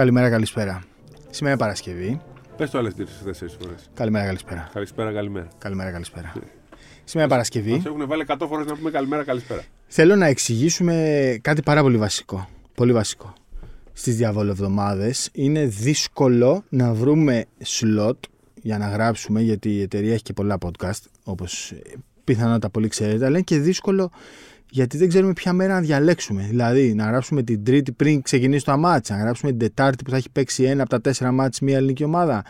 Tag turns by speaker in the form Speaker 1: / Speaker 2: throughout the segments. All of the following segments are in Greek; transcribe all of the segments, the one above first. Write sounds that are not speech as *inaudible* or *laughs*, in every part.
Speaker 1: Καλημέρα, καλησπέρα. Σήμερα είναι Παρασκευή.
Speaker 2: Πες το άλλε τέσσερις φορές.
Speaker 1: Καλημέρα, καλησπέρα.
Speaker 2: Καλησπέρα, καλημέρα.
Speaker 1: Καλημέρα, καλησπέρα. Σήμερα είναι Παρασκευή.
Speaker 2: Μας έχουν βάλει 100 φορές να πούμε καλημέρα, καλησπέρα.
Speaker 1: Θέλω να εξηγήσουμε κάτι πάρα πολύ βασικό. Πολύ βασικό. Στις διαβολευδομάδε είναι δύσκολο να βρούμε slot για να γράψουμε, γιατί η εταιρεία έχει και πολλά podcast, όπως πιθανότατα πολύ ξέρετε, αλλά είναι και δύσκολο γιατί δεν ξέρουμε ποια μέρα να διαλέξουμε. Δηλαδή, να γράψουμε την Τρίτη πριν ξεκινήσει το αμάτσι, να γράψουμε την Τετάρτη που θα έχει παίξει ένα από τα τέσσερα μάτς μια ελληνική ομάδα,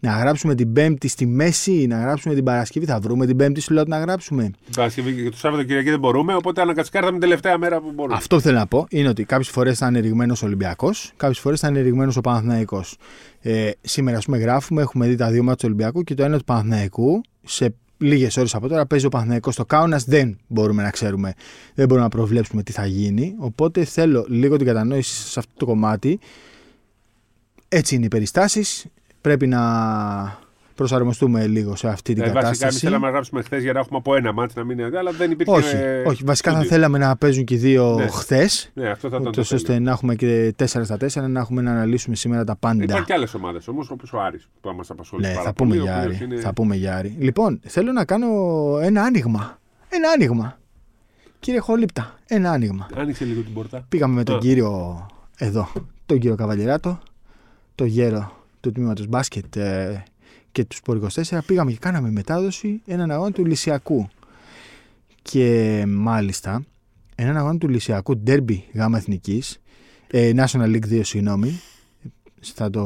Speaker 1: να γράψουμε την Πέμπτη στη μέση, να γράψουμε την Παρασκευή. Θα βρούμε την Πέμπτη σλότ να γράψουμε.
Speaker 2: Την Παρασκευή και το Σάββατο Κυριακή δεν μπορούμε, οπότε αναγκαστικά ήρθαμε την τελευταία μέρα που μπορούμε.
Speaker 1: Αυτό που θέλω να πω είναι ότι κάποιες φορές θα είναι ρηγμένος ο Ολυμπιακός, κάποιες φορές θα είναι ρηγμένος ο Παναθναϊκό. Ε, σήμερα, ας πούμε, γράφουμε, έχουμε δει τα δύο μάτια του Ολυμπιακού και το ένα του Παναθναϊκού σε λίγες ώρες από τώρα παίζει ο Παναθηναϊκός στο Κάουνα. Δεν μπορούμε να ξέρουμε, δεν μπορούμε να προβλέψουμε τι θα γίνει. Οπότε θέλω λίγο την κατανόηση σε αυτό το κομμάτι. Έτσι είναι οι περιστάσεις. Πρέπει να προσαρμοστούμε λίγο σε αυτή την ε, κατάσταση.
Speaker 2: Βασικά, εμείς θέλαμε να γράψουμε χθες για να έχουμε από ένα μάτι να μην είναι, αλλά δεν υπήρχε.
Speaker 1: Όχι, όχι. βασικά θα θέλαμε να παίζουν και δύο ναι. χθες.
Speaker 2: Ναι, αυτό θα ήταν.
Speaker 1: Ούτως ώστε να έχουμε και 4 στα 4, να έχουμε να αναλύσουμε σήμερα τα πάντα.
Speaker 2: Υπάρχουν και άλλες ομάδες όμως, όπως ο Άρης που μα απασχολεί.
Speaker 1: Ναι,
Speaker 2: πάρα
Speaker 1: θα πούμε,
Speaker 2: πολύ,
Speaker 1: για
Speaker 2: ο
Speaker 1: Άρη,
Speaker 2: οποίος είναι-
Speaker 1: θα πούμε για Άρη. Λοιπόν, θέλω να κάνω ένα άνοιγμα. Ένα άνοιγμα. Κύριε Χολύπτα, ένα άνοιγμα.
Speaker 2: Άνοιξε λίγο την πόρτα.
Speaker 1: Πήγαμε με τον
Speaker 2: Α.
Speaker 1: κύριο εδώ, τον κύριο Καβαλιεράτο, το γέρο του τμήματος μπάσκετ ε, και τους Σπορ 24. Πήγαμε και κάναμε μετάδοση έναν αγώνα του Λυσιακού. Και μάλιστα, έναν αγώνα του Λυσιακού Derby γάμα εθνικής, ε, National League 2, συγγνώμη. Θα το,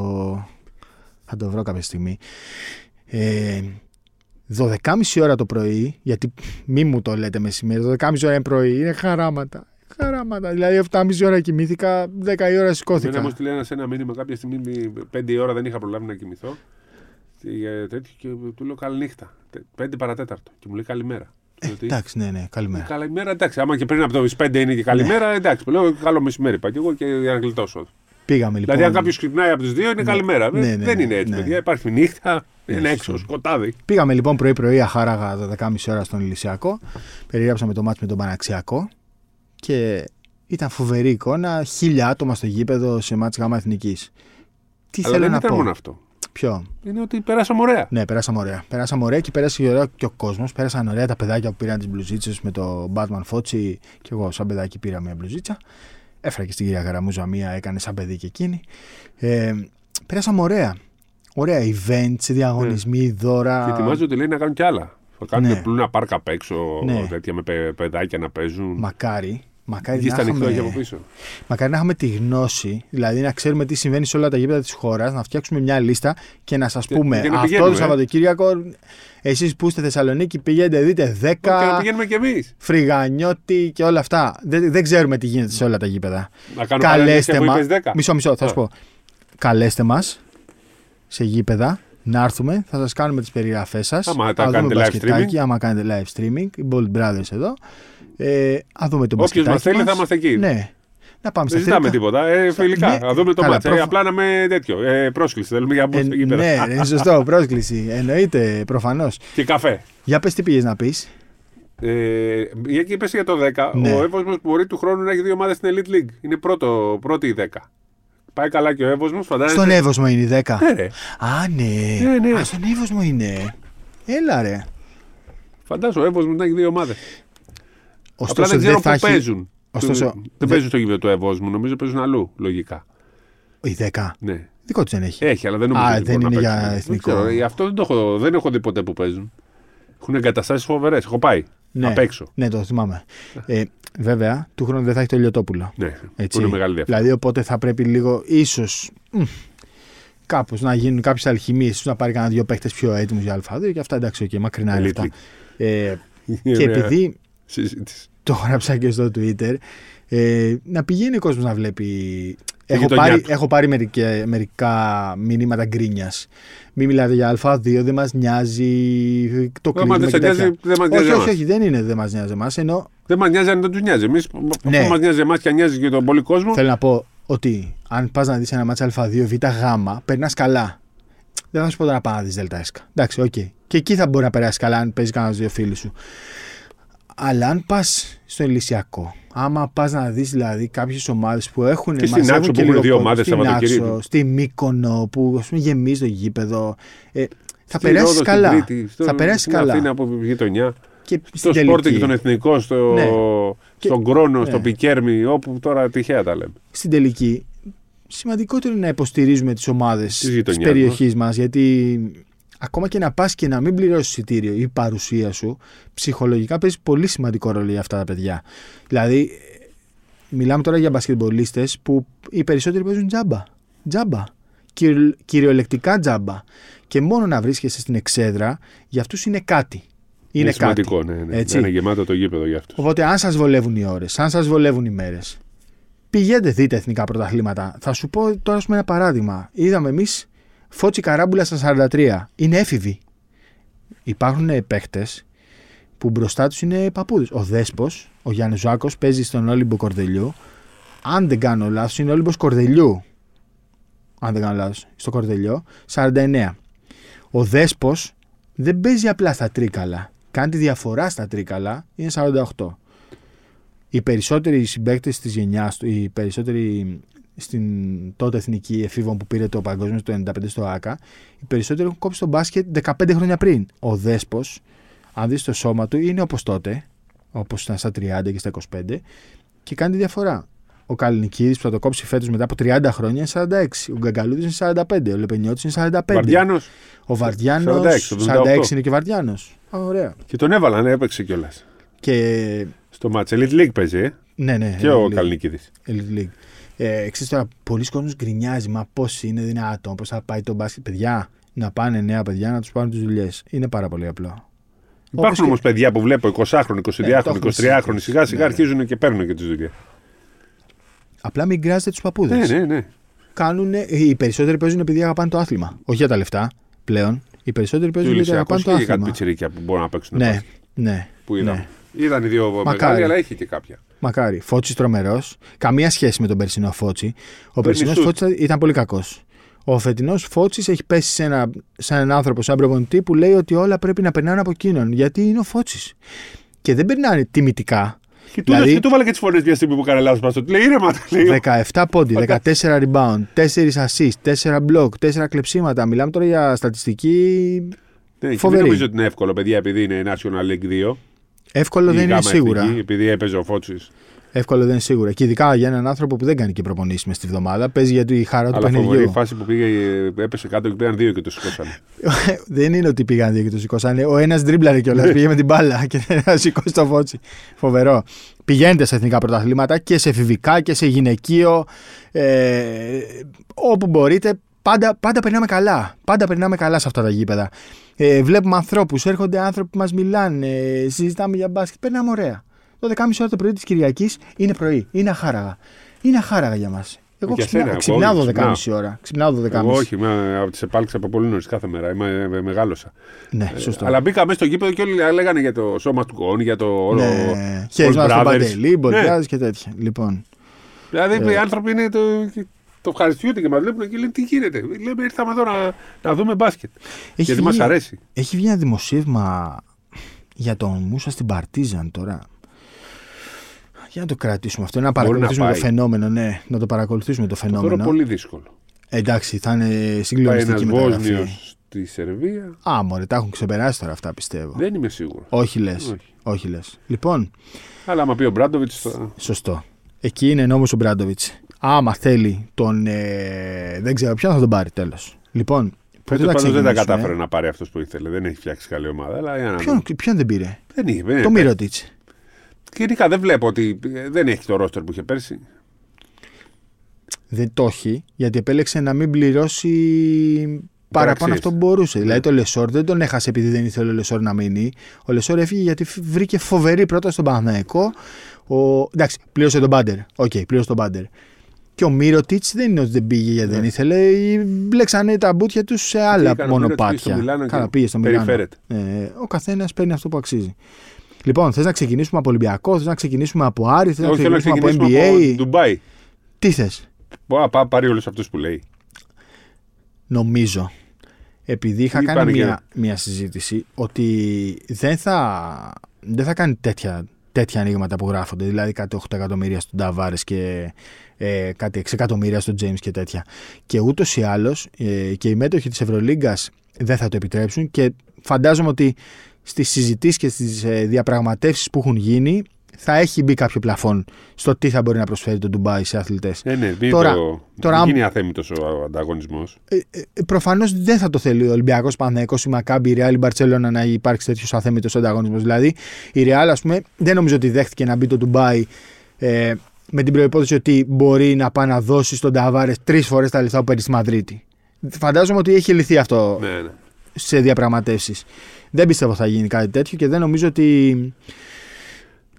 Speaker 1: θα το βρω κάποια στιγμή. Ε, 12.30 ώρα το πρωί, γιατί μη μου το λέτε μεσημέρι, 12.30 ώρα είναι πρωί, είναι χαράματα. Χαράματα. Δηλαδή 7.30 ώρα κοιμήθηκα, 10 η ώρα
Speaker 2: Εμένα
Speaker 1: σηκώθηκα.
Speaker 2: μου στείλε ένας ένα μήνυμα κάποια στιγμή, 5 η ώρα δεν είχα προλάβει να κοιμηθώ. Και, ε, τέτοιο, και του λέω καληνύχτα. 5 παρατέταρτο. Και μου λέει καλημέρα. Του λέω, τι,
Speaker 1: Εντάξει, ναι, ναι, καλημέρα.
Speaker 2: Καλημέρα, εντάξει. Άμα και πριν από το 5 είναι και καλημέρα,
Speaker 1: Ναι.
Speaker 2: εντάξει. Λέω καλό μεσημέρι είπα και εγώ και για να γλιτώσω.
Speaker 1: Πήγαμε λοιπόν.
Speaker 2: Δηλαδή, αν κάποιος ξυπνάει από τις 2 είναι καλημέρα.
Speaker 1: Ναι, ναι,
Speaker 2: δεν
Speaker 1: ναι,
Speaker 2: είναι έτσι,
Speaker 1: ναι.
Speaker 2: παιδιά. Υπάρχει νύχτα,
Speaker 1: Ναι,
Speaker 2: είναι
Speaker 1: σωστό.
Speaker 2: έξω, σκοτάδι.
Speaker 1: Πήγαμε λοιπόν πρωί-πρωί αχάραγα 12.30 ώρα στον Ηλυσιακό. Περιγράψαμε το μάτς με τον Παναξιακό και ήταν φοβερή εικόνα. Χίλια άτομα στο γήπεδο σε μάτς γάμα εθνικής. Τι
Speaker 2: Αλλά
Speaker 1: θέλω
Speaker 2: δεν
Speaker 1: να
Speaker 2: ήταν
Speaker 1: πω;
Speaker 2: μόνο αυτό.
Speaker 1: Ποιο.
Speaker 2: Είναι ότι περάσαμε ωραία.
Speaker 1: Ναι, περάσαμε ωραία. Περάσαμε ωραία και πέρασε ωραία και ο κόσμος. Πέρασαν ωραία τα παιδάκια που πήραν τις μπλουζίτσες με το Batman Φότσι. Και εγώ, σαν παιδάκι, πήρα μια μπλουζίτσα. Έφερα και στην κυρία Γαραμούζα μία, έκανε σαν παιδί και εκείνη. Ε, πέρασαμε ωραία. Ωραία events, διαγωνισμοί, δώρα.
Speaker 2: Ναι. Και ετοιμάζονται ότι λέει να κάνουν κι άλλα. Θα κάνουν
Speaker 1: Ναι.
Speaker 2: πλούνα πάρκα απ' έξω,
Speaker 1: Ναι.
Speaker 2: τέτοια με παι- παιδάκια να παίζουν.
Speaker 1: Μακάρι. Μακάρι
Speaker 2: Εκεί
Speaker 1: να,
Speaker 2: στα ανοιχτό
Speaker 1: είχαμε,
Speaker 2: εκεί από πίσω.
Speaker 1: μακάρι να έχουμε τη γνώση, δηλαδή να ξέρουμε τι συμβαίνει σε όλα τα γήπεδα της χώρας, να φτιάξουμε μια λίστα και να σας
Speaker 2: Και-
Speaker 1: πούμε
Speaker 2: και να
Speaker 1: αυτό
Speaker 2: πηγαίνουμε,
Speaker 1: το
Speaker 2: ε.
Speaker 1: Σαββατοκύριακο, εσείς που είστε Θεσσαλονίκη, πηγαίνετε, δείτε 10
Speaker 2: Και να πηγαίνουμε κι εμείς.
Speaker 1: φρυγανιώτη και όλα αυτά. Δεν, δεν ξέρουμε τι γίνεται σε όλα τα γήπεδα.
Speaker 2: Να κάνουμε
Speaker 1: Καλέστε
Speaker 2: μα.
Speaker 1: μα. Μισό, μισό, θα
Speaker 2: Α.
Speaker 1: σου πω. Καλέστε μας σε γήπεδα να έρθουμε, θα σας κάνουμε τις περιγραφές σας.
Speaker 2: Άμα τα κάνετε live streaming.
Speaker 1: Άμα κάνετε live streaming, οι Bold Brothers εδώ. Ε, ας δούμε το
Speaker 2: Όποιος
Speaker 1: μπασκετάκι.
Speaker 2: μας θέλει
Speaker 1: μας.
Speaker 2: θα είμαστε εκεί.
Speaker 1: Ναι. Να πάμε στα
Speaker 2: Δεν ζητάμε
Speaker 1: θετικά.
Speaker 2: τίποτα. Ε, φιλικά.
Speaker 1: Ναι,
Speaker 2: Να δούμε το
Speaker 1: καλά,
Speaker 2: μάτσα.
Speaker 1: προφ-
Speaker 2: Απλά να με τέτοιο. Ε, πρόσκληση. Θέλουμε για να μπούμε
Speaker 1: Ε,
Speaker 2: στο γήπεδο.
Speaker 1: ναι, είναι σωστό, πρόσκληση. Εννοείται, προφανώς.
Speaker 2: Και καφέ.
Speaker 1: Για πες τι πήγες να πεις.
Speaker 2: Ε, εκεί πέσει για το 10.
Speaker 1: Ναι.
Speaker 2: Ο Εύωσμος μπορεί του χρόνου να έχει δύο ομάδες στην Elite League. Είναι πρώτο, πρώτη η 10. Πάει καλά και ο Εύωσμος, φαντάζεσαι;
Speaker 1: Στον Εύωσμο είναι η 10.
Speaker 2: Ναι, ρε.
Speaker 1: Α, ναι.
Speaker 2: Ναι, ναι.
Speaker 1: Α, στον Εύωσμο είναι. Έλα, ρε.
Speaker 2: Φαντάζομαι ο Εύωσμος να έχει δύο ομάδες. Απλά
Speaker 1: Ωστόσο,
Speaker 2: δεν ξέρω
Speaker 1: δεν
Speaker 2: πού
Speaker 1: θα έχει.
Speaker 2: παίζουν.
Speaker 1: Ωστόσο,
Speaker 2: δεν
Speaker 1: δεν-
Speaker 2: παίζουν στο γήπεδο του Εύωσμου. Νομίζω παίζουν αλλού, λογικά.
Speaker 1: Η 10.
Speaker 2: Ναι.
Speaker 1: Δικό τους δεν έχει.
Speaker 2: Έχει, αλλά δεν νομίζω.
Speaker 1: Α,
Speaker 2: ότι
Speaker 1: δεν
Speaker 2: μπορούν
Speaker 1: είναι
Speaker 2: να
Speaker 1: για
Speaker 2: παίξουν.
Speaker 1: εθνικό.
Speaker 2: Δεν, ξέρω, ε, αυτό δεν, το έχω, δεν έχω δει ποτέ που παίζουν. Έχουν εγκαταστάσεις φοβερές. Έχω πάει.
Speaker 1: Ναι.
Speaker 2: Απ' έξω.
Speaker 1: Ναι, το θυμάμαι. Ε, βέβαια, του χρόνου δεν θα έχει το Λιωτόπουλο.
Speaker 2: Ναι,
Speaker 1: Έτσι.
Speaker 2: που είναι μεγάλη διαφορά.
Speaker 1: Δηλαδή, οπότε θα πρέπει λίγο, ίσως. Κάπως να γίνουν κάποιες αλχημίες, να πάρει κανένα δύο παίχτε πιο έτοιμους για Α2 και αυτά εντάξει, okay, μακρινά είναι
Speaker 2: Elite
Speaker 1: αυτά. Ε,
Speaker 2: Είναι
Speaker 1: και
Speaker 2: μια
Speaker 1: επειδή
Speaker 2: συζήτηση.
Speaker 1: το γράψα και στο Twitter, ε, να πηγαίνει ο κόσμος να βλέπει. Έχω
Speaker 2: γειτονιά
Speaker 1: πάρει,
Speaker 2: του.
Speaker 1: έχω πάρει μερικέ- μερικά μηνύματα γκρίνιας. Μην μιλάτε για Α2, δεν μας νοιάζει. Το
Speaker 2: Δεν μας
Speaker 1: κλείνουμε και
Speaker 2: νοιάζει,
Speaker 1: τέτοια.
Speaker 2: δεν μας
Speaker 1: όχι,
Speaker 2: νοιάζει
Speaker 1: όχι,
Speaker 2: εμάς.
Speaker 1: όχι, δεν είναι δεν μας νοιάζει εμάς. Ενώ
Speaker 2: Δεν μας νοιάζει αν δεν τους νοιάζει. Εμείς,
Speaker 1: Ναι.
Speaker 2: αφού μας νοιάζει εμάς και αν νοιάζει και τον πολύ κόσμο.
Speaker 1: θέλω να πω ότι αν πας να δεις ένα μάτσα Α2 Β Γ, περνάς καλά. Δεν θα σου πω τώρα να πάω να δει Δέλτα ΕΣΚΑ. Εντάξει, οκ. Και εκεί θα μπορεί να περάσεις καλά αν παίζεις κανένας δύο φίλους σου. Αλλά αν πας στο Ελυσιακό, άμα πας να δεις δηλαδή κάποιες ομάδες που έχουν.
Speaker 2: Και στην
Speaker 1: μαζεύουν
Speaker 2: Άξο που
Speaker 1: και
Speaker 2: έχουν
Speaker 1: λίγο
Speaker 2: δύο
Speaker 1: κόσμο,
Speaker 2: ομάδες
Speaker 1: στην
Speaker 2: Σαββατοκύριακο.
Speaker 1: Άξο, Στη Μύκονο που ας πούμε, γεμίζει το γήπεδο. Ε, θα
Speaker 2: Στη
Speaker 1: περάσεις
Speaker 2: Ρόδο, στην
Speaker 1: καλά.
Speaker 2: Κρήτη, στο-
Speaker 1: θα περάσεις
Speaker 2: στην
Speaker 1: καλά.
Speaker 2: Αθήνα από γειτονιά.
Speaker 1: Και
Speaker 2: Στο
Speaker 1: στην
Speaker 2: Σπόρτινγκ,
Speaker 1: τελική,
Speaker 2: τον Εθνικό, στο...
Speaker 1: Ναι.
Speaker 2: στον Κρόνο,
Speaker 1: ναι.
Speaker 2: στο Πικέρμι, όπου τώρα τυχαία τα λέμε.
Speaker 1: στην τελική, σημαντικότερο είναι να υποστηρίζουμε τις ομάδες
Speaker 2: Της
Speaker 1: της
Speaker 2: γειτονιάς
Speaker 1: περιοχής μας. Γιατί ακόμα και να πας και να μην πληρώσεις εισιτήριο ή η παρουσία σου, ψυχολογικά παίζει πολύ σημαντικό ρόλο για αυτά τα παιδιά. Δηλαδή, μιλάμε τώρα για μπασκετμπολίστες που οι περισσότεροι παίζουν τζάμπα. Τζάμπα. Κυριο- κυριολεκτικά τζάμπα. Και μόνο να βρίσκεσαι στην εξέδρα, για αυτούς είναι κάτι. Είναι, κάτι.
Speaker 2: σημαντικό, ναι, ναι.
Speaker 1: Έτσι.
Speaker 2: Να είναι γεμάτο το γήπεδο για αυτούς.
Speaker 1: Οπότε, αν σας βολεύουν οι ώρες, αν σας βολεύουν οι μέρες, πηγαίνετε, δείτε εθνικά πρωταθλήματα. Θα σου πω τώρα ας πούμε, ένα παράδειγμα. Είδαμε εμείς Φώτσι Καράμπουλα στα 43. Είναι έφηβοι. Υπάρχουν παίχτε που μπροστά τους είναι παππούδες. Ο Δέσπος, ο Γιάννης Ζάκος, παίζει στον Όλυμπο Κορδελιού. Αν δεν κάνω λάθος, είναι Όλυμπος Κορδελιού. Αν δεν κάνω λάθος, στο Κορδελιό, 49. Ο Δέσπος δεν παίζει απλά στα τρίκαλα. Κάνει τη διαφορά στα τρίκαλα, είναι 48. Οι περισσότεροι συμπαίκτες της γενιάς του, οι περισσότεροι στην τότε εθνική εφήβων που πήρε το παγκόσμιο το 95 στο ΑΚΑ, οι περισσότεροι έχουν κόψει τον μπάσκετ 15 χρόνια πριν. Ο Δέσπος, αν δεις το σώμα του, είναι όπως τότε, όπως ήταν στα 30 και στα 25, και κάνει τη διαφορά. Ο Καλνικίδης που θα το κόψει φέτος μετά από 30 χρόνια είναι 46. Ο Γκαγκαλούδης είναι 45. Ο Λεπενιώτης είναι 45.
Speaker 2: Βαρδιάνος
Speaker 1: Ο Βαρδιάνος
Speaker 2: 46,
Speaker 1: 46,
Speaker 2: 78.
Speaker 1: είναι και ο Βαρδιάνο. Ωραία.
Speaker 2: και τον έβαλαν, έπαιξε κιόλας.
Speaker 1: Και
Speaker 2: Στο μάτς. Elite League παίζει, ε;
Speaker 1: ναι, ναι.
Speaker 2: και ο
Speaker 1: Elite-
Speaker 2: Καλνικίδης.
Speaker 1: Elite League. Ε, ξέρεις τώρα, πολλοί κόσμος γκρινιάζει, μα πώς είναι δυνατόν, πώς θα πάει το μπάσκετ. Παιδιά, να πάνε νέα παιδιά να τους πάρουν τις δουλειές. Είναι πάρα πολύ απλό.
Speaker 2: Υπάρχουν
Speaker 1: και-
Speaker 2: όμως παιδιά που βλέπω 20χρονοι, 22χρονοι,
Speaker 1: Ναι, το έχουμε
Speaker 2: 23χρονοι, σιγά
Speaker 1: συζητήσει.
Speaker 2: σιγά
Speaker 1: Ναι,
Speaker 2: αρχίζουν και παίρνουν και τις δουλειές.
Speaker 1: Απλά μην γκράζετε τους παππούδες.
Speaker 2: Ναι, ναι, ναι.
Speaker 1: Κάνουνε, οι περισσότεροι παίζουν επειδή αγαπάνε το άθλημα. Όχι για τα λεφτά πλέον. Οι περισσότεροι
Speaker 2: Του
Speaker 1: παίζουν γιατί
Speaker 2: Ηλυσιακού
Speaker 1: αγαπάνε το
Speaker 2: είχε κάτι
Speaker 1: άθλημα.
Speaker 2: πιτσιρίκια που μπορούν να παίξουν.
Speaker 1: Ναι,
Speaker 2: μπάσκετ,
Speaker 1: ναι.
Speaker 2: Που είδαμε.
Speaker 1: ναι.
Speaker 2: Ήταν οι δύο
Speaker 1: Μακάρι.
Speaker 2: μεγάλοι, αλλά είχε και κάποια.
Speaker 1: Μακάρι. Φώτσι τρομερός. Καμία σχέση με τον περσινό Φώτσι. Ο περσινός
Speaker 2: σουτ.
Speaker 1: Φώτσι ήταν πολύ κακός. Ο φετινός Φώτσης έχει πέσει σε, ένα, σε έναν άνθρωπο, σαν προπονητή, που λέει ότι όλα πρέπει να περνάνε από εκείνον. Γιατί είναι ο Φώτσης. Και δεν περνάνε τιμητικά.
Speaker 2: Και του,
Speaker 1: Δηλαδή-
Speaker 2: και του βάλε και τις φωνές μια στιγμή που έκανε λάθος παστό. Του λέει ήρεμα, του λέει.
Speaker 1: 17 πόντι, 14 rebound, 4 assist, 4 block, 4 κλεψίματα. Μιλάμε τώρα για στατιστική.
Speaker 2: Ναι, και δεν
Speaker 1: φοβερή.
Speaker 2: νομίζω ότι είναι εύκολο, παιδιά, επειδή είναι National League 2.
Speaker 1: Εύκολο
Speaker 2: η
Speaker 1: δεν είναι
Speaker 2: γάμα
Speaker 1: σίγουρα.
Speaker 2: εθνική, επειδή έπαιζε ο Φώτσης.
Speaker 1: Εύκολο δεν είναι σίγουρα. Και ειδικά για έναν άνθρωπο που δεν κάνει και προπονήσεις μες στη βδομάδα, παίζει για τη χαρά του
Speaker 2: Αλλά φοβερή
Speaker 1: παιχνιδιού.
Speaker 2: φάση που πήγε, έπεσε κάτω και πήγαν δύο και το σηκώσανε. *laughs*
Speaker 1: δεν είναι ότι πήγαν δύο και το σηκώσανε. Ο ένας δρίμπλαρε κιόλας. πήγε με την μπάλα και *laughs* δεν σηκώσει το φώτσι. Φοβερό. Πηγαίνετε σε εθνικά πρωταθλήματα και σε εφηβικά και σε γυναικείο. Ε, όπου μπορείτε. Πάντα, πάντα περνάμε καλά. Πάντα περνάμε καλά σε αυτά τα γήπεδα. Ε, βλέπουμε ανθρώπους, έρχονται άνθρωποι που μας μιλάνε, ε, συζητάμε για μπάσκετ. Περνάμε ωραία. Το 10.30 ώρα το πρωί της Κυριακής είναι πρωί. Είναι αχάραγα. Είναι αχάραγα για μας. Εγώ
Speaker 2: Για
Speaker 1: ξυπνά,
Speaker 2: σένα, εγώ
Speaker 1: ξυπνάω
Speaker 2: όχι,
Speaker 1: 12.30 ώρα. Ξυπνάω 12.30.
Speaker 2: Εγώ όχι, με, από τις επάλξεις από πολύ νωρίς κάθε μέρα. Είμαι, ε, μεγάλωσα.
Speaker 1: Ναι, σωστό.
Speaker 2: Αλλά μπήκα μέσα στο γήπεδο και όλοι λέγανε για το σώμα του κόν, για το όλο.
Speaker 1: Ναι,
Speaker 2: All
Speaker 1: χαίρεσμα στον
Speaker 2: Brothers.
Speaker 1: Παντελή, Μπολιάδης
Speaker 2: Ναι.
Speaker 1: και τέτοια. Λοιπόν,
Speaker 2: Δηλαδή
Speaker 1: Ε.
Speaker 2: οι άνθρωποι είναι το, το ευχαριστούνται και μας βλέπουν και λένε τι γίνεται. Λέμε ήρθαμε εδώ να, να δούμε μπάσκετ.
Speaker 1: έχει
Speaker 2: Γιατί
Speaker 1: βγει,
Speaker 2: μα αρέσει.
Speaker 1: έχει βγει ένα δημοσίευμα για τον Μούσα στην Παρτίζαν τώρα. Για να το κρατήσουμε αυτό, να
Speaker 2: Μπορεί να
Speaker 1: παρακολουθήσουμε το
Speaker 2: πάει.
Speaker 1: φαινόμενο, ναι, να το παρακολουθήσουμε το
Speaker 2: Το θεωρώ
Speaker 1: φαινόμενο.
Speaker 2: πολύ δύσκολο.
Speaker 1: Εντάξει, θα είναι
Speaker 2: Πάει ένας
Speaker 1: συγκλονιστική
Speaker 2: Βόσνιος
Speaker 1: μεταγραφή.
Speaker 2: στη Σερβία.
Speaker 1: Α, μωρέ, τα έχουν ξεπεράσει τώρα αυτά, πιστεύω.
Speaker 2: Δεν είμαι σίγουρος.
Speaker 1: Όχι λες,
Speaker 2: Όχι.
Speaker 1: όχι λες. Λοιπόν,
Speaker 2: Αλλά άμα πει ο Μπράντοβιτς. Θα...
Speaker 1: σωστό. Εκεί είναι νόμος ο Μπράντοβιτς. Άμα θέλει τον... Ε, δεν ξέρω ποιον θα τον πάρει τέλος. Λοιπόν, πού
Speaker 2: Φέτο
Speaker 1: θα
Speaker 2: πάντω δεν τα
Speaker 1: ξεκινήσουμε;
Speaker 2: κατάφερε να πάρει αυτός που ήθελε. Δεν έχει φτιάξει καλή ομάδα. Αλλά για να
Speaker 1: Ποιον,
Speaker 2: δούμε.
Speaker 1: ποιον δεν πήρε;
Speaker 2: Δεν είχε. Δεν
Speaker 1: Το
Speaker 2: είχε.
Speaker 1: Μίροτιτς.
Speaker 2: Γενικά δεν βλέπω ότι ε, δεν έχει το ρόστερ που είχε πέρσι.
Speaker 1: Δεν το έχει, γιατί επέλεξε να μην πληρώσει παραπάνω
Speaker 2: Υπεραξίες.
Speaker 1: αυτό που μπορούσε. Δηλαδή το Λεσόρτ δεν τον έχασε επειδή δεν ήθελε ο Λεσόρτ να μείνει. Ο Λεσόρτ έφυγε γιατί φ- βρήκε φοβερή πρόταση στον Παναθηναϊκό. Ο... Εντάξει, πλήρωσε τον Πάντερ. Οκ, πλήρωσε τον Πάντερ. Και ο Μίροτιτς δεν είναι ότι δεν πήγε γιατί δεν
Speaker 2: Ναι.
Speaker 1: ήθελε. Μπλέξανε τα μπούτια τους σε άλλα
Speaker 2: έκανε ο Μίροτιτς, πήγε στο
Speaker 1: μονοπάτια.
Speaker 2: Μιλάνο
Speaker 1: Καλά,
Speaker 2: και
Speaker 1: πήγε στο Μιλάνο.
Speaker 2: περιφέρεται.
Speaker 1: Ε, ο καθένας παίρνει αυτό που αξίζει. Λοιπόν, θες να ξεκινήσουμε από Ολυμπιακό, θες να ξεκινήσουμε από Άρη, θες να
Speaker 2: Όχι, θέλω να
Speaker 1: ξεκινήσουμε από
Speaker 2: ξεκινήσουμε
Speaker 1: NBA.
Speaker 2: από Ντουμπάι.
Speaker 1: Τι θες;
Speaker 2: Μπορεί να πάρει όλους αυτούς που λέει.
Speaker 1: νομίζω επειδή είχα
Speaker 2: Ή
Speaker 1: κάνει
Speaker 2: πάνε και-
Speaker 1: μια, μια συζήτηση ότι δεν θα δεν θα κάνει τέτοια, τέτοια ανοίγματα που γράφονται. Δηλαδή κάτι 8 εκατομμύρια στον Ταβάρες και ε, κάτι 6 εκατομμύρια στον Τζέιμς και τέτοια. Και ούτως ή άλλως ε, και οι μέτοχοι της Ευρωλίγκας δεν θα το επιτρέψουν και φαντάζομαι ότι στις συζητήσεις και στις ε, διαπραγματεύσεις που έχουν γίνει θα έχει μπει κάποιο πλαφόν στο τι θα μπορεί να προσφέρει το Ντουμπάι σε αθλητές.
Speaker 2: Ε, ναι, μην
Speaker 1: Τώρα-
Speaker 2: το,
Speaker 1: τώρα,
Speaker 2: μην
Speaker 1: αν-
Speaker 2: γίνει αθέμητος ο ανταγωνισμός.
Speaker 1: Ε, ε, Προφανώς δεν θα το θέλει ο Ολυμπιακός Παναθυναϊκό, η Μακάμπη, η Ρεάλ, η Μπαρσελόνα να υπάρξει τέτοιος αθέμητος ανταγωνισμός. Δηλαδή, η Ρεάλ, ας πούμε, δεν νομίζω ότι δέχτηκε να μπει το Ντουμπάι ε, με την προπόθεση ότι μπορεί να πάει να δώσει στον Ταβάρες τρεις φορές τα λεφτά που παίρνει στη Μαδρίτη. Φαντάζομαι ότι έχει λυθεί αυτό
Speaker 2: Ναι, ναι.
Speaker 1: σε διαπραγματεύσεις. Δεν πιστεύω θα γίνει κάτι τέτοιο και δεν νομίζω ότι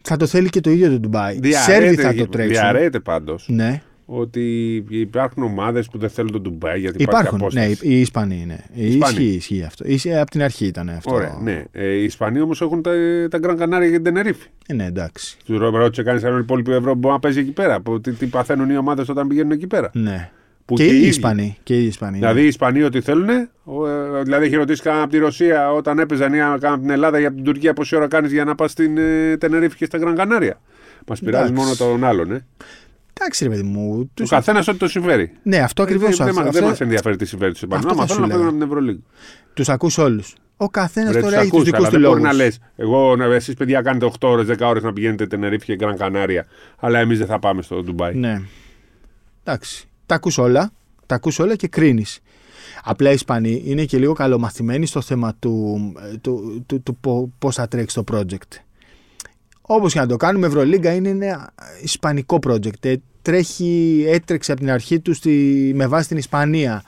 Speaker 1: θα το θέλει και το ίδιο το Ντουμπάι. Οι Σέρβοι θα το τρέξουν.
Speaker 2: Διαρρέεται πάντως
Speaker 1: Ναι,
Speaker 2: ότι υπάρχουν ομάδες που δεν θέλουν τον Ντουμπάι γιατί υπάρχει
Speaker 1: υπάρχουν. Ναι,
Speaker 2: απόσταση.
Speaker 1: οι Ισπανοί είναι.
Speaker 2: Ισπανοί.
Speaker 1: Ισχύει, ισχύει αυτό. Ισχύει, από την αρχή ήταν αυτό.
Speaker 2: Ωραία, ναι. Ε, οι Ισπανοί όμως έχουν τα, τα Γκραν Κανάρια για την Τενερίφη.
Speaker 1: Ε, ναι, εντάξει.
Speaker 2: Του ρώτησε κανείς αν η υπόλοιπη Ευρώπη μπορεί να παίζει εκεί πέρα. που- Τι, τι παθαίνουν οι ομάδες όταν πηγαίνουν εκεί πέρα.
Speaker 1: Ναι.
Speaker 2: Που
Speaker 1: και,
Speaker 2: και
Speaker 1: οι
Speaker 2: οι ίδιοι.
Speaker 1: Ισπανοί. Και οι Ισπανοί.
Speaker 2: Δηλαδή
Speaker 1: ναι.
Speaker 2: οι Ισπανοί ό,τι θέλουν. ο, ε, Δηλαδή έχει ρωτήσει κανένα από τη Ρωσία όταν έπαιζαν ή αν κάναν από την Ελλάδα ή από την Τουρκία πόση ώρα κάνεις για να πας στην ε, Τενερίφη και στα Γκραν Κανάρια. Μας πειράζει
Speaker 1: Εντάξει.
Speaker 2: μόνο τον άλλον. Ε.
Speaker 1: Εντάξει, ρε παιδί μου.
Speaker 2: Του
Speaker 1: Τους...
Speaker 2: καθένας ό,τι το συμφέρει.
Speaker 1: Ναι, αυτό ακριβώς.
Speaker 2: Δεν, δεν,
Speaker 1: Αυτό...
Speaker 2: μας ενδιαφέρει τι συμφέρει τους Ισπανού.
Speaker 1: Αυτό
Speaker 2: Μα
Speaker 1: θα σου
Speaker 2: θέλουν να
Speaker 1: λέγα.
Speaker 2: παίρνουν από την Ευρωλίγα.
Speaker 1: Τους ακούς όλους. Ο καθένας
Speaker 2: Ρε,
Speaker 1: τώρα
Speaker 2: τους
Speaker 1: έχει τους
Speaker 2: ακούς,
Speaker 1: δικούς
Speaker 2: αλλά
Speaker 1: του
Speaker 2: δεν
Speaker 1: λόγους.
Speaker 2: μπορεί να λες. Εγώ, ναι, εσείς παιδιά κάνετε 8 ώρες, 10 ώρες να πηγαίνετε Τενερίφη και Γκραν Κανάρια, αλλά εμείς δεν θα πάμε στο Ντουμπάι.
Speaker 1: Ναι. Εντάξει. Τα ακούς όλα. Τα ακούς όλα και κρίνεις. Απλά οι Ισπανοί είναι και λίγο καλομαθημένοι στο θέμα του, του, του, του, πώς θα τρέξει το project. Όπως και να το κάνουμε, Ευρωλίγκα είναι ένα ισπανικό project. Ε, τρέχει, έτρεξε από την αρχή του στη, με βάση την Ισπανία.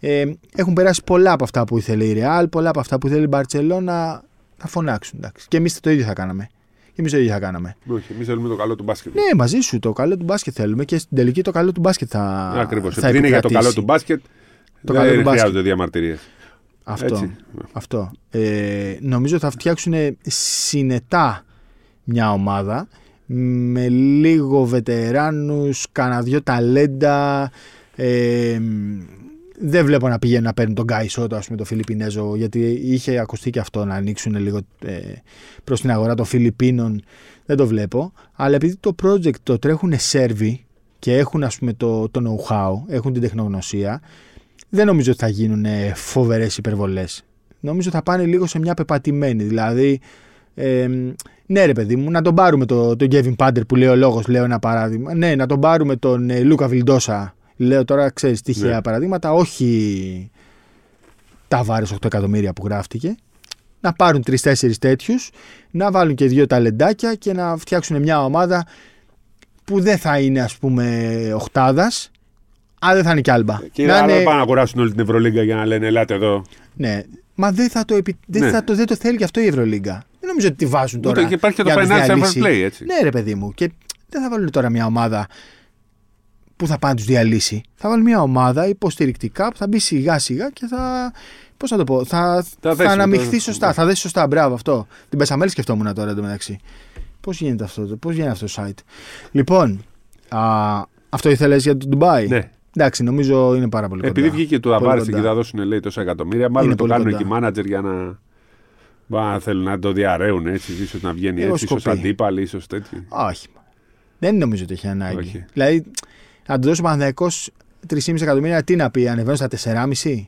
Speaker 1: Ε, έχουν περάσει πολλά από αυτά που ήθελε η Ρεάλ, πολλά από αυτά που ήθελε η Μπαρσελόνα. Θα φωνάξουν. Εντάξει. Και εμείς το ίδιο θα κάναμε. Και εμείς το ίδιο θα κάναμε.
Speaker 2: Όχι, εμείς θέλουμε το καλό του μπάσκετ.
Speaker 1: Ναι, μαζί σου το καλό του μπάσκετ θέλουμε και στην τελική το καλό του μπάσκετ θα.
Speaker 2: Ακριβώς.
Speaker 1: θα
Speaker 2: Επειδή είναι για το
Speaker 1: επικρατήσει.
Speaker 2: καλό του μπάσκετ,
Speaker 1: Το
Speaker 2: δεν
Speaker 1: καλό του μπάσκετ.
Speaker 2: χρειάζονται διαμαρτυρίες.
Speaker 1: Αυτό.
Speaker 2: Έτσι.
Speaker 1: αυτό. Ε, νομίζω θα φτιάξουν συνετά μια ομάδα με λίγο βετεράνους, κανένα δυο ταλέντα. Ε, δεν βλέπω να πηγαίνουν να παίρνουν τον Γκάι Σότο, ας πούμε, τον Φιλιππινέζο, γιατί είχε ακουστεί και αυτό να ανοίξουν λίγο ε, προς την αγορά των Φιλιππίνων. Δεν το βλέπω. Αλλά επειδή το project το τρέχουν Σέρβοι και έχουν ας πούμε το, το know-how, έχουν την τεχνογνωσία, δεν νομίζω ότι θα γίνουν ε, φοβερές υπερβολές. Νομίζω θα πάνε λίγο σε μια πεπατημένη. Δηλαδή, ε, ναι ρε παιδί μου, να τον πάρουμε το, τον Kevin Πάντερ που λέει ο λόγος, λέω ένα παράδειγμα. Ναι, να τον πάρουμε τον ε, Λούκα Βιλντόσα. Λέω τώρα, ξέρεις, τυχαία
Speaker 2: Ναι.
Speaker 1: παραδείγματα, όχι τα βάρες 8 εκατομμύρια που γράφτηκε. Να πάρουν τρει-τέσσερι τέτοιους, να βάλουν και δύο ταλεντάκια και να φτιάξουν μια ομάδα που δεν θα είναι ας πούμε οχτάδας, αλλά δεν θα είναι και άλμπα.
Speaker 2: Και
Speaker 1: Να
Speaker 2: άλλα
Speaker 1: είναι-
Speaker 2: πάνε να αγοράσουν όλη την Ευρωλίγκα για να λένε Ελάτε εδώ.
Speaker 1: ναι, μα δεν θα το, επι... δεν
Speaker 2: Ναι.
Speaker 1: θα το, δεν το θέλει και αυτό η Ευρωλίγκα. Δεν νομίζω ότι τη βάζουν τώρα.
Speaker 2: Ούτε και υπάρχει και το
Speaker 1: για να τους
Speaker 2: financial fair
Speaker 1: διαλύσει.
Speaker 2: play, έτσι.
Speaker 1: Ναι, ρε παιδί μου. Και δεν θα βάλουν τώρα μια ομάδα που θα πάνε να τους διαλύσει. Θα βάλουν μια ομάδα υποστηρικτικά που θα μπει σιγά σιγά και θα. Πώς θα το πω, θα, θα,
Speaker 2: δέσει,
Speaker 1: αναμειχθεί
Speaker 2: το-
Speaker 1: σωστά. Θα δέσει σωστά. Μπράβο αυτό. Την Πεσαμέλη σκεφτόμουν τώρα εντωμεταξύ. Πώς γίνεται αυτό, πώς γίνεται αυτό το site. Λοιπόν, α, αυτό ήθελες για το Ντουμπάι.
Speaker 2: Ναι.
Speaker 1: Εντάξει, νομίζω είναι πάρα πολύ
Speaker 2: Επειδή
Speaker 1: κοντά.
Speaker 2: βγήκε το
Speaker 1: Πολύ
Speaker 2: Αβάρε
Speaker 1: κοντά.
Speaker 2: και θα δώσουν λέει τόσα εκατομμύρια, μάλλον
Speaker 1: Είναι
Speaker 2: το
Speaker 1: πολύ
Speaker 2: κάνουν
Speaker 1: κοντά.
Speaker 2: και οι μάνατζερ για να. Μπα, θέλουν να το διαρρέουν έτσι, ίσως να βγαίνει
Speaker 1: Εγώ
Speaker 2: έτσι, ίσως
Speaker 1: σκοπεί.
Speaker 2: αντίπαλοι, ίσως τέτοιοι.
Speaker 1: Όχι. Δεν νομίζω ότι έχει ανάγκη.
Speaker 2: Όχι.
Speaker 1: Δηλαδή, να του δώσει ο Παναθυναϊκό 3,5 εκατομμύρια, τι να πει, ανεβαίνω στα 4,5.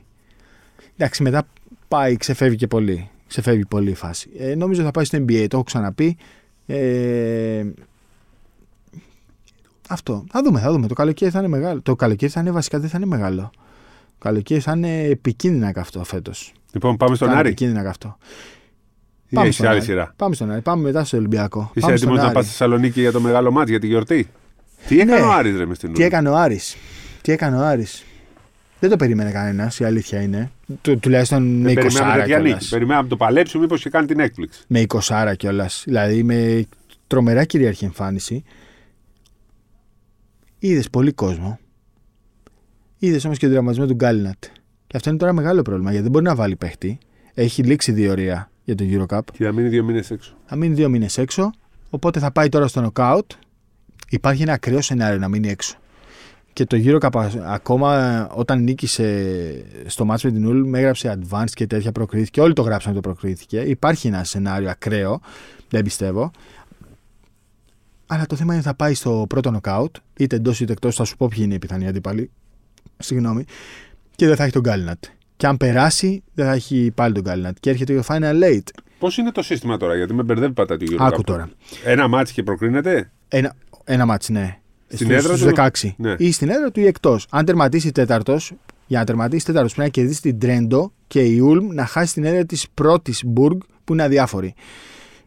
Speaker 1: Εντάξει, μετά πάει, ξεφεύγει και πολύ. Ξεφεύγει πολύ η φάση. Ε, νομίζω θα πάει στο NBA, το έχω ξαναπεί. Ε, αυτό. Θα δούμε, θα δούμε. Το καλοκαίρι θα είναι μεγάλο. Το καλοκαίρι θα είναι βασικά δεν θα είναι μεγάλο. Το καλοκαίρι θα είναι επικίνδυνα καυτό φέτος.
Speaker 2: Λοιπόν, πάμε στον Άρη.
Speaker 1: επικίνδυνα καυτό.
Speaker 2: Ή
Speaker 1: Πάμε
Speaker 2: έχει
Speaker 1: στον
Speaker 2: άλλη
Speaker 1: Άρη.
Speaker 2: σειρά.
Speaker 1: Πάμε στον Άρη. Πάμε μετά στο Ολυμπιακό.
Speaker 2: Είσαι
Speaker 1: Πάμε
Speaker 2: έτοιμος
Speaker 1: στον
Speaker 2: να
Speaker 1: Άρη.
Speaker 2: πας στη Θεσσαλονίκη για το μεγάλο μάτι, για τη γιορτή; Τι έκανε
Speaker 1: Ναι.
Speaker 2: ο Άρης ρε μες στην
Speaker 1: Τι έκανε ο Άρης. Τι έκανε ο Άρης. Δεν το περίμενε κανένας, η αλήθεια είναι. Του, τουλάχιστον με
Speaker 2: Δεν
Speaker 1: 20
Speaker 2: περιμέναμε
Speaker 1: άρα
Speaker 2: τέτοια
Speaker 1: κιόλας.
Speaker 2: νίκη. Περιμέναμε να το παλέψει, μήπως και κάνει την έκπληξη.
Speaker 1: Με 20 άρα κιόλας. Δηλαδή με τρομερά κυρίαρχη εμφάνιση. Είδες πολύ κόσμο. Είδες όμως και τον τραυματισμό του Γκάλινατ. Και αυτό είναι τώρα μεγάλο πρόβλημα γιατί δεν μπορεί να βάλει παίχτη. Έχει λήξει διορία για το Eurocup.
Speaker 2: Και θα μείνει δύο μήνες έξω.
Speaker 1: Θα μείνει δύο μήνες έξω. Οπότε θα πάει τώρα στο νοκάουτ. Υπάρχει ένα ακραίο σενάριο να μείνει έξω. και το γύρο καπα, ακόμα όταν νίκησε στο μάτς με την Ούλ με έγραψε advanced και τέτοια προκρίθηκε. Όλοι το γράψαν το προκρίθηκε. Υπάρχει ένα σενάριο ακραίο, δεν πιστεύω. Αλλά το θέμα είναι θα πάει στο πρώτο νοκάουτ, είτε εντός είτε εκτός. Θα σου πω ποιοι είναι οι πιθανοί αντίπαλοι. Συγγνώμη. Και δεν θα έχει τον Γκάλινατ. Και αν περάσει, δεν θα έχει πάλι τον Γκάλινατ. Και έρχεται το Final Eight.
Speaker 2: Πώς είναι το σύστημα τώρα, γιατί με μπερδεύει πατά τη γύρω
Speaker 1: Άκου τώρα.
Speaker 2: Ένα μάτσο και προκρίνεται;
Speaker 1: Ένα, ένα μάτς, ναι.
Speaker 2: Στην
Speaker 1: Στους-
Speaker 2: έδρα
Speaker 1: στους
Speaker 2: του;
Speaker 1: 16.
Speaker 2: Ναι.
Speaker 1: Ή στην έδρα του ή εκτός. Αν τερματίσει τέταρτος, για να τερματίσει τέταρτος πρέπει να κερδίσει την Τρέντο και η Ούλμ να χάσει την έδρα της πρώτης Μπουργκ που είναι αδιάφορη.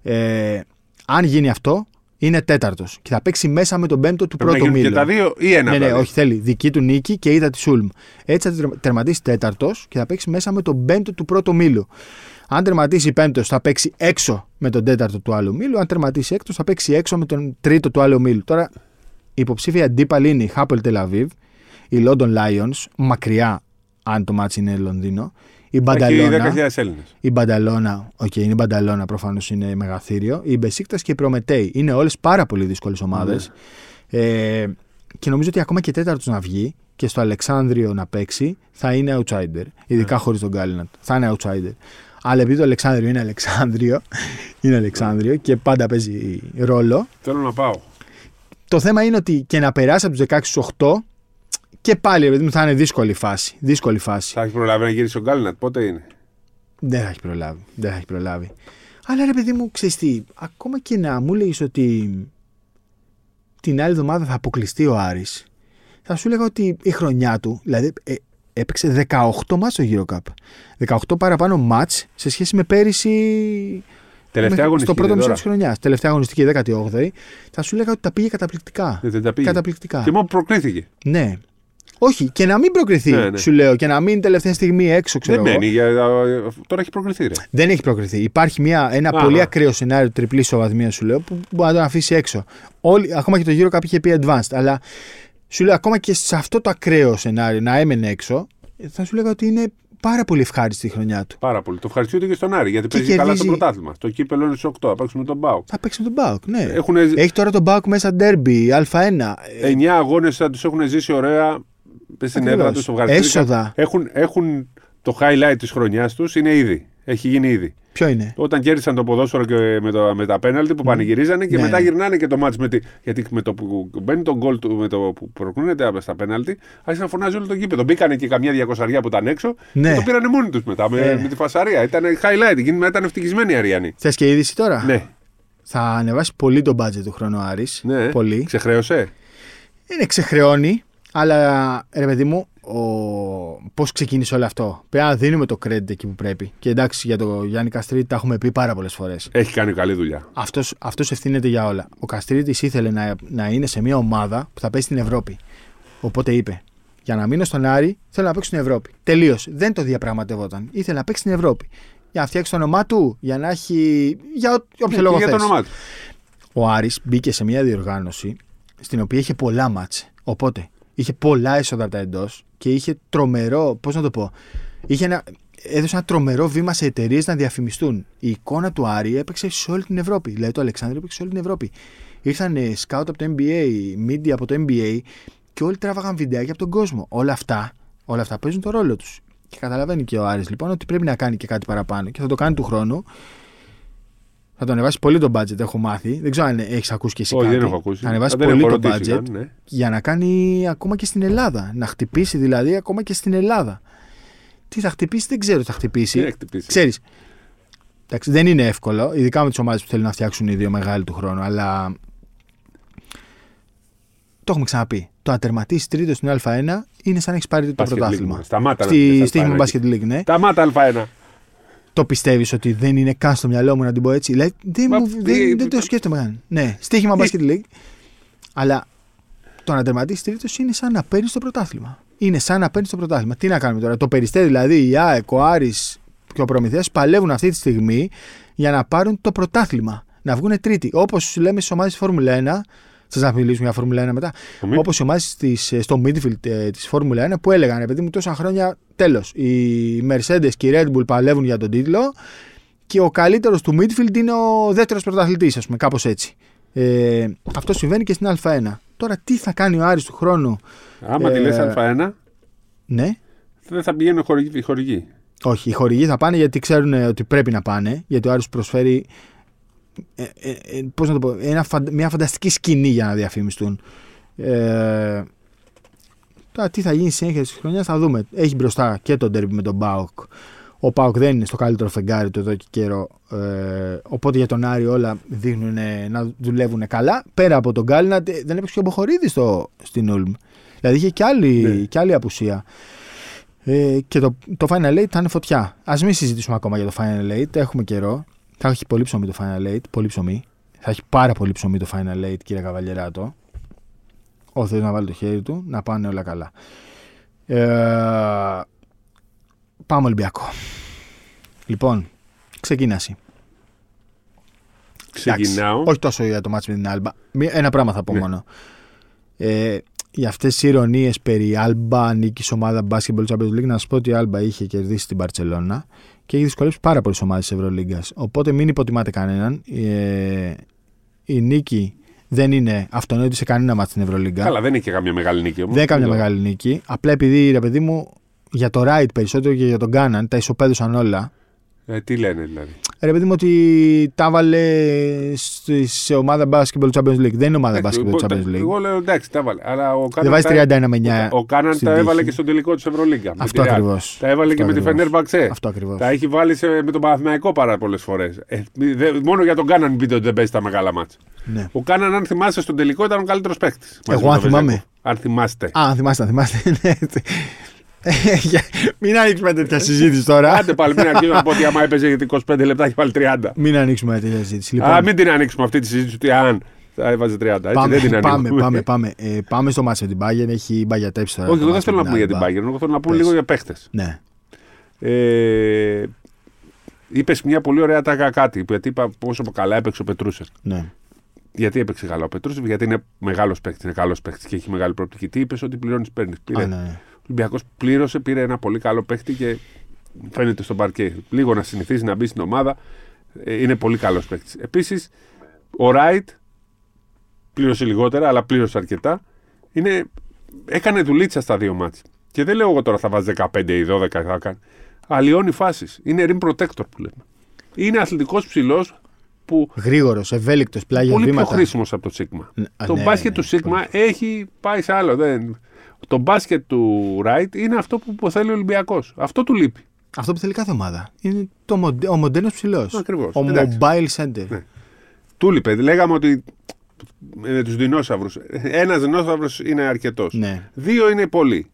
Speaker 1: Ε, αν γίνει αυτό, είναι τέταρτος και θα παίξει μέσα με τον πέμπτο του
Speaker 2: Πρέπει να
Speaker 1: πρώτου
Speaker 2: γίνουν
Speaker 1: μήλου.
Speaker 2: και τα δύο ή ένα.
Speaker 1: Ναι, ναι,
Speaker 2: δηλαδή.
Speaker 1: όχι, θέλει δική του νίκη και είδα τη Ούλμ. Έτσι θα τερμα- τερματίσει τέταρτος και θα παίξει μέσα με τον πέμπτο του πρώτου μήλου. Αν τερματίσει πέμπτος, θα παίξει έξω με τον τέταρτο του άλλου μήλου. Αν τερματίσει έκτος, θα παίξει έξω με τον τρίτο του άλλου μήλου. Τώρα, η υποψήφια αντίπαλη είναι η Χάπελ Τελαβίβ, η London Lions, μακριά αν το μάτσι είναι Λονδίνο. Η
Speaker 2: Έχει
Speaker 1: Μπανταλώνα.
Speaker 2: 10.000 Έλληνες.
Speaker 1: Η Μπανταλώνα, οκ, είναι η Μπανταλώνα προφανώς είναι μεγαθύριο. Η Μπεσίκτα και η Προμετέη είναι όλες πάρα πολύ δύσκολες ομάδες. Ε, και νομίζω ότι ακόμα και τέταρτος να βγει και στο Αλεξάνδριο να παίξει θα είναι outsider. Ειδικά χωρίς τον Γκάλινατ. Θα είναι outsider. Αλλά επειδή το Αλεξάνδριο είναι Αλεξάνδριο, *laughs* είναι Αλεξάνδριο και πάντα παίζει ρόλο.
Speaker 2: Θέλω να πάω.
Speaker 1: Το θέμα είναι ότι και να περάσει από τους 16 στους 8 και πάλι ρε παιδί μου, θα είναι δύσκολη φάση. Δύσκολη φάση.
Speaker 2: Θα έχει προλάβει να γυρίσει ο Γκάλινατ. Πότε είναι;
Speaker 1: Δεν θα έχει προλάβει. Δεν θα έχει προλάβει. Αλλά ρε παιδί μου, ξέρεις τι, ακόμα και να μου λέει ότι την άλλη εβδομάδα θα αποκλειστεί ο Άρης, θα σου λέγα ότι η χρονιά του, δηλαδή ε, έπαιξε 18 μάτς στο Euro Cup. 18 παραπάνω μάτς σε σχέση με πέρυσι
Speaker 2: Τελευταία
Speaker 1: μέχρι- στο
Speaker 2: αγωνιστική.
Speaker 1: πρώτο
Speaker 2: είναι
Speaker 1: μισό
Speaker 2: τώρα.
Speaker 1: της χρονιάς. Τελευταία αγωνιστική 18η. Θα σου λέγα ότι τα πήγε καταπληκτικά.
Speaker 2: Ε, Δεν τα πήγε.
Speaker 1: Καταπληκτικά.
Speaker 2: Και μόνο που προκρίθηκε.
Speaker 1: Ναι. Όχι, και να μην προκριθεί,
Speaker 2: Ναι, ναι.
Speaker 1: σου λέω, και να μην τελευταία στιγμή έξω, ξέρω
Speaker 2: Δεν
Speaker 1: εγώ.
Speaker 2: μένει. Για... Τώρα έχει προκριθεί. Ρε.
Speaker 1: Δεν έχει προκριθεί. Υπάρχει μια, ένα
Speaker 2: Α,
Speaker 1: πολύ
Speaker 2: α.
Speaker 1: ακραίο σενάριο τριπλής ισοβαθμίας, σου λέω, που μπορεί να τον αφήσει έξω. Όλοι, ακόμα και το γύρο κάποιο είχε πει advanced. Αλλά σου λέω, ακόμα και σε αυτό το ακραίο σενάριο να έμενε έξω, θα σου λέγα ότι είναι πάρα πολύ ευχάριστη η χρονιά του.
Speaker 2: Πάρα πολύ. Το ευχαριστούνται και στον Άρη γιατί
Speaker 1: Και
Speaker 2: παίζει καλά στο
Speaker 1: κερδίζει-
Speaker 2: πρωτάθλημα. Το κύπελο είναι στου 8. Θα παίξουν με τον Μπάουκ.
Speaker 1: Θα παίξει με τον Μπάουκ, ναι.
Speaker 2: Έχουν
Speaker 1: Έχει τώρα τον Μπάουκ μέσα ντέρμπι, Α1. Ε,
Speaker 2: 9 αγώνες θα τους έχουν ζήσει ωραία στην
Speaker 1: Ακριβώς.
Speaker 2: έδρα τους στο ευχαριστήρι.
Speaker 1: Έσοδα.
Speaker 2: Έχουν, έχουν το highlight της χρονιάς τους είναι ήδη. Έχει γίνει ήδη.
Speaker 1: Ποιο είναι;
Speaker 2: Όταν κέρδισαν το ποδόσφαιρο και με, το, με τα πέναλτι που πανηγυρίζανε και
Speaker 1: Ναι.
Speaker 2: μετά γυρνάνε και το μάτς με τη, γιατί με το που μπαίνει τον γκολ του, με το που προκρίνεται στα πέναλτι, άρχισαν να φωνάζει όλο το γήπεδο. Μπήκανε και καμιά διακοσαριά που ήταν έξω
Speaker 1: Ναι.
Speaker 2: και το πήρανε μόνοι τους μετά με,
Speaker 1: Ε.
Speaker 2: με τη φασαρία. Ήταν highlight, εκείνη μετά ήταν ευτυχισμένοι οι Αριανοί.
Speaker 1: Θες και είδηση τώρα;
Speaker 2: Ναι,
Speaker 1: Θα ανεβάσει πολύ τον budget του χρόνου Άρης.
Speaker 2: ναι.
Speaker 1: Πολύ.
Speaker 2: Ξεχρέωσε;
Speaker 1: Είναι ξεχρεώνει, αλλά ρε παιδί μου, ο... πώς ξεκίνησε όλο αυτό; Πρέπει να δίνουμε το credit εκεί που πρέπει. Και εντάξει, για τον Γιάννη Καστρίτη τα έχουμε πει πάρα πολλές φορές.
Speaker 2: Έχει κάνει καλή δουλειά.
Speaker 1: Αυτός, αυτός ευθύνεται για όλα. Ο Καστρίτης ήθελε να, να είναι σε μια ομάδα που θα παίζει στην Ευρώπη. Οπότε είπε: Για να μείνω στον Άρη, θέλω να παίξω στην Ευρώπη. Τελείως. Δεν το διαπραγματευόταν. Ήθελε να παίξει στην Ευρώπη. Για να φτιάξει το όνομά του, για να έχει. Για ό- όποιο
Speaker 2: Ναι,
Speaker 1: λόγο
Speaker 2: και για το
Speaker 1: θες.
Speaker 2: όνομά του.
Speaker 1: Ο Άρης μπήκε σε μια διοργάνωση στην οποία είχε πολλά μάτς. Οπότε είχε πολλά έσοδα από τα εντός και είχε τρομερό. Πώς να το πω. Είχε ένα, έδωσε ένα τρομερό βήμα σε εταιρείες να διαφημιστούν. Η εικόνα του Άρη έπαιξε σε όλη την Ευρώπη. Δηλαδή το Αλεξάνδριο έπαιξε σε όλη την Ευρώπη. Ήρθαν σκάουτ από το NBA, media από το NBA και όλοι τράβαγαν βιντεάκια από τον κόσμο. Όλα αυτά, όλα αυτά παίζουν το ρόλο τους. Και καταλαβαίνει και ο Άρης λοιπόν ότι πρέπει να κάνει και κάτι παραπάνω και θα το κάνει του χρόνου. Θα το ανεβάσει πολύ το budget, έχω μάθει. Δεν ξέρω αν έχεις ακούσει και εσύ
Speaker 2: Όχι,
Speaker 1: κάτι.
Speaker 2: δεν έχω ακούσει.
Speaker 1: Θα ανεβάσει
Speaker 2: Α, δεν
Speaker 1: πολύ
Speaker 2: έχω
Speaker 1: το
Speaker 2: ρωτήσει
Speaker 1: budget
Speaker 2: καν, ναι.
Speaker 1: για να κάνει ακόμα και στην Ελλάδα. Να χτυπήσει δηλαδή ακόμα και στην Ελλάδα. Τι θα χτυπήσει, δεν ξέρω τι θα χτυπήσει.
Speaker 2: Τι έχει χτυπήσει.
Speaker 1: Ξέρεις. Εντάξει, δεν είναι εύκολο, ειδικά με τι ομάδες που θέλουν να φτιάξουν οι δύο μεγάλοι του χρόνου, αλλά. Το έχουμε ξαναπεί. Το να τερματίσει τρίτο στην Α1 είναι σαν να έχεις πάρει το
Speaker 2: Basket League
Speaker 1: πρωτάθλημα.
Speaker 2: μας. Σταμάτα να
Speaker 1: Στη
Speaker 2: πεις
Speaker 1: Στίγμα
Speaker 2: Α1
Speaker 1: Basket League, ναι.
Speaker 2: Σταμάτα Α1.
Speaker 1: Το πιστεύεις ότι δεν είναι καν στο μυαλό μου να την πω έτσι; Δηλαδή, δεν,
Speaker 2: Μα
Speaker 1: μου,
Speaker 2: τι-
Speaker 1: δεν, δεν το σκέφτομαι καν. Ναι, στοίχημα Basket League. Αλλά το να τερματίσεις τρίτος είναι σαν να παίρνεις το πρωτάθλημα. Είναι σαν να παίρνεις το πρωτάθλημα. Τι να κάνουμε τώρα; Το περιστέρι δηλαδή, η ΑΕΚ, ο Άρης και ο Προμηθέας παλεύουν αυτή τη στιγμή για να πάρουν το πρωτάθλημα. Να βγουν τρίτη. Όπως λέμε στις ομάδες της Φόρμουλα 1. Θες να μιλήσουμε για Φόρμουλα 1 μετά;
Speaker 2: Μη.
Speaker 1: Όπως οι ομάδες στο midfield ε, της Φόρμουλα 1 που έλεγαν, επειδή μου τόσα χρόνια τέλος. Οι Mercedes και η Red Bull παλεύουν για τον τίτλο και ο καλύτερος του midfield είναι ο δεύτερος πρωταθλητής, ας πούμε, κάπως έτσι. Ε, αυτό συμβαίνει και στην Α1. Τώρα τι θα κάνει ο Άρης του χρόνου.
Speaker 2: Άμα τη
Speaker 1: Ε,
Speaker 2: λες Α1,
Speaker 1: Ναι.
Speaker 2: δεν θα πηγαίνουν χορηγοί. οι χορηγοί.
Speaker 1: Όχι, οι χορηγοί θα πάνε γιατί ξέρουν ε, ότι πρέπει να πάνε. Γιατί ο Άρης προσφέρει. Ε, ε, ε, πώς να το πω, ένα, φαντα- μια φανταστική σκηνή για να διαφημιστούν. Ε, τώρα τι θα γίνει στη συνέχεια της χρονιάς θα δούμε. Έχει μπροστά και τον τέρμι με τον Μπάουκ. Ο Πάουκ δεν είναι στο καλύτερο φεγγάρι του εδώ και καιρό. Ε, οπότε για τον Άρη όλα δείχνουν ε, να δουλεύουν καλά. Πέρα από τον Γκάλινα ε, δεν έπαιξε και ο Μποχορίδης στο, στην Ulm. Δηλαδή είχε και άλλη,
Speaker 2: Ναι.
Speaker 1: και άλλη απουσία. Ε, και το, το Final 8 θα είναι φωτιά. Α μην συζητήσουμε ακόμα για το Final 8. Έχουμε καιρό. Θα έχει πολύ ψωμί το Final 8. Πολύ ψωμί. Θα έχει πάρα πολύ ψωμί το Final 8, κύριε Καβαλιεράτο. Ο Θεός να βάλει το χέρι του, να πάνε όλα καλά. Ε, πάμε Ολυμπιακό. Λοιπόν, ξεκίναση.
Speaker 2: Ξεκινάω.
Speaker 1: Εντάξει, όχι τόσο για το μάτς με την Άλμπα. Μη- Ένα πράγμα θα πω
Speaker 2: Ναι.
Speaker 1: μόνο. Ε, για αυτές τις ηρωνίες περί Άλμπα νίκης ομάδα Basketball Champions League, να σα πω ότι η Άλμπα είχε κερδίσει την Παρσελώνα και έχει δυσκολέψει πάρα πολλές ομάδες της Ευρωλίγκας. Οπότε μην υποτιμάτε κανέναν. Ε, η νίκη δεν είναι αυτονόητη σε κανένα μάτι στην Ευρωλίγκα.
Speaker 2: Καλά, δεν είναι και καμία μεγάλη νίκη όμως.
Speaker 1: Δεν έκανε μια μεγάλη νίκη. Απλά επειδή ρε παιδί μου για το Ράιτ περισσότερο και για τον Κάναν τα ισοπαίδωσαν όλα.
Speaker 2: Ε, τι λένε δηλαδή.
Speaker 1: Ρε παιδί μου ότι τα βάλε στη- σε ομάδα Basketball Champions League. Δεν είναι ομάδα
Speaker 2: Εντάξει,
Speaker 1: Basketball
Speaker 2: εγώ-
Speaker 1: Champions League.
Speaker 2: Εγώ λέω εντάξει, τα έβαλε. Αλλά ο
Speaker 1: Δεν
Speaker 2: Κάναν
Speaker 1: βάζει
Speaker 2: τα-
Speaker 1: 31 με 9.
Speaker 2: Ο Κάναν
Speaker 1: στην
Speaker 2: τα έβαλε
Speaker 1: τύχη.
Speaker 2: και στον τελικό της Ευρωλίγκα. με
Speaker 1: Αυτό
Speaker 2: τη Real.
Speaker 1: ακριβώς.
Speaker 2: Τα έβαλε και με τη Φενέρμπαξε.
Speaker 1: Αυτό ακριβώς.
Speaker 2: Τα έχει βάλει σε- με τον Παναθηναϊκό πάρα πολλές φορές. Ε, δε- μόνο για τον Κάναν μην πείτε ότι δεν παίζει τα μεγάλα μάτσα.
Speaker 1: Ναι.
Speaker 2: Ο Κάναν, αν θυμάσαι, στον τελικό ήταν ο καλύτερος παίκτης.
Speaker 1: Εγώ, αν θυμάμαι.
Speaker 2: Αν θυμάστε.
Speaker 1: Α, αν θυμάστε, αν θυμάστε. *laughs* Ναι, έτσι. Ε, για- Μην ανοίξουμε τέτοια συζήτηση τώρα.
Speaker 2: Άντε πάλι, μην αρχίσουμε να πω ότι άμα έπαιζε για 25 λεπτά έχει βάλει 30.
Speaker 1: Μην ανοίξουμε τέτοια συζήτηση. Λοιπόν,
Speaker 2: Α, μην την ανοίξουμε αυτή τη συζήτηση ότι αν θα έβαζε 30. Έτσι,
Speaker 1: πάμε,
Speaker 2: δεν την
Speaker 1: πάμε,
Speaker 2: ανοίγουμε.
Speaker 1: πάμε, πάμε. Ε, πάμε στο μάτσο με την Bayern. Έχει μπαγιατέψει τώρα.
Speaker 2: Όχι,
Speaker 1: το
Speaker 2: εγώ δεν
Speaker 1: μάτς
Speaker 2: θέλω
Speaker 1: με
Speaker 2: να πούμε για την
Speaker 1: Alba.
Speaker 2: Bayern. Εγώ θέλω να πούμε
Speaker 1: Πες.
Speaker 2: λίγο για παίχτες.
Speaker 1: Ναι.
Speaker 2: Ε, Είπες μια πολύ ωραία τάκα κάτι. Γιατί είπα πόσο καλά έπαιξε ο Πετρούσεφ.
Speaker 1: ναι.
Speaker 2: Γιατί έπαιξε καλά ο Πετρούσεφ, Γιατί είναι μεγάλος παίκτη, είναι καλός παίκτη και έχει μεγάλη προοπτική. Τι είπες ότι πληρώνεις, παίρνεις.
Speaker 1: Α, ναι, ναι.
Speaker 2: Ο Ολυμπιακός πλήρωσε, πήρε ένα πολύ καλό παίκτη και φαίνεται στον παρκέ. Λίγο να συνηθίζει να μπει στην ομάδα. Ε, Είναι πολύ καλός παίκτη. Επίσης, ο Ράιτ πλήρωσε λιγότερα, αλλά πλήρωσε αρκετά. Είναι, έκανε δουλίτσα στα δύο μάτς. Και δεν λέω εγώ τώρα θα βάζει 15 ή 12 θα κάνει. Αλλοιώνει φάσεις. Είναι rim protector που λέμε. Είναι αθλητικός ψηλός που
Speaker 1: Γρήγορος, ευέλικτος, πλάγια
Speaker 2: πολύ
Speaker 1: βήματα.
Speaker 2: πιο χρήσιμος από το Σίγμα.
Speaker 1: Ναι, α,
Speaker 2: το
Speaker 1: ναι,
Speaker 2: μπάσκετ
Speaker 1: ναι,
Speaker 2: του Σίγμα έχει πάει σε άλλο. Δεν... Το μπάσκετ του Ράιτ είναι αυτό που, που θέλει ο Ολυμπιακός. Αυτό του λείπει.
Speaker 1: Αυτό που θέλει κάθε ομάδα. Είναι το μοντε... ο μοντέρνος ψηλός.
Speaker 2: Ακριβώς.
Speaker 1: Ο
Speaker 2: Εντάξει.
Speaker 1: mobile center.
Speaker 2: Ναι. Του λείπει. Λέγαμε ότι με τους δεινόσαυρους. Ένας δεινόσαυρος είναι αρκετός.
Speaker 1: Ναι.
Speaker 2: Δύο είναι πολύ.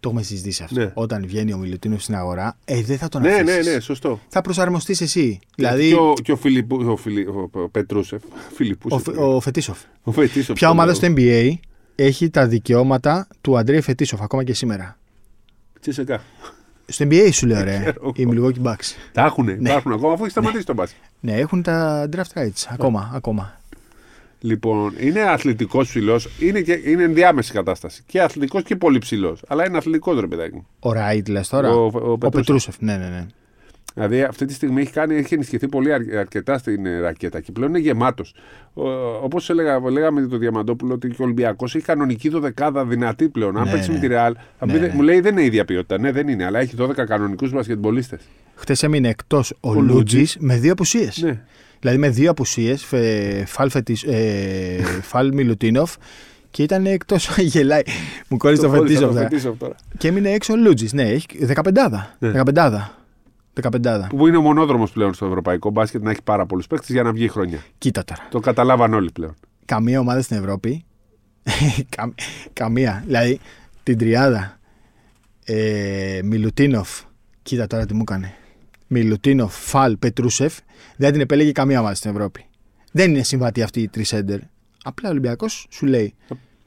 Speaker 1: Το έχουμε συζητήσει αυτό.
Speaker 2: Ναι.
Speaker 1: Όταν βγαίνει ο Μιλουτίνος στην αγορά, ε, δεν θα τον
Speaker 2: Ναι,
Speaker 1: αφήσεις.
Speaker 2: ναι, ναι, σωστό.
Speaker 1: Θα προσαρμοστείς εσύ. Δηλαδή,
Speaker 2: Και ο, και ο, Φιλιππού, ο, Φιλι, ο Πετρούσεφ. Φιλιππούς,
Speaker 1: ο, Φε- ο Φετίσοφ.
Speaker 2: ο Φετίσοφ,
Speaker 1: Ποια
Speaker 2: το
Speaker 1: ομάδα
Speaker 2: λέω.
Speaker 1: στο NBA έχει τα δικαιώματα του Αντρέα Φετίσοφ ακόμα και σήμερα.
Speaker 2: Τσισεκά.
Speaker 1: Στο NBA σου λέω *laughs* ρε,
Speaker 2: ξέρω.
Speaker 1: οι Milwaukee Bucks.
Speaker 2: Τα έχουν, υπάρχουν ακόμα αφού έχει σταματήσει το μπάσκετ. *laughs*
Speaker 1: Ναι, έχουν τα draft rights ακόμα. ακόμα.
Speaker 2: Λοιπόν, είναι αθλητικός ψηλός, είναι, και- είναι ενδιάμεση κατάσταση. Και αθλητικός και πολύ ψηλός. Αλλά είναι αθλητικός ρε παιδάκι μου.
Speaker 1: Ο Ράιτ λες τώρα;
Speaker 2: Ο-
Speaker 1: Ο,
Speaker 2: ο Πετρούσεφ.
Speaker 1: Πετρούσεφ. Ναι, ναι, ναι.
Speaker 2: Δηλαδή αυτή τη στιγμή έχει, κάνει, έχει ενισχυθεί πολύ αρ- αρκετά στην ε, ρακέτα και πλέον είναι γεμάτος. Όπως λέγαμε το Διαμαντόπουλο, ότι και ο Ολυμπιακός έχει κανονική δωδεκάδα δυνατή πλέον. Αν
Speaker 1: Ναι,
Speaker 2: παίξει
Speaker 1: ναι.
Speaker 2: με τη Ρεάλ, θα
Speaker 1: Ναι,
Speaker 2: πει,
Speaker 1: ναι.
Speaker 2: μου λέει δεν είναι ίδια ποιότητα. Ναι, δεν είναι, αλλά έχει 12 κανονικούς μπασκετμπολίστες.
Speaker 1: Χθες έμεινε εκτός ο,
Speaker 2: Ο
Speaker 1: Λούτζης
Speaker 2: Λούτζης.
Speaker 1: με δύο απουσίες.
Speaker 2: Ναι.
Speaker 1: Δηλαδή με δύο απουσίες, φαλ, Φετίσ- ε, φαλ Μιλουτίνοφ και ήταν εκτός. *laughs* Γελάει. Μου κόλλησε το,
Speaker 2: κόλλησα
Speaker 1: Φετίσοφ.
Speaker 2: το
Speaker 1: τώρα.
Speaker 2: Φετίσοφ τώρα.
Speaker 1: Και έμεινε έξω ο Λούτζης. Ναι, έχει 15.
Speaker 2: Ναι.
Speaker 1: 15. 15.
Speaker 2: Που είναι ο μονόδρομος πλέον στο ευρωπαϊκό μπάσκετ να έχει πάρα πολλούς παίκτες για να βγει η χρονιά.
Speaker 1: Κοίτα τώρα.
Speaker 2: Το καταλάβαν όλοι πλέον.
Speaker 1: Καμία ομάδα στην Ευρώπη. *laughs* κα- καμία. Δηλαδή την τριάδα. Ε, Μιλουτίνοφ. Κοίτα τώρα τι μου έκανε. Μιλουτίνοφ, Φαλ, Πετρούσεφ. Δεν την επέλεγε καμία ομάδα στην Ευρώπη. Δεν είναι συμβατή αυτή η τρισέντερ. Απλά ο Ολυμπιακός σου λέει.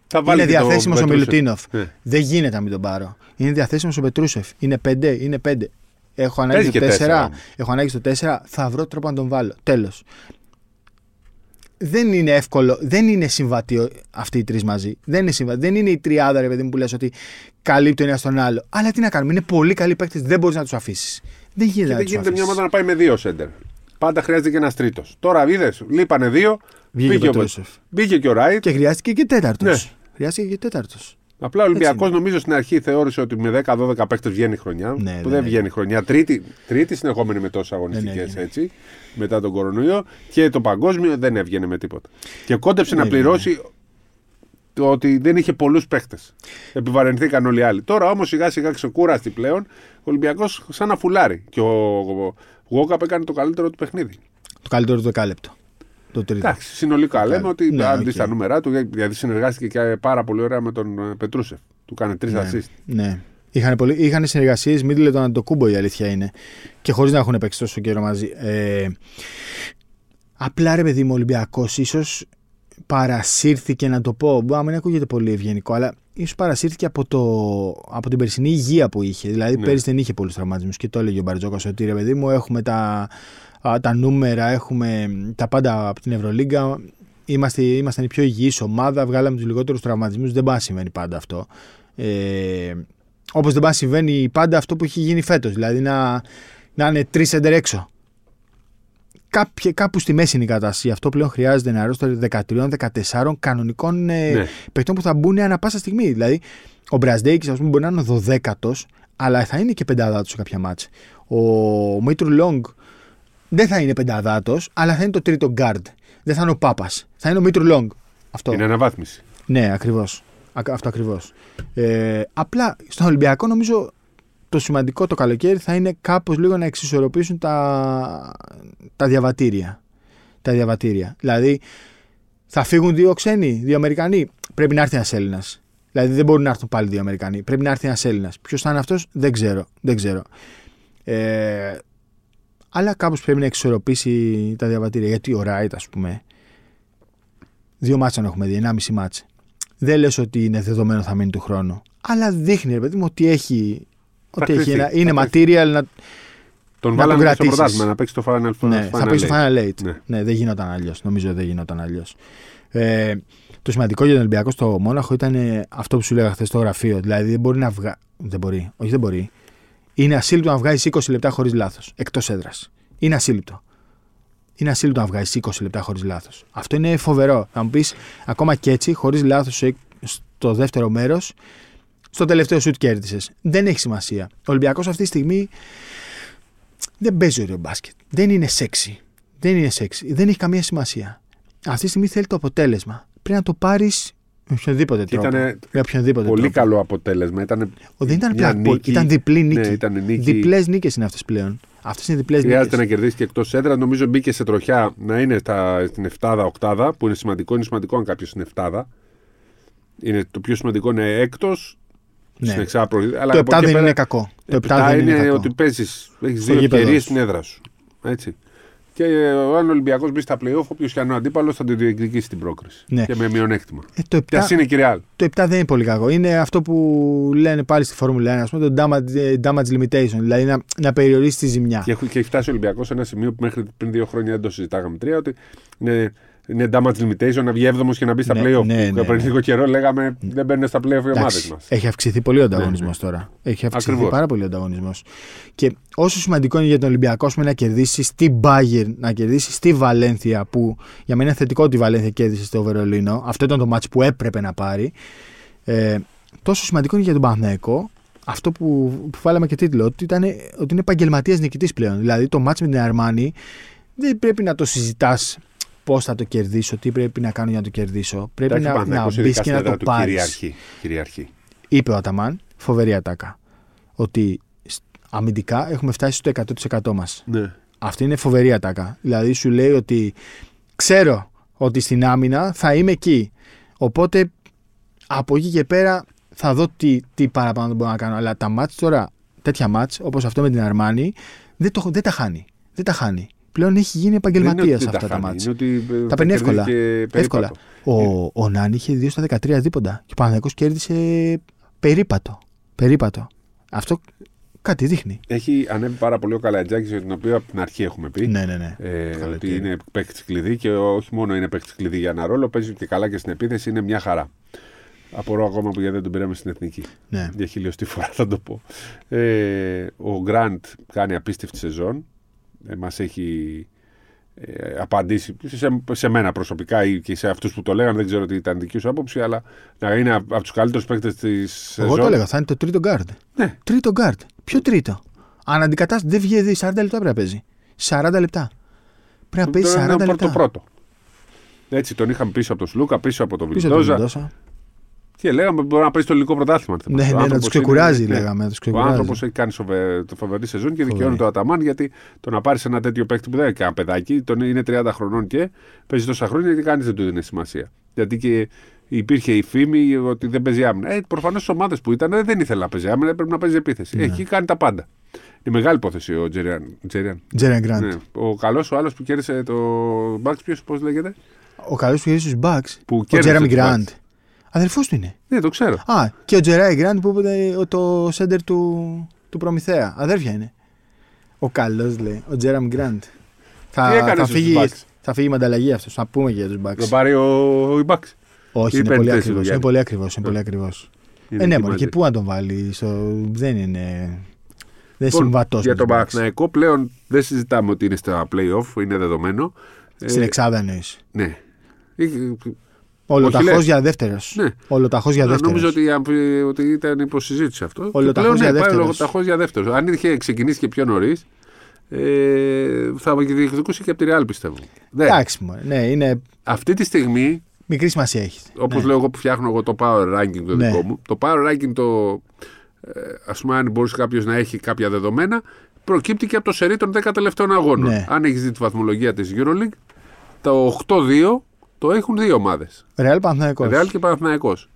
Speaker 2: Θα βάλει
Speaker 1: είναι
Speaker 2: και το
Speaker 1: διαθέσιμος ο
Speaker 2: Πετρούσεφ.
Speaker 1: Μιλουτίνοφ.
Speaker 2: Ναι.
Speaker 1: Δεν γίνεται να μην τον πάρω. Είναι διαθέσιμος ο Πετρούσεφ. Είναι πέντε, είναι πέντε. Έχω ανάγκη
Speaker 2: Παίζει
Speaker 1: στο
Speaker 2: και τέσσερα.
Speaker 1: 4. Έχω ανάγκη στο 4. Θα βρω τρόπο να τον βάλω. Τέλος. Δεν είναι εύκολο, δεν είναι συμβατή ο- αυτοί οι τρεις μαζί. Δεν είναι συμβατή. Δεν είναι η τριάδα, ρε παιδί μου, που λες ότι καλύπτει ο ένας τον άλλο. Αλλά τι να κάνουμε, είναι πολύ καλοί παίκτες, δεν μπορείς να τους αφήσεις. Δεν γίνεται
Speaker 2: Και
Speaker 1: να
Speaker 2: δεν
Speaker 1: τους
Speaker 2: γίνεται μια
Speaker 1: αφήσεις.
Speaker 2: ομάδα να πάει με δύο σέντερ. Πάντα χρειάζεται και ένας τρίτος. Τώρα είδες, λείπανε δύο.
Speaker 1: Βγήκε ο
Speaker 2: μπήκε, ο,
Speaker 1: Πετρούσεφ.
Speaker 2: μπήκε και ο Ράιτ.
Speaker 1: Και χρειάστηκε και τέταρτος.
Speaker 2: Ναι.
Speaker 1: Χρειάστηκε και τέταρτος.
Speaker 2: Απλά ο Ολυμπιακός νομίζω στην αρχή θεώρησε ότι με 10-12 παίχτε βγαίνει η χρονιά.
Speaker 1: Ναι,
Speaker 2: που
Speaker 1: ναι,
Speaker 2: δεν
Speaker 1: ναι.
Speaker 2: βγαίνει η χρονιά. Τρίτη, τρίτη συνεχόμενη με τόσες αγωνιστικέ
Speaker 1: Ναι, ναι, ναι.
Speaker 2: έτσι. Μετά τον κορονοϊό. Και το παγκόσμιο δεν έβγαινε με τίποτα. Και κόντεψε
Speaker 1: Ναι,
Speaker 2: να
Speaker 1: ναι,
Speaker 2: πληρώσει το ότι δεν είχε πολλούς παίχτες. Επιβαρυνθήκαν όλοι οι άλλοι. Τώρα όμως σιγά σιγά ξεκούραστη πλέον ο Ολυμπιακός σαν να φουλάρει. Και ο, ο, ο Γουόκαπ έκανε το καλύτερο του παιχνίδι.
Speaker 1: Το καλύτερο του δεκάλεπτο. Το τρίτο.
Speaker 2: Εντάξει, συνολικά λέμε ότι
Speaker 1: Ναι,
Speaker 2: αντί
Speaker 1: οκ.
Speaker 2: στα νούμερά του, γιατί συνεργάστηκε και πάρα πολύ ωραία με τον ε, Πετρούσεφ. Του κάνει τρεις
Speaker 1: Ναι.
Speaker 2: assist.
Speaker 1: Ναι. Είχαν, πολύ, είχαν συνεργασίες Μίντλετον-Αντετοκούνμπο η αλήθεια είναι. Και χωρίς να έχουν παίξει τόσο καιρό μαζί. Ε, απλά ρε παιδί μου, ο Ολυμπιακός ίσως παρασύρθηκε να το πω. Μπορεί να μην ακούγεται πολύ ευγενικό, αλλά ίσως παρασύρθηκε από, το, από την περσινή υγεία που είχε. Δηλαδή,
Speaker 2: Ναι.
Speaker 1: πέρυσι δεν είχε πολλούς τραυματισμούς και το έλεγε ο Μπαρτζόκας ότι ρε παιδί μου, έχουμε τα, α, τα νούμερα, έχουμε τα πάντα από την Ευρωλίγκα. Είμαστε, ήμασταν η πιο υγιής ομάδα, βγάλαμε τους λιγότερους τραυματισμούς. Δεν πάει να συμβαίνει πάντα αυτό. Ε, Όπως δεν πάει να συμβαίνει πάντα αυτό που έχει γίνει φέτος. Δηλαδή να, να είναι τρεις σέντερ έξω. Κάποια, κάπου στη μέση είναι η κατάσταση. Αυτό πλέον χρειάζεται ένα ρόστο 13-14 κανονικών ε,
Speaker 2: Ναι.
Speaker 1: παιχτών που θα μπουν ανά πάσα στιγμή. Δηλαδή, ο Μπραζντέκις, ας πούμε, μπορεί να είναι ο 12ο, αλλά θα είναι και πενταδάτος σε κάποια μάτσα. Ο Μήτρου-Λονγκ δεν θα είναι πενταδάτος, αλλά θα είναι το τρίτο guard. Δεν θα είναι ο Πάπας. Θα είναι ο Μήτρου-Λονγκ. Αυτό.
Speaker 2: Είναι αναβάθμιση.
Speaker 1: Ναι, ακριβώς. Αυτό ακριβώς. Ε, απλά στον Ολυμπιακό νομίζω το σημαντικό το καλοκαίρι θα είναι κάπως λίγο να εξισορροπήσουν τα, τα διαβατήρια. Τα διαβατήρια. Δηλαδή θα φύγουν δύο ξένοι, δύο Αμερικανοί. Πρέπει να έρθει ένας Έλληνας. Δηλαδή δεν μπορούν να έρθουν πάλι δύο Αμερικανοί. Πρέπει να έρθει ένας Έλληνας. Ποιος θα είναι αυτός, δεν ξέρω. Δεν ξέρω. Ε, αλλά κάπως πρέπει να εξισορροπήσει τα διαβατήρια. Γιατί ο Ράιτ, ας πούμε, δύο μάτσα να έχουμε δει, ένα μισή μάτσα. Δεν λες ότι είναι δεδομένο θα μείνει του χρόνου. Αλλά δείχνει, ρε παιδί μου, ότι έχει.
Speaker 2: Θα
Speaker 1: Ότι έχει
Speaker 2: κρυφτεί,
Speaker 1: ένα,
Speaker 2: θα
Speaker 1: είναι
Speaker 2: κρυφτεί.
Speaker 1: material να,
Speaker 2: Τον
Speaker 1: Να
Speaker 2: βάλαμε
Speaker 1: τον
Speaker 2: και στο
Speaker 1: κρατήσεις.
Speaker 2: πρωτάθλημα να παίξει το Final Four.
Speaker 1: ναι, θα
Speaker 2: Final
Speaker 1: παίξει το
Speaker 2: Eight.
Speaker 1: Final Eight.
Speaker 2: Ναι.
Speaker 1: Ναι. δεν γινόταν αλλιώς. Νομίζω δεν γινόταν αλλιώς. Ε, το σημαντικό για τον Ολυμπιακό στο Μόναχο ήταν ε, αυτό που σου λέγα χθες στο γραφείο. Δηλαδή δεν μπορεί να βγάλει. Δεν μπορεί. Όχι, δεν μπορεί. Είναι ασύλληπτο να βγάζεις 20 λεπτά χωρίς λάθος. Εκτός έδρας. Είναι ασύλληπτο. Είναι ασύλληπτο να βγάζεις 20 λεπτά χωρίς λάθος. Αυτό είναι φοβερό. Θα μου πεις ακόμα και έτσι, χωρίς λάθος στο δεύτερο μέρος, στο τελευταίο σουτ κέρδισες. Δεν έχει σημασία. Ο Ολυμπιακός αυτή τη στιγμή δεν παίζει ωραίο μπάσκετ. Δεν είναι σεξι. Δεν είναι σεξι. Δεν έχει καμία σημασία. Αυτή τη στιγμή θέλει το αποτέλεσμα. Πρέπει να το πάρεις με οποιονδήποτε
Speaker 2: Και
Speaker 1: τρόπο.
Speaker 2: ήταν
Speaker 1: με οποιονδήποτε
Speaker 2: πολύ
Speaker 1: τρόπο.
Speaker 2: καλό αποτέλεσμα. Ήταν
Speaker 1: Ο, δεν ήταν
Speaker 2: μια
Speaker 1: απλά
Speaker 2: νίκη.
Speaker 1: ήταν διπλή νίκη.
Speaker 2: Ναι, ήταν νίκη.
Speaker 1: Διπλές νίκες είναι αυτές πλέον. Αυτές είναι διπλές
Speaker 2: Χρειάζεται
Speaker 1: νίκες.
Speaker 2: να κερδίσει και εκτός έδρας. Νομίζω μπήκε σε τροχιά να είναι στα, στην 7-8, που είναι σημαντικό. Είναι σημαντικό αν κάποιος είναι 7. Είναι, το πιο σημαντικό είναι έκτος.
Speaker 1: Ναι.
Speaker 2: Στην εξάδα προ- αλλά
Speaker 1: Το
Speaker 2: από
Speaker 1: 7
Speaker 2: εκεί
Speaker 1: δεν
Speaker 2: πέρα-
Speaker 1: είναι κακό. Το 7
Speaker 2: Επτά
Speaker 1: δεν είναι
Speaker 2: είναι
Speaker 1: κακό.
Speaker 2: ότι παίζεις. Έχεις
Speaker 1: Στο
Speaker 2: δύο
Speaker 1: γήπεδο
Speaker 2: ευκαιρίες
Speaker 1: σου.
Speaker 2: στην έδρα σου. Έτσι. Και ε, αν ο Ολυμπιακός μπει στα playoff, όποιος και αν είναι ο αντίπαλος θα την διεκδικήσει την πρόκριση.
Speaker 1: Ναι.
Speaker 2: Και με μειονέκτημα.
Speaker 1: Ε, το, 7,
Speaker 2: Και α είναι και ρεάλ.
Speaker 1: το 7 δεν είναι πολύ κακό. Είναι αυτό που λένε πάλι στη Φόρμουλα 1, ας πούμε, το damage, ε, damage limitation. Δηλαδή να, να περιορίσει τη ζημιά.
Speaker 2: Και, έχει- και έχει φτάσει ο Ολυμπιακός σε ένα σημείο που μέχρι πριν δύο χρόνια δεν το συζητάγαμε τρία, ότι είναι, είναι damage limitation να βγει έβδομος και να μπει στα
Speaker 1: Ναι,
Speaker 2: playoff.
Speaker 1: ναι,
Speaker 2: Που
Speaker 1: ναι,
Speaker 2: πριν
Speaker 1: ναι.
Speaker 2: λίγο καιρό λέγαμε δεν μπαίνουν στα playoff οι ομάδες
Speaker 1: Εντάξει,
Speaker 2: μας.
Speaker 1: Έχει αυξηθεί πολύ ο ανταγωνισμός
Speaker 2: Ναι, ναι.
Speaker 1: τώρα. Έχει αυξηθεί
Speaker 2: Ακριβώς.
Speaker 1: πάρα πολύ ο ανταγωνισμός. Και όσο σημαντικό είναι για τον Ολυμπιακό πούμε, να κερδίσει στη Bayern, να κερδίσει στη Βαλένθια, που για μένα είναι θετικό ότι η Βαλένθια κέρδισε στο Βερολίνο. Αυτό ήταν το μάτσο που έπρεπε να πάρει. Ε, τόσο σημαντικό είναι για τον Παναθηναϊκό αυτό που, που βάλαμε και τίτλο, ότι, ήταν, ότι είναι επαγγελματίας νικητής πλέον. Δηλαδή το μάτσο με την Αρμάνη δεν πρέπει να το συζητάς πώς θα το κερδίσω, τι πρέπει να κάνω για να το κερδίσω. Πρέπει
Speaker 2: Εντάξει, ο
Speaker 1: να, να
Speaker 2: Παναθηναϊκός
Speaker 1: μπεις
Speaker 2: ειδικά
Speaker 1: και
Speaker 2: στην
Speaker 1: να
Speaker 2: έδρα
Speaker 1: το
Speaker 2: του
Speaker 1: πάρεις.
Speaker 2: Κυριαρχεί. κυριαρχεί.
Speaker 1: Είπε ο Αταμάν, φοβερή ατάκα, ότι σ- αμυντικά έχουμε φτάσει στο 100% μας.
Speaker 2: Ναι.
Speaker 1: Αυτή είναι φοβερή ατάκα. Δηλαδή σου λέει ότι ξέρω ότι στην άμυνα θα είμαι εκεί. Οπότε από εκεί και πέρα θα δω τι, τι παραπάνω μπορώ να κάνω. Αλλά τα μάτς τώρα, τέτοια μάτς όπως αυτό με την Αρμάνη, δεν, το, δεν τα χάνει. Δεν τα χάνει. Πλέον έχει γίνει
Speaker 2: Δεν είναι ότι
Speaker 1: επαγγελματία
Speaker 2: δεν
Speaker 1: αυτά τα
Speaker 2: χάνει,
Speaker 1: μάτς.
Speaker 2: Είναι ότι ε,
Speaker 1: Τα παίρνει
Speaker 2: κερδίζει
Speaker 1: εύκολα.
Speaker 2: και
Speaker 1: Εύκολα.
Speaker 2: περίπατο.
Speaker 1: Ο, ο Νάν είχε 2 στα 13 δίποντα. Και ο Παναθηναϊκός κέρδισε περίπατο. Περίπατο. Αυτό κάτι δείχνει.
Speaker 2: Έχει ανέβει πάρα πολύ ο Καλατζάκης, για τον οποίο από την αρχή έχουμε πει.
Speaker 1: Ναι, ναι, ναι.
Speaker 2: Ε,
Speaker 1: Καλά,
Speaker 2: ότι
Speaker 1: τι
Speaker 2: είναι παίκτης κλειδί και όχι μόνο είναι παίκτης κλειδί για ένα ρόλο, παίζει και καλά και στην επίθεση, είναι μια χαρά. Απορώ ακόμα που γιατί δεν τον πήραμε στην εθνική.
Speaker 1: ναι.
Speaker 2: Για χιλιοστή φορά θα το πω. Ε, ο Γκραντ κάνει απίστευτη σεζόν. Ε, μας έχει ε, απαντήσει σε, σε μένα προσωπικά ή και σε αυτούς που το λέγανε. Δεν ξέρω τι ήταν δική σου άποψη, αλλά να είναι από τους καλύτερους παίκτες της σεζόν.
Speaker 1: Εγώ το έλεγα, θα είναι το τρίτο guard.
Speaker 2: Ναι.
Speaker 1: Τρίτο guard. Ποιο τρίτο; Αν αντικατάσταση δεν βγαίνει 40 λεπτά πρέπει να παίζει. 40 λεπτά. Πρέπει να παίζει 40
Speaker 2: Τώρα είναι
Speaker 1: λεπτά.
Speaker 2: πρώτο πρώτο. Έτσι τον είχαμε πίσω από τον Σλούκα, πίσω από τον
Speaker 1: Πίσω από τον
Speaker 2: Βιλντόζα.
Speaker 1: Βιλντόζα.
Speaker 2: Και λέγαμε μπορεί να παίζει το ελληνικό πρωτάθλημα. αν
Speaker 1: Ναι,
Speaker 2: θυμάσαι. Ο
Speaker 1: ναι, να
Speaker 2: άνθρωπος
Speaker 1: τους ξεκουράζει,
Speaker 2: είναι- ναι.
Speaker 1: λέγαμε. Να τους
Speaker 2: Ο
Speaker 1: ξεκουράζει.
Speaker 2: άνθρωπος έχει κάνει σοβε... το φοβερή σεζόν και δικαιώνει
Speaker 1: Φοβερή.
Speaker 2: το Αταμάν γιατί το να πάρεις ένα τέτοιο παίκτη που δεν είναι καν παιδάκι, τον είναι 30 χρονών και παίζει τόσα χρόνια γιατί κανείς δεν του δίνει σημασία. Γιατί και υπήρχε η φήμη ότι δεν παίζει άμυνα. Ε, Προφανώς στι ομάδες που ήταν ε, δεν ήθελε να παίζει άμυνα, έπρεπε να παίζει επίθεση.
Speaker 1: Ναι.
Speaker 2: Έχει κάνει τα πάντα. Είναι μεγάλη υπόθεση ο Τζεριάν. Τζεριάν.
Speaker 1: Τζέρεν Γκραντ.
Speaker 2: Ναι. Ο καλός ο άλλος που κέρδισε το Μπαξ, ποιος πώς λέγεται;
Speaker 1: Ο καλός που γυρίσει στου Bucks.
Speaker 2: Που
Speaker 1: Ο
Speaker 2: κέρδισε
Speaker 1: Τζέρεμι
Speaker 2: τους
Speaker 1: Γκραντ.
Speaker 2: Bucks.
Speaker 1: Αδερφός του είναι.
Speaker 2: Ναι, το ξέρω.
Speaker 1: Α, και ο Τζεράι Γκραντ που είπε το σέντερ του, του Προμηθέα. Αδέρφια είναι. Ο καλός λέει. Ο Τζέραμ Γκραντ. Θα,
Speaker 2: Τι έκανε
Speaker 1: θα,
Speaker 2: στους
Speaker 1: φύγει,
Speaker 2: Bucks?
Speaker 1: θα φύγει με ανταλλαγή αυτός. Θα πούμε και για τους Bucks.
Speaker 2: Τον πάρει ο, ο Μπαξ.
Speaker 1: Όχι,
Speaker 2: Ή
Speaker 1: είναι
Speaker 2: παίρνει
Speaker 1: πολύ
Speaker 2: θέση τους
Speaker 1: ακριβώ. Είναι
Speaker 2: Γιάννη.
Speaker 1: πολύ ακριβώ. Είναι πολύ ακριβώς. Ε, ναι, μωρέ, και πού να τον βάλει. Στο... Δεν είναι. Δεν
Speaker 2: Λοιπόν,
Speaker 1: συμβατός.
Speaker 2: Για τον Παναθηναϊκό πλέον δεν συζητάμε ότι είναι στα playoff, είναι δεδομένο.
Speaker 1: Στην
Speaker 2: Ε,
Speaker 1: Εξάδα εννοείς.
Speaker 2: Ναι. Ε,
Speaker 1: Ολοταχώς
Speaker 2: λες.
Speaker 1: για δεύτερος.
Speaker 2: Ναι.
Speaker 1: Ολοταχώς για
Speaker 2: να,
Speaker 1: δεύτερος.
Speaker 2: Νομίζω ότι, αμφι- ότι ήταν υποσυζήτηση αυτό. Και
Speaker 1: Ολοταχώς
Speaker 2: πλέον,
Speaker 1: για
Speaker 2: ναι, πάει
Speaker 1: δεύτερος.
Speaker 2: ολοταχώς για δεύτερος. Αν είχε ξεκινήσει και πιο νωρίς, ε, θα διεκδικούσε και από τη Real πιστεύω. Ναι.
Speaker 1: Εντάξει, μωρέ. ναι, είναι
Speaker 2: Αυτή τη στιγμή,
Speaker 1: μικρή σημασία έχει.
Speaker 2: όπως
Speaker 1: ναι.
Speaker 2: λέω εγώ που φτιάχνω εγώ το power ranking το
Speaker 1: Ναι.
Speaker 2: δικό μου, το power ranking το. Ε, ας πούμε, αν μπορούσε κάποιος να έχει κάποια δεδομένα, προκύπτει και από το σερί των 10 τελευταίων αγώνων.
Speaker 1: Ναι.
Speaker 2: Αν έχεις δει τη βαθμολογία της Euroleague, το 8-2 το έχουν δύο ομάδες.
Speaker 1: Ρεάλ Παναθηναϊκός.
Speaker 2: Ρεάλ και Παναθηναϊκός.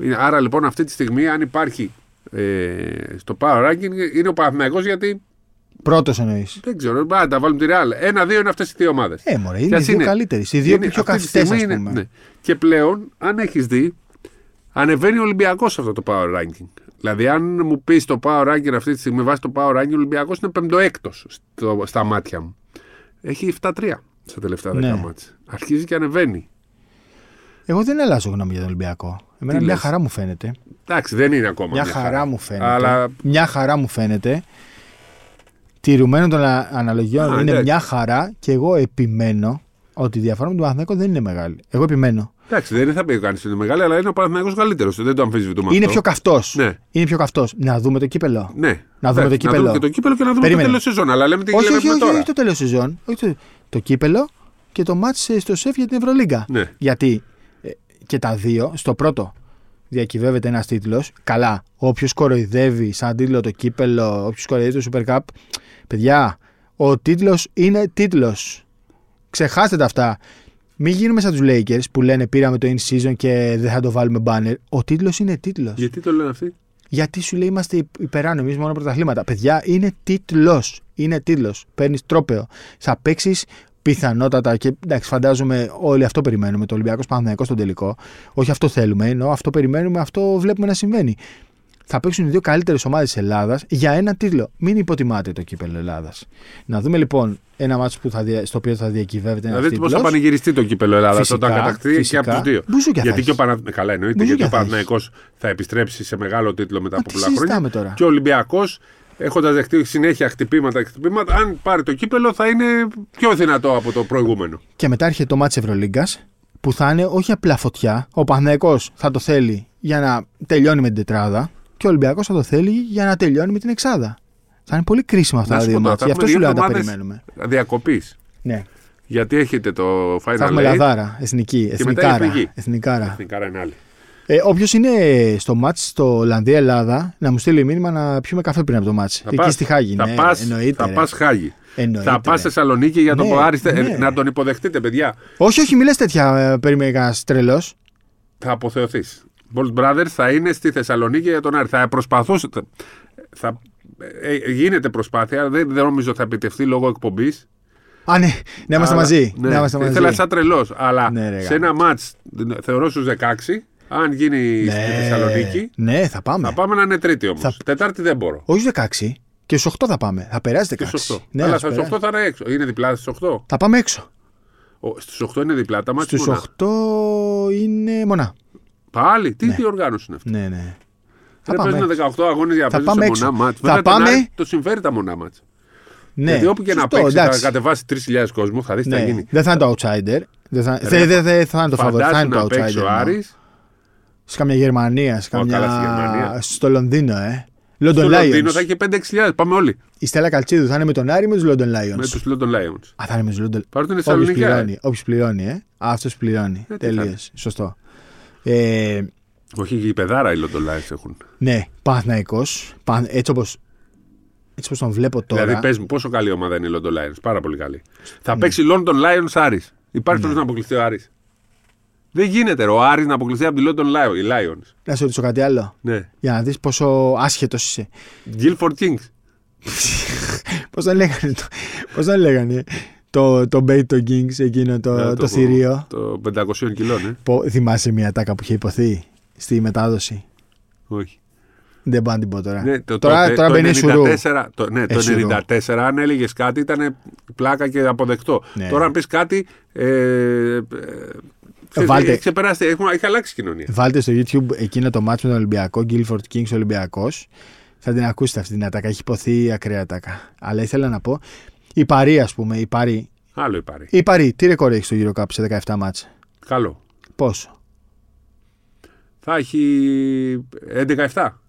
Speaker 2: Είναι- Άρα λοιπόν αυτή τη στιγμή, αν υπάρχει ε, στο power ranking, είναι ο Παναθηναϊκός γιατί
Speaker 1: Πρώτος εννοείς.
Speaker 2: δεν ξέρω, μπα, τα βάλουμε τη Ρεάλ. Ένα-δύο είναι αυτές οι δύο ομάδες.
Speaker 1: Ε, μωρέ, είναι οι δύο καλύτεροι. Οι δύο πιο καθιστέ, ας πούμε.
Speaker 2: ναι. Και πλέον, αν έχεις δει, ανεβαίνει ο Ολυμπιακός σε αυτό το power ranking. Δηλαδή, αν μου πεις το power ranking αυτή τη στιγμή, βάσει το power ranking, ο Ολυμπιακός είναι πεμπτοέκτο στα μάτια μου. Έχει 7-3 στα τελευταία 10
Speaker 1: Ναι.
Speaker 2: μάτια. Αρχίζει και ανεβαίνει.
Speaker 1: Εγώ δεν αλλάζω γνώμη για τον Ολυμπιακό. Εμένα
Speaker 2: Τι
Speaker 1: μια
Speaker 2: λες;
Speaker 1: χαρά μου φαίνεται.
Speaker 2: Εντάξει, δεν είναι ακόμα.
Speaker 1: Μια χαρά μου φαίνεται.
Speaker 2: Αλλά
Speaker 1: Μια χαρά μου φαίνεται. Τηρουμένων των α- αναλογιών
Speaker 2: Α,
Speaker 1: είναι
Speaker 2: εντάξει.
Speaker 1: μια χαρά και εγώ επιμένω ότι η διαφορά με τον Παναθηναϊκό δεν είναι μεγάλη. Εγώ επιμένω.
Speaker 2: εντάξει, δεν θα πει κανείς ότι είναι μεγάλη, αλλά είναι ο Παναθηναϊκός καλύτερος. Δεν το αμφισβητούμε
Speaker 1: Είναι
Speaker 2: αυτό.
Speaker 1: πιο καυτός.
Speaker 2: Ναι.
Speaker 1: Είναι πιο καυτός. Να δούμε το κύπελο.
Speaker 2: Ναι.
Speaker 1: Να δούμε
Speaker 2: Εντάξει,
Speaker 1: το κύπελο.
Speaker 2: και το κύπελο και να δούμε
Speaker 1: Περίμενε.
Speaker 2: το τέλο σεζόν. Αλλά λέμε τι
Speaker 1: όχι,
Speaker 2: λέμε
Speaker 1: όχι, όχι,
Speaker 2: τώρα.
Speaker 1: όχι, το τέλος σεζόν. Όχι το, το κύπελο και το μάτς ε, στο σεφ για την Ευρωλίγκα.
Speaker 2: Ναι.
Speaker 1: Γιατί ε, και τα δύο, στο πρώτο διακυβεύεται ένας τίτλος. Καλά, όποιος κοροϊδεύει σαν τίτλο το κύπελο, όποιος κοροϊδεύει το Super Cup. Παιδιά, ο τίτλος είναι τίτλος. Ξεχάστε τα αυτά. Μην γίνουμε σαν τους Lakers που λένε πήραμε το in season και δεν θα το βάλουμε banner. Ο τίτλος είναι τίτλος.
Speaker 2: Γιατί το λένε αυτοί;
Speaker 1: Γιατί σου λέει είμαστε υπ- υπεράνω, εμεί μόνο πρωταθλήματα. Παιδιά, είναι τίτλος. Είναι τίτλος. Παίρνεις τρόπεο. Θα παίξεις πιθανότατα και εντάξει, φαντάζομαι όλοι αυτό περιμένουμε. Το Ολυμπιακός Παναθηναϊκός στον τελικό. Όχι αυτό θέλουμε, ενώ αυτό περιμένουμε, αυτό βλέπουμε να συμβαίνει. Θα παίξουν οι δύο καλύτερες ομάδες της Ελλάδας για ένα τίτλο. Μην υποτιμάτε το κύπελο Ελλάδας. Να δούμε λοιπόν ένα μάτσο που θα δια... στο οποίο θα διακυβεύεται ένας
Speaker 2: Να δείτε πώς θα
Speaker 1: τίτλος.
Speaker 2: πανηγυριστεί το κύπελο Ελλάδας
Speaker 1: Φυσικά,
Speaker 2: όταν κατακτήσει και
Speaker 1: φυσικά.
Speaker 2: από τους δύο.
Speaker 1: Μπουζούκια θα
Speaker 2: Γιατί και ο
Speaker 1: έχεις.
Speaker 2: Πανα... Καλά, εννοείται.
Speaker 1: Μπουζούκια
Speaker 2: Γιατί ο
Speaker 1: θα έχεις.
Speaker 2: Παναθηναϊκός θα επιστρέψει σε μεγάλο τίτλο μετά
Speaker 1: Μα
Speaker 2: από
Speaker 1: τι
Speaker 2: πολλά χρόνια.
Speaker 1: συζητάμε τώρα.
Speaker 2: Και ο Ολυμπιακός, έχοντας δεχτεί συνέχεια χτυπήματα και χτυπήματα, αν πάρει το κύπελο θα είναι πιο δυνατό από το προηγούμενο.
Speaker 1: Και μετά έρχεται το μάτς Ευρωλίγκας που θα είναι όχι απλά φωτιά. Ο Παναθηναϊκός θα το θέλει για να τελειώνει με την τετράδα και ο Ολυμπιακός θα το θέλει για να τελειώνει με την εξάδα. Θα είναι πολύ κρίσιμα αυτά
Speaker 2: Να
Speaker 1: τα
Speaker 2: σου
Speaker 1: δύο
Speaker 2: πω τώρα,
Speaker 1: μάτς.
Speaker 2: θα
Speaker 1: Γι' αυτό
Speaker 2: έχουμε
Speaker 1: σου λέω να
Speaker 2: δύο
Speaker 1: τα
Speaker 2: εβδομάδες
Speaker 1: περιμένουμε.
Speaker 2: Διακοπής.
Speaker 1: Ναι.
Speaker 2: Γιατί έχετε το Final
Speaker 1: Θα έχουμε
Speaker 2: Eight.
Speaker 1: Λαδάρα, εθνική,
Speaker 2: Και μετά η
Speaker 1: εθνικάρα.
Speaker 2: εθνική.
Speaker 1: εθνικάρα.
Speaker 2: Εθνικά είναι άλλη.
Speaker 1: Ε, Όποιος είναι στο μάτς στο Ολλανδία-Ελλάδα, να μου στείλει μήνυμα να πιούμε καφέ πριν από το μάτς.
Speaker 2: Θα
Speaker 1: Εκεί
Speaker 2: πας-
Speaker 1: στη Χάγη.
Speaker 2: Θα
Speaker 1: ναι,
Speaker 2: πας,
Speaker 1: εννοείται,
Speaker 2: θα
Speaker 1: ρε.
Speaker 2: πας Χάγη.
Speaker 1: Εννοείται,
Speaker 2: Θα πας
Speaker 1: ρε.
Speaker 2: Θεσσαλονίκη για τον
Speaker 1: Ναι,
Speaker 2: Άριστε, ε,
Speaker 1: ναι.
Speaker 2: να τον υποδεχτείτε, παιδιά.
Speaker 1: Όχι, όχι, μη λες τέτοια ε, περίμενε κανένα τρελό.
Speaker 2: Θα αποθεωθείς. Bolt Brothers θα είναι στη Θεσσαλονίκη για τον Άρη. Θα προσπαθούσε. Θα, ε, ε, γίνεται προσπάθεια. Δεν, δεν νομίζω θα επιτευχθεί λόγω εκπομπής.
Speaker 1: Α, ναι, να είμαστε μαζί.
Speaker 2: Ναι,
Speaker 1: Να είμαστε μαζί.
Speaker 2: ήθελα σαν τρελός. Αλλά
Speaker 1: Ναι, ρε,
Speaker 2: σε ένα ματ θεωρώ στους 16, αν γίνει στη Θεσσαλονίκη,
Speaker 1: Ναι, θα πάμε.
Speaker 2: θα πάμε να είναι τρίτη όμως.
Speaker 1: Θα-
Speaker 2: Τετάρτη δεν μπορώ.
Speaker 1: Όχι στους 16. Και στου 8 θα πάμε. Θα περάσει 16.
Speaker 2: Και στου 8.
Speaker 1: Ναι,
Speaker 2: Αλλά
Speaker 1: θα
Speaker 2: στου
Speaker 1: περάσει.
Speaker 2: 8 θα είναι έξω. Είναι διπλά στου 8.
Speaker 1: Θα πάμε έξω.
Speaker 2: Στου 8 είναι διπλά. Τα μάτια
Speaker 1: Στου 8 είναι μονά.
Speaker 2: Πάλι, τι
Speaker 1: Ναι.
Speaker 2: διοργάνωση είναι αυτή;
Speaker 1: Ναι, ναι. Θα
Speaker 2: Δεν
Speaker 1: πάμε.
Speaker 2: παίζουν 18 αγώνες για να
Speaker 1: Θα
Speaker 2: παίζουν
Speaker 1: πάμε
Speaker 2: σε
Speaker 1: έξω.
Speaker 2: μονά μάτς.
Speaker 1: Θα
Speaker 2: Βέβαια, τον
Speaker 1: πάμε-
Speaker 2: Άρη Το συμφέρει τα μονά μάτς.
Speaker 1: Ναι,
Speaker 2: Γιατί όπου και να
Speaker 1: σωστό,
Speaker 2: παίξει, θα
Speaker 1: εντάξει.
Speaker 2: κατεβάσει 3.000 κόσμο, θα δεις τι θα
Speaker 1: Ναι,
Speaker 2: γίνει.
Speaker 1: δεν θα είναι το outsider. Δεν θα,
Speaker 2: Ρε,
Speaker 1: δεν, δεν, δεν θα είναι το favorite, θα
Speaker 2: Φαντάσου
Speaker 1: είναι το
Speaker 2: να παίξει
Speaker 1: outsider.
Speaker 2: ο
Speaker 1: ναι.
Speaker 2: Άρης
Speaker 1: Σε καμιά Γερμανία, σε
Speaker 2: Ω,
Speaker 1: καμιά...
Speaker 2: καλά, στη Γερμανία.
Speaker 1: στο Λονδίνο, ε. London
Speaker 2: στο Λονδίνο
Speaker 1: Lions.
Speaker 2: θα έχει και 5-6.000. Πάμε όλοι
Speaker 1: Η Στέλλα Καλτσίδου θα είναι με τον Άρη ή με τους London Lions;
Speaker 2: με τους London Lions.
Speaker 1: Α, θα είναι με τους London
Speaker 2: Πάρτε την
Speaker 1: Όποιος
Speaker 2: Θεσσαλονίκη.
Speaker 1: πληρώνει, όποιος πληρώνει, ε. Α, αυτός πληρώνει.
Speaker 2: Ε, τι θα
Speaker 1: Τελείως. Σωστό. Ε,
Speaker 2: Όχι, οι παιδάρα οι London Lions έχουν.
Speaker 1: ναι, Παναθηναϊκός. Παν, έτσι όπως έτσι όπως τον βλέπω τώρα.
Speaker 2: Δηλαδή, πες μου, πόσο καλή ομάδα είναι η London Lions. Πάρα πολύ καλή. Θα παίξει London Lions Άρης. Υπάρχει
Speaker 1: Ναι.
Speaker 2: τρόπος να αποκλειστεί ο Άρης. Δεν γίνεται ρε, ο Άρης να αποκλειστεί από τη London Lions. Οι Lions.
Speaker 1: Να σε ρωτήσω κάτι άλλο.
Speaker 2: Ναι.
Speaker 1: Για να δεις πόσο άσχετος είσαι.
Speaker 2: Guilford Kings. *laughs*
Speaker 1: Πώς τον λέγανε, το, πώς τον λέγανε; Το, το Bait το Kings εκείνο το,
Speaker 2: Ε,
Speaker 1: το, θηρίο.
Speaker 2: Το 500 κιλών, ε.
Speaker 1: Πω, θυμάσαι μια τάκα που είχε υποθεί στη μετάδοση;
Speaker 2: Όχι.
Speaker 1: Δεν πάω να την πω τώρα.
Speaker 2: Ναι, το,
Speaker 1: τώρα
Speaker 2: το,
Speaker 1: τώρα
Speaker 2: το,
Speaker 1: μπαίνει σουρού.
Speaker 2: 94, το, ναι, το
Speaker 1: Ε, σουρού.
Speaker 2: 94, αν έλεγες κάτι, ήταν πλάκα και αποδεκτό.
Speaker 1: Ναι.
Speaker 2: Τώρα, αν πεις κάτι. Ε, ε, ξέρεις,
Speaker 1: Βάλτε-
Speaker 2: έχει ξεπεράσει, έχουμε, έχει αλλάξει η κοινωνία.
Speaker 1: Βάλτε στο YouTube εκείνο το μάτσο με τον Ολυμπιακό, Guilford Kings Ολυμπιακός. Θα την ακούσετε αυτή την ατάκα. Έχει υποθεί ακραία ατάκα. Αλλά ήθελα να πω, η Παρή, ας πούμε, η Παρή.
Speaker 2: Άλλο υπάρχει.
Speaker 1: Η Παρή, τι ρεκόρ έχει στο Euro Cup σε 17 μάτς;
Speaker 2: Καλό.
Speaker 1: Πόσο;
Speaker 2: Θα έχει 11-7.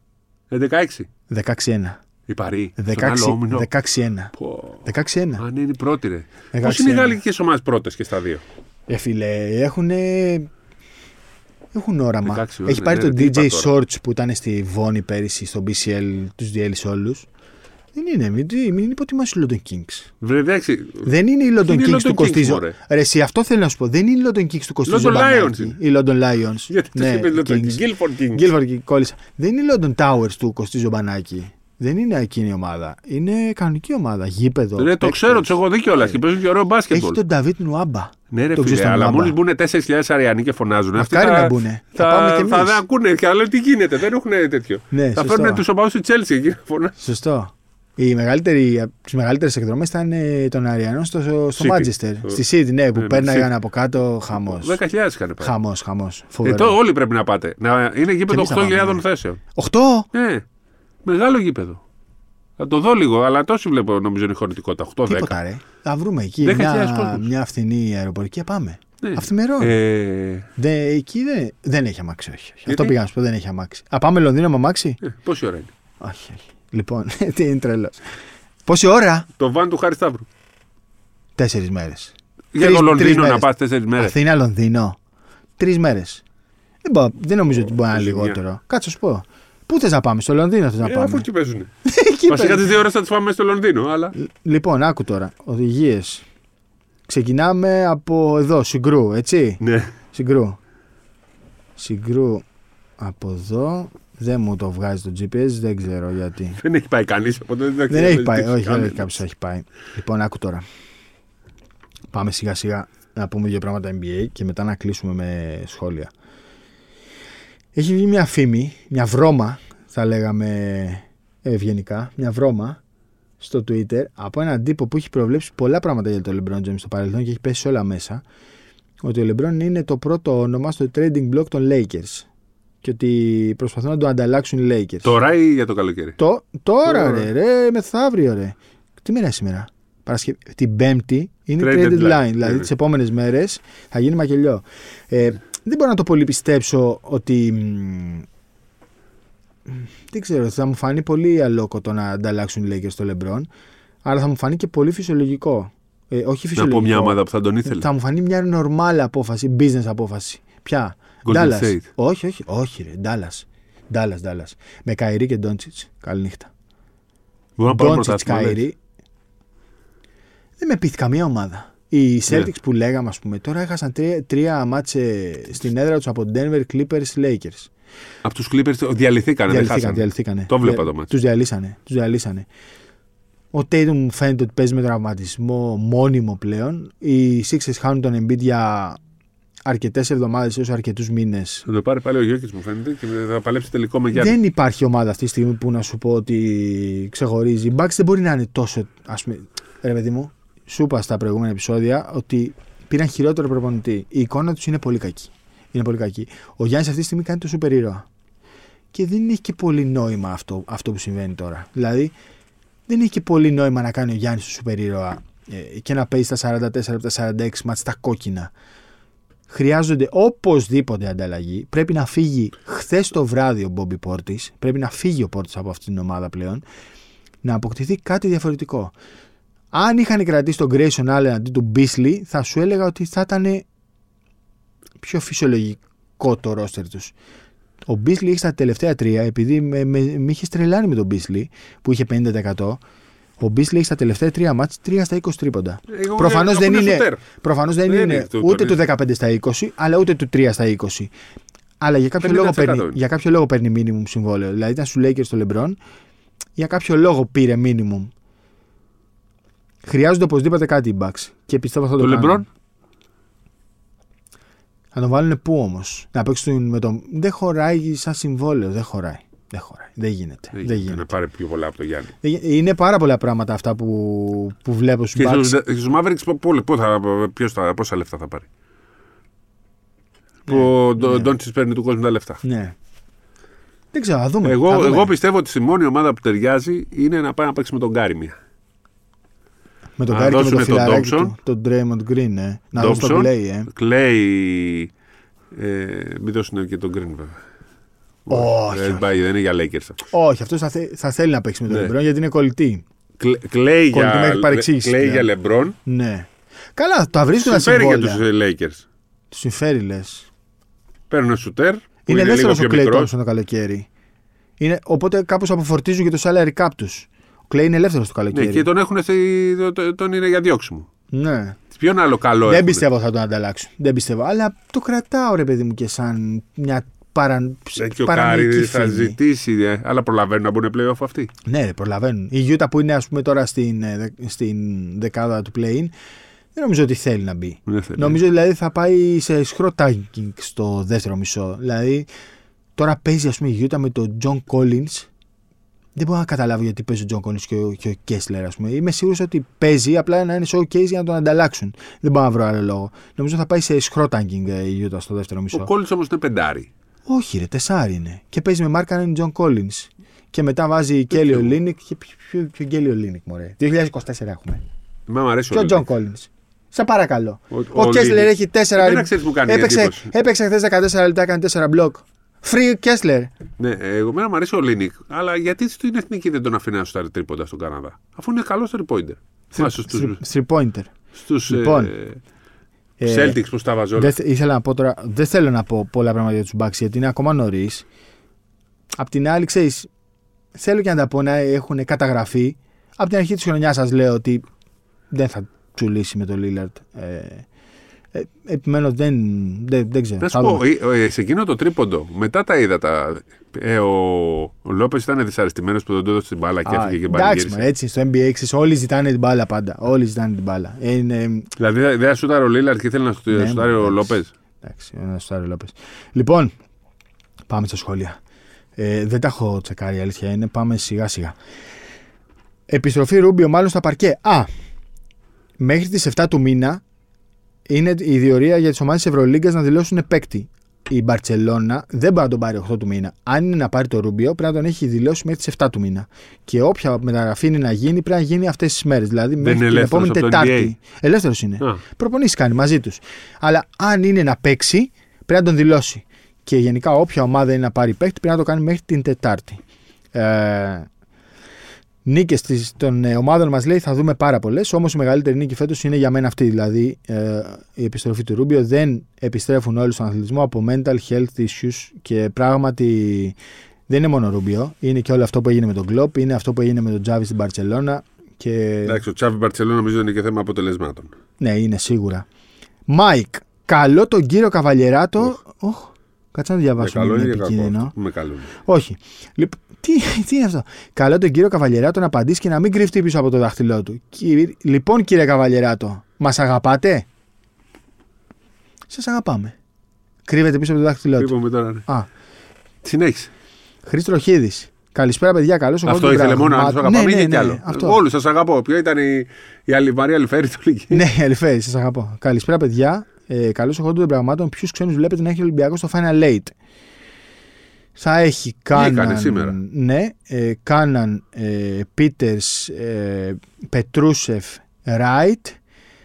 Speaker 2: 11-6.
Speaker 1: 16-1.
Speaker 2: Η Παρή. στον άλλο όμιλο.
Speaker 1: 16-1.
Speaker 2: Πω.
Speaker 1: 16-1.
Speaker 2: Αν είναι η πρώτη, ρε.
Speaker 1: 16-1.
Speaker 2: Πώς είναι οι γαλλικέ ομάδε πρώτες και στα δύο;
Speaker 1: Ε, φίλε, έχουν. Έχουν όραμα.
Speaker 2: 16 ώρες,
Speaker 1: Έχει πάρει
Speaker 2: ναι,
Speaker 1: τον
Speaker 2: ρε, τι
Speaker 1: DJ
Speaker 2: είπα τώρα.
Speaker 1: Shorts που ήταν στη Βόνη πέρυσι στο BCL, τους διέλυσε όλους. Δεν είναι, μην, μην υποτιμάς οι London Kings.
Speaker 2: Βρε, εντάξει.
Speaker 1: Δεν είναι οι London
Speaker 2: Είναι οι
Speaker 1: Kings
Speaker 2: London
Speaker 1: του
Speaker 2: Kings,
Speaker 1: Κωστίζο.
Speaker 2: μωρέ.
Speaker 1: Ρε, εσύ αυτό θέλω να σου πω. Δεν είναι οι London Kings του Κωστίζο.
Speaker 2: London
Speaker 1: Μπανάκη.
Speaker 2: Lions είναι.
Speaker 1: Οι London Lions.
Speaker 2: Γιατί
Speaker 1: ναι,
Speaker 2: ναι, το
Speaker 1: Kings.
Speaker 2: Guilford Kings.
Speaker 1: Guilford King, κόλλησα. Δεν είναι οι London Towers του Κωστίζο Μπανάκη. Δεν είναι εκείνη η ομάδα. Είναι κανονική ομάδα. Γήπεδο.
Speaker 2: Ναι, το
Speaker 1: παίκτες.
Speaker 2: ξέρω, του έχω δει κιόλας και παίζουν και ωραίο
Speaker 1: Έχει
Speaker 2: μπάσκετμπολ.
Speaker 1: τον Νταβίτ Νουάμπα.
Speaker 2: Ναι, ρε
Speaker 1: Το
Speaker 2: φίλε,
Speaker 1: ξέρεις τον
Speaker 2: αλλά
Speaker 1: Νουάμπα.
Speaker 2: μόλις μπουν 4.000 Αριανοί και φωνάζουν. αυτοί
Speaker 1: Μακάρι
Speaker 2: θα-
Speaker 1: να μπουνε. Θα
Speaker 2: Θα,
Speaker 1: πάμε κι
Speaker 2: θα,
Speaker 1: εμείς.
Speaker 2: δεν ακούνε και αλλά τι γίνεται, δεν έχουν τέτοιο.
Speaker 1: Ναι,
Speaker 2: θα
Speaker 1: σωστό.
Speaker 2: φέρουν τους οπαδούς στη Τσέλση εκεί να φωνάζουν.
Speaker 1: Σωστό. Οι μεγαλύτεροι, από τις μεγαλύτερες εκδρομές ήταν ε, των Αριανών στο, στο
Speaker 2: City.
Speaker 1: Μάντσεστερ.
Speaker 2: Στο-
Speaker 1: Στη Σίδη, ναι, που
Speaker 2: ναι,
Speaker 1: πέρναγαν
Speaker 2: City.
Speaker 1: από κάτω χαμός.
Speaker 2: 10.000 είχαν πάει.
Speaker 1: Χαμός, χαμός.
Speaker 2: Ε,
Speaker 1: Φοβερό.
Speaker 2: το όλοι πρέπει να πάτε. Να, είναι γήπεδο
Speaker 1: εμείς θα πάμε,
Speaker 2: 8.000
Speaker 1: ναι.
Speaker 2: θέσεων.
Speaker 1: 8!
Speaker 2: Ναι, μεγάλο γήπεδο. Θα το δω λίγο, αλλά τόσο βλέπω νομίζω είναι η χωρητικότητα. 8-10.
Speaker 1: Τίποτα, ρε. Θα βρούμε εκεί
Speaker 2: 10.000
Speaker 1: μια,
Speaker 2: κόσμος.
Speaker 1: μια φθηνή αεροπορική. Πάμε.
Speaker 2: Ναι.
Speaker 1: Αυθημερών.
Speaker 2: Ε,
Speaker 1: Δε, εκεί δεν, δεν έχει αμάξι, όχι. όχι. Αυτό
Speaker 2: Γιατί;
Speaker 1: πήγα να σου πω, δεν έχει αμάξι. Α, πάμε Λονδίνο με αμάξι;
Speaker 2: ε, πόση ώρα είναι;
Speaker 1: Όχι, όχι. Λοιπόν, *laughs* τι είναι τρελός. Πόση ώρα;
Speaker 2: Το βαν του Χάρη Σταύρου.
Speaker 1: Τέσσερις μέρες.
Speaker 2: Για
Speaker 1: Τρεις-
Speaker 2: το
Speaker 1: τρεις
Speaker 2: Λονδίνο να
Speaker 1: μέρες.
Speaker 2: πας 4 μέρες.
Speaker 1: Αθήνα, Λονδίνο. Τρεις μέρες. Δεν, μπορώ- δεν νομίζω ότι μπορεί να είναι
Speaker 2: Ζημιά.
Speaker 1: λιγότερο. Κάτσε σου πω. Πού θες να πάμε, στο Λονδίνο θες να
Speaker 2: Ε,
Speaker 1: πάμε;
Speaker 2: αφού εκεί παίζουν. *laughs*
Speaker 1: Εκεί
Speaker 2: Βασικά
Speaker 1: παίζουν.
Speaker 2: τις δύο ώρες θα τις πάμε στο Λονδίνο, αλλά.
Speaker 1: Λοιπόν, άκου τώρα. Οδηγίες. Ξεκινάμε από εδώ, Συγκρού, έτσι;
Speaker 2: Ναι.
Speaker 1: Συγκρού. Συγκρού από εδώ. Δεν μου το βγάζει το GPS, δεν ξέρω γιατί.
Speaker 2: Δεν έχει πάει κανείς.
Speaker 1: Δεν έχει πάει, όχι, δεν έχει κάποιος έχει πάει. Λοιπόν, άκου τώρα. Πάμε σιγά σιγά να πούμε δύο πράγματα NBA και μετά να κλείσουμε με σχόλια. Έχει βγει μια φήμη, μια βρώμα, θα λέγαμε ευγενικά, μια βρώμα στο Twitter από έναν τύπο που έχει προβλέψει πολλά πράγματα για το LeBron James στο παρελθόν και έχει πέσει σε όλα μέσα. Ότι ο LeBron είναι το πρώτο όνομα στο trading block των Lakers. Και ότι προσπαθούν να το ανταλλάξουν οι Lakers.
Speaker 2: Τώρα ή για το καλοκαίρι.
Speaker 1: Το, τώρα,
Speaker 2: Τώρα.
Speaker 1: ρε, ρε, μεθαύριο, ρε. Τι μέρα είναι σήμερα. Παρασκευή. Την Πέμπτη είναι η
Speaker 2: Trade
Speaker 1: trade
Speaker 2: deadline.
Speaker 1: deadline. Δηλαδή
Speaker 2: Ναι.
Speaker 1: τις επόμενες μέρες θα γίνει μακελιό. Ε, δεν μπορώ να το πολύ πιστέψω ότι. μ, Δεν ξέρω, θα μου φανεί πολύ αλόκοτο να ανταλλάξουν οι Lakers στο LeBron. Αλλά θα μου φανεί και πολύ φυσιολογικό. Ε, όχι
Speaker 2: Να
Speaker 1: φυσιολογικό.
Speaker 2: πω μια ομάδα που θα τον ήθελε.
Speaker 1: Θα μου φανεί μια normal απόφαση, business απόφαση. Ποια;
Speaker 2: Golden
Speaker 1: Dallas.
Speaker 2: State.
Speaker 1: Όχι, όχι, όχι, ρε. Dallas. Dallas, Dallas. Με Κάιρι και Ντόντσιτς. Καληνύχτα.
Speaker 2: Μπορώ να πάρω
Speaker 1: Ντόντσιτς,
Speaker 2: πρωτάθλημα. λες.
Speaker 1: Κάιρι. Δεν με πείθει καμία ομάδα. Οι Celtics
Speaker 2: Ναι.
Speaker 1: που λέγαμε, ας πούμε, τώρα έχασαν τρία, τρία ματς στην έδρα τους από Denver Clippers Lakers.
Speaker 2: Από τους Clippers διαλυθήκανε. δεν
Speaker 1: Διαλυθήκαν,
Speaker 2: χάσανε.
Speaker 1: διαλυθήκανε.
Speaker 2: Το βλέπα το ματς.
Speaker 1: Τους διαλύσανε. Τους διαλύσανε. Ο Tatum φαίνεται ότι παίζει με τραυματισμό μόνιμο πλέον. Οι Sixers χάνουν τον Embiid για αρκετές εβδομάδες έως αρκετούς μήνες.
Speaker 2: Θα το πάρει πάλι ο Γιώκη μου φαίνεται και θα παλέψει τελικό με Γιάννη.
Speaker 1: Δεν υπάρχει ομάδα αυτή τη στιγμή που να σου πω ότι ξεχωρίζει. Η Bucks δεν μπορεί να είναι τόσο. Ας πούμε, ρε παιδί μου, σου είπα στα προηγούμενα επεισόδια ότι πήραν χειρότερο προπονητή. Η εικόνα τους είναι πολύ κακή. Είναι πολύ κακή. Ο Γιάννης αυτή τη στιγμή κάνει το σούπερ ήρωα. Και δεν έχει και πολύ νόημα αυτό, αυτό που συμβαίνει τώρα. Δηλαδή, δεν έχει και πολύ νόημα να κάνει ο Γιάννης του σούπερ ήρωα ε, και να παίζει στα 44 από τα 46 μάτς στα κόκκινα. Χρειάζονται οπωσδήποτε ανταλλαγή. Πρέπει να φύγει χθες το βράδυ ο Μπόμπι Πόρτης. Πρέπει να φύγει ο Πόρτης από αυτή την ομάδα πλέον. Να αποκτηθεί κάτι διαφορετικό. Αν είχαν κρατήσει τον Grayson Allen αντί του Beasley, θα σου έλεγα ότι θα ήταν πιο φυσιολογικό το ρόστερ τους. Ο Beasley έχει στα τελευταία τρία, επειδή με, με, με είχε τρελάνει με τον Beasley που είχε 50%. Ο Μπίσλι έχει στα τελευταία τρία μάτς 3 στα 20 τρίποντα. Προφανώς δεν είναι, προφανώς δεν είναι ούτε του 15 στα 20, αλλά ούτε του 3 στα 20. Αλλά για κάποιο, λόγο παίρνει, για κάποιο λόγο παίρνει minimum συμβόλαιο. Δηλαδή ήταν σου λέει και στο LeBron, για κάποιο λόγο πήρε minimum. Χρειάζονται οπωσδήποτε κάτι οι Bucks. Και πιστεύω θα το,
Speaker 2: το LeBron.
Speaker 1: Θα τον βάλουν πού όμως; Να παίξουν με τον. Δεν χωράει σαν συμβόλαιο. Δεν χωράει. Δεν χωράει. Δεν γίνεται. Δεν, δεν γίνεται.
Speaker 2: Να πάρει πιο πολλά από το Γιάννη.
Speaker 1: Είναι πάρα πολλά πράγματα αυτά που, που βλέπω
Speaker 2: στους Bucks. Και στους Mavericks πόσα λεφτά θα πάρει; Ναι, που ο ναι. Ντόντσις παίρνει του κόσμου τα λεφτά.
Speaker 1: Ναι. Δεν ξέρω, θα δούμε.
Speaker 2: Εγώ,
Speaker 1: θα δούμε.
Speaker 2: εγώ πιστεύω ότι η μόνη ομάδα που ταιριάζει είναι να πάει να παίξει με τον Γκάρι μία.
Speaker 1: Με τον Γκάρι και με τον φιλαράκι του, τον Draymond Green, ναι. Να δώσω τον Clay, ε.
Speaker 2: Clay, ε, μην δώσουν και τον Green βέβαια.
Speaker 1: Όχι.
Speaker 2: Δεν, πάει, δεν είναι για Lakers.
Speaker 1: Όχι, αυτός θα, θα, θέλει να παίξει με τον ναι. LeBron γιατί είναι κολλητή.
Speaker 2: Κλαίει για, κλαίει για LeBron.
Speaker 1: Ναι. Καλά, τα βρίσκουν να συμβόλαια.
Speaker 2: Συμφέρει για τους Lakers.
Speaker 1: Τους συμφέρει, λες.
Speaker 2: Παίρνουν σουτέρ.
Speaker 1: Είναι,
Speaker 2: είναι
Speaker 1: δεύτερος ο Κλέι το καλοκαίρι. Είναι, οπότε κάπως αποφορτίζουν και το salary cap τους. Ο Κλέι είναι ελεύθερος το καλοκαίρι.
Speaker 2: Ναι, και τον έχουν τον είναι για διώξιμο.
Speaker 1: Ναι.
Speaker 2: Ποιον άλλο καλό
Speaker 1: Δεν έχουν. πιστεύω θα τον ανταλλάξουν. Δεν πιστεύω. Αλλά το κρατάω ρε παιδί μου και σαν μια παρα...
Speaker 2: Ε, και ο Κάρι θα ζητήσει, ε, αλλά προλαβαίνουν να μπουν playoff αυτοί.
Speaker 1: Ναι, προλαβαίνουν. Η Γιούτα που είναι ας πούμε τώρα στην, ε, στην δεκάδα του play-in, δεν νομίζω ότι θέλει να μπει.
Speaker 2: Θέλει.
Speaker 1: Νομίζω δηλαδή θα πάει σε ισχυρό tanking στο δεύτερο μισό. Δηλαδή τώρα παίζει ας πούμε η Γιούτα με τον John Collins. Δεν μπορώ να καταλάβω γιατί παίζει ο Τζον Collins και ο, και ο Κέσλερ, ας πούμε. Είμαι σίγουρος ότι παίζει απλά να είναι showcase για να τον ανταλλάξουν. Δεν μπορώ να βρω άλλο λόγο. Νομίζω θα πάει σε ισχυρό tanking η Γιούτα στο δεύτερο μισό.
Speaker 2: Ο Collins όμως είναι πεντάρι.
Speaker 1: Όχι, ρε, τεσάρι είναι. Και παίζει με Μάρκανεν Τζον Κόλλινς. Και μετά βάζει Κέλι Ολίνικ. Και ποιο, ποιο Κέλι Ολίνικ, μωρέ. 2024 έχουμε.
Speaker 2: Μα μου αρέσει
Speaker 1: και ο Τζον Κόλλινς. Σε παρακαλώ. Ο, ο, Κέσλερ έχει 4
Speaker 2: Δεν μου κάνει
Speaker 1: έπαιξε, έπαιξε χθες 14 λεπτά, έκανε 4 μπλοκ. Free Κέσλερ.
Speaker 2: Ναι, εγώ μένα μου αρέσει ο Ολίνικ. Αλλά γιατί στην εθνική δεν τον αφήνει να σουτάρει τρίποντα στον Καναδά; Αφού είναι καλός τρίποντερ.
Speaker 1: Three pointer.
Speaker 2: Στους. Λοιπόν, ε, ε, Celtics που τα βάζω.
Speaker 1: Ήθελα να πω τώρα, δεν θέλω να πω πολλά πράγματα για τους Bucks γιατί είναι ακόμα νωρίς. Απ' την άλλη, ξέρεις, θέλω και να τα πω να έχουν καταγραφεί. Απ' την αρχή της χρονιάς σας λέω ότι δεν θα τσουλήσει με τον Λίλαρτ. Ε, ε, Επιμένω δεν, δεν, δεν ξέρω.
Speaker 2: Να σου πω, ε, ε, σε εκείνο το τρίποντο, μετά τα είδα τα. Ε, ο ο Λόπες ήταν δυσαρεστημένος που δεν του έδωσε την μπάλα και έφυγε και μπάλα.
Speaker 1: Εντάξει, έτσι στο NBA όλοι ζητάνε την μπάλα πάντα. Όλοι ζητάνε την μπάλα. Είναι...
Speaker 2: Δηλαδή δεν σούταρε ο Λίλαρτ και ήθελε να ναι, σούταρε ο Λόπες.
Speaker 1: Εντάξει, να σούταρε ο Λόπες. Λοιπόν, πάμε στα σχόλια. Ε, δεν τα έχω τσεκάρει, η αλήθεια είναι. Πάμε σιγά σιγά. Επιστροφή Ρούμπιο μάλλον στα παρκέ. Α, μέχρι τις 7 του μήνα είναι η διορία για τις ομάδες της Ευρωλίγκας να δηλώσουν παίκτη. Η Μπαρσελόνα δεν μπορεί να τον πάρει 8 του μήνα. Αν είναι να πάρει το Ρούμπιο, πρέπει να τον έχει δηλώσει μέχρι τις 7 του μήνα. Και όποια μεταγραφή είναι να γίνει, πρέπει να γίνει αυτές τις μέρες. Δηλαδή μέχρι την επόμενη Τετάρτη. Ελεύθερος είναι. Προπονήσεις κάνει μαζί τους. Αλλά αν είναι να παίξει, πρέπει να τον δηλώσει. Και γενικά, όποια ομάδα είναι να πάρει παίκτη, πρέπει να το κάνει μέχρι την Τετάρτη. Ε, Νίκες των ε, ομάδων μας λέει θα δούμε πάρα πολλές. Όμως η μεγαλύτερη νίκη φέτος είναι για μένα αυτή. Δηλαδή ε, η επιστροφή του Ρούμπιο δεν επιστρέφουν όλοι στον αθλητισμό από mental health issues και πράγματι δεν είναι μόνο Ρούμπιο. Είναι και όλο αυτό που έγινε με τον Κλοπ, είναι αυτό που έγινε με τον Τσάβι στην Μπαρσελόνα. Και...
Speaker 2: Εντάξει, ο Τσάβι Μπαρσελόνα νομίζω είναι και θέμα αποτελεσμάτων.
Speaker 1: Ναι, είναι σίγουρα. Μάικ, καλώ τον κύριο Καβαλιεράτο. Oh. Κάτσε να διαβάσω.
Speaker 2: Με καλώ είναι επικίνδυνο. Με καλώ.
Speaker 1: Όχι. Λοιπόν, τι, τι είναι αυτό; Καλώ τον κύριο Καβαλιεράτο να απαντήσει και να μην κρυφτεί πίσω από το δάχτυλό του. λοιπόν, κύριε Καβαλιεράτο, μας αγαπάτε; Σας αγαπάμε. Κρύβεται πίσω από το δάχτυλό του.
Speaker 2: Κρύβομαι τώρα. Ναι.
Speaker 1: Α.
Speaker 2: Συνέχισε.
Speaker 1: Χρήστο Χίδη. Καλησπέρα, παιδιά. Καλώς
Speaker 2: Αυτό ήθελε μόνο να τους αγαπάμε. Ναι, ναι, ναι, άλλο; Όλους σας αγαπώ. Ποιο ήταν η, η Αλ, Μαρία Αλιφέρη του
Speaker 1: Ναι, η Αλιφέρη, σας αγαπώ. Καλησπέρα, παιδιά. Ε, Καλώς εχόντων των πραγμάτων. Ποιους ξένους βλέπετε να έχει ο Ολυμπιακός στο Final Eight; Θα έχει Κάναν.
Speaker 2: Βγήκανε σήμερα;
Speaker 1: Ναι, ε, Κάναν, ε, Πίτερς, ε, Πετρούσεφ, Ράιτ,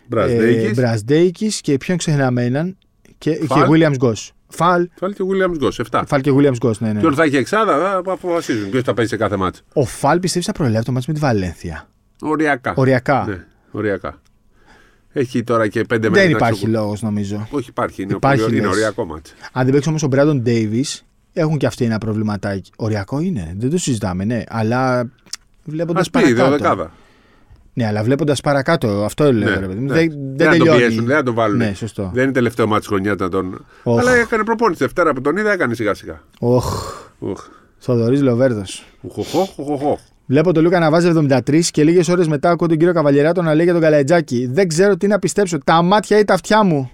Speaker 2: Μπραζδέικης.
Speaker 1: ε, Μπραζδέικης και ποιον ξεχνάμε έναν; Και, και
Speaker 2: Φαλ.
Speaker 1: Williams Γκος. Φαλ,
Speaker 2: Φάλ και Williams Γκος, 7.
Speaker 1: Φαλ και Williams Γκος, ναι, ναι.
Speaker 2: Ποιον θα έχει εξάδα, θα αποφασίζουν. Ποιος θα παίζει σε κάθε μάτσο.
Speaker 1: Ο Φαλ πιστεύεις θα προλάβει το μάτς με τη Βαλένθια;
Speaker 2: Οριακά.
Speaker 1: Οριακά.
Speaker 2: Ναι, οριακά. Έχει τώρα και πέντε
Speaker 1: Δεν
Speaker 2: μέρες,
Speaker 1: υπάρχει
Speaker 2: εντάξει,
Speaker 1: λόγος νομίζω.
Speaker 2: Όχι, υπάρχει. Είναι,
Speaker 1: Υπάρχει,
Speaker 2: είναι
Speaker 1: λες.
Speaker 2: οριακό μάτσο.
Speaker 1: Αν δεν παίξει όμως ο Μπράντον Ντέιβις, έχουν και αυτοί ένα προβληματάκι. Οριακό είναι, δεν το συζητάμε, ναι. Αλλά βλέποντας
Speaker 2: Α πει,
Speaker 1: παρακάτω.
Speaker 2: δεκάδα.
Speaker 1: Ναι, αλλά βλέποντας παρακάτω, αυτό λέω.
Speaker 2: Ναι,
Speaker 1: ρε παιδί μου.
Speaker 2: ναι.
Speaker 1: Δεν,
Speaker 2: Δεν
Speaker 1: δεν
Speaker 2: θα τον
Speaker 1: τελειώνει.
Speaker 2: πιέσουν, δεν θα τον βάλουν.
Speaker 1: Ναι, σωστό.
Speaker 2: Δεν είναι τελευταίο μάτι χρονιά να τον.
Speaker 1: Οχ.
Speaker 2: Αλλά έκανε προπόνηση. Δευτέρα που τον είδα, έκανε σιγά σιγά.
Speaker 1: Οχ,
Speaker 2: Οχ.
Speaker 1: Θοδωρής Λοβέρδος.
Speaker 2: Ουχοχοχ, οχοχοχ.
Speaker 1: Βλέπω τον Λούκα να βάζει 73 και λίγες ώρες μετά ακούω τον κύριο Καβαλιεράτο να λέει για τον Καλατζάκη. Δεν ξέρω τι να πιστέψω. Τα μάτια ή τα αυτιά μου.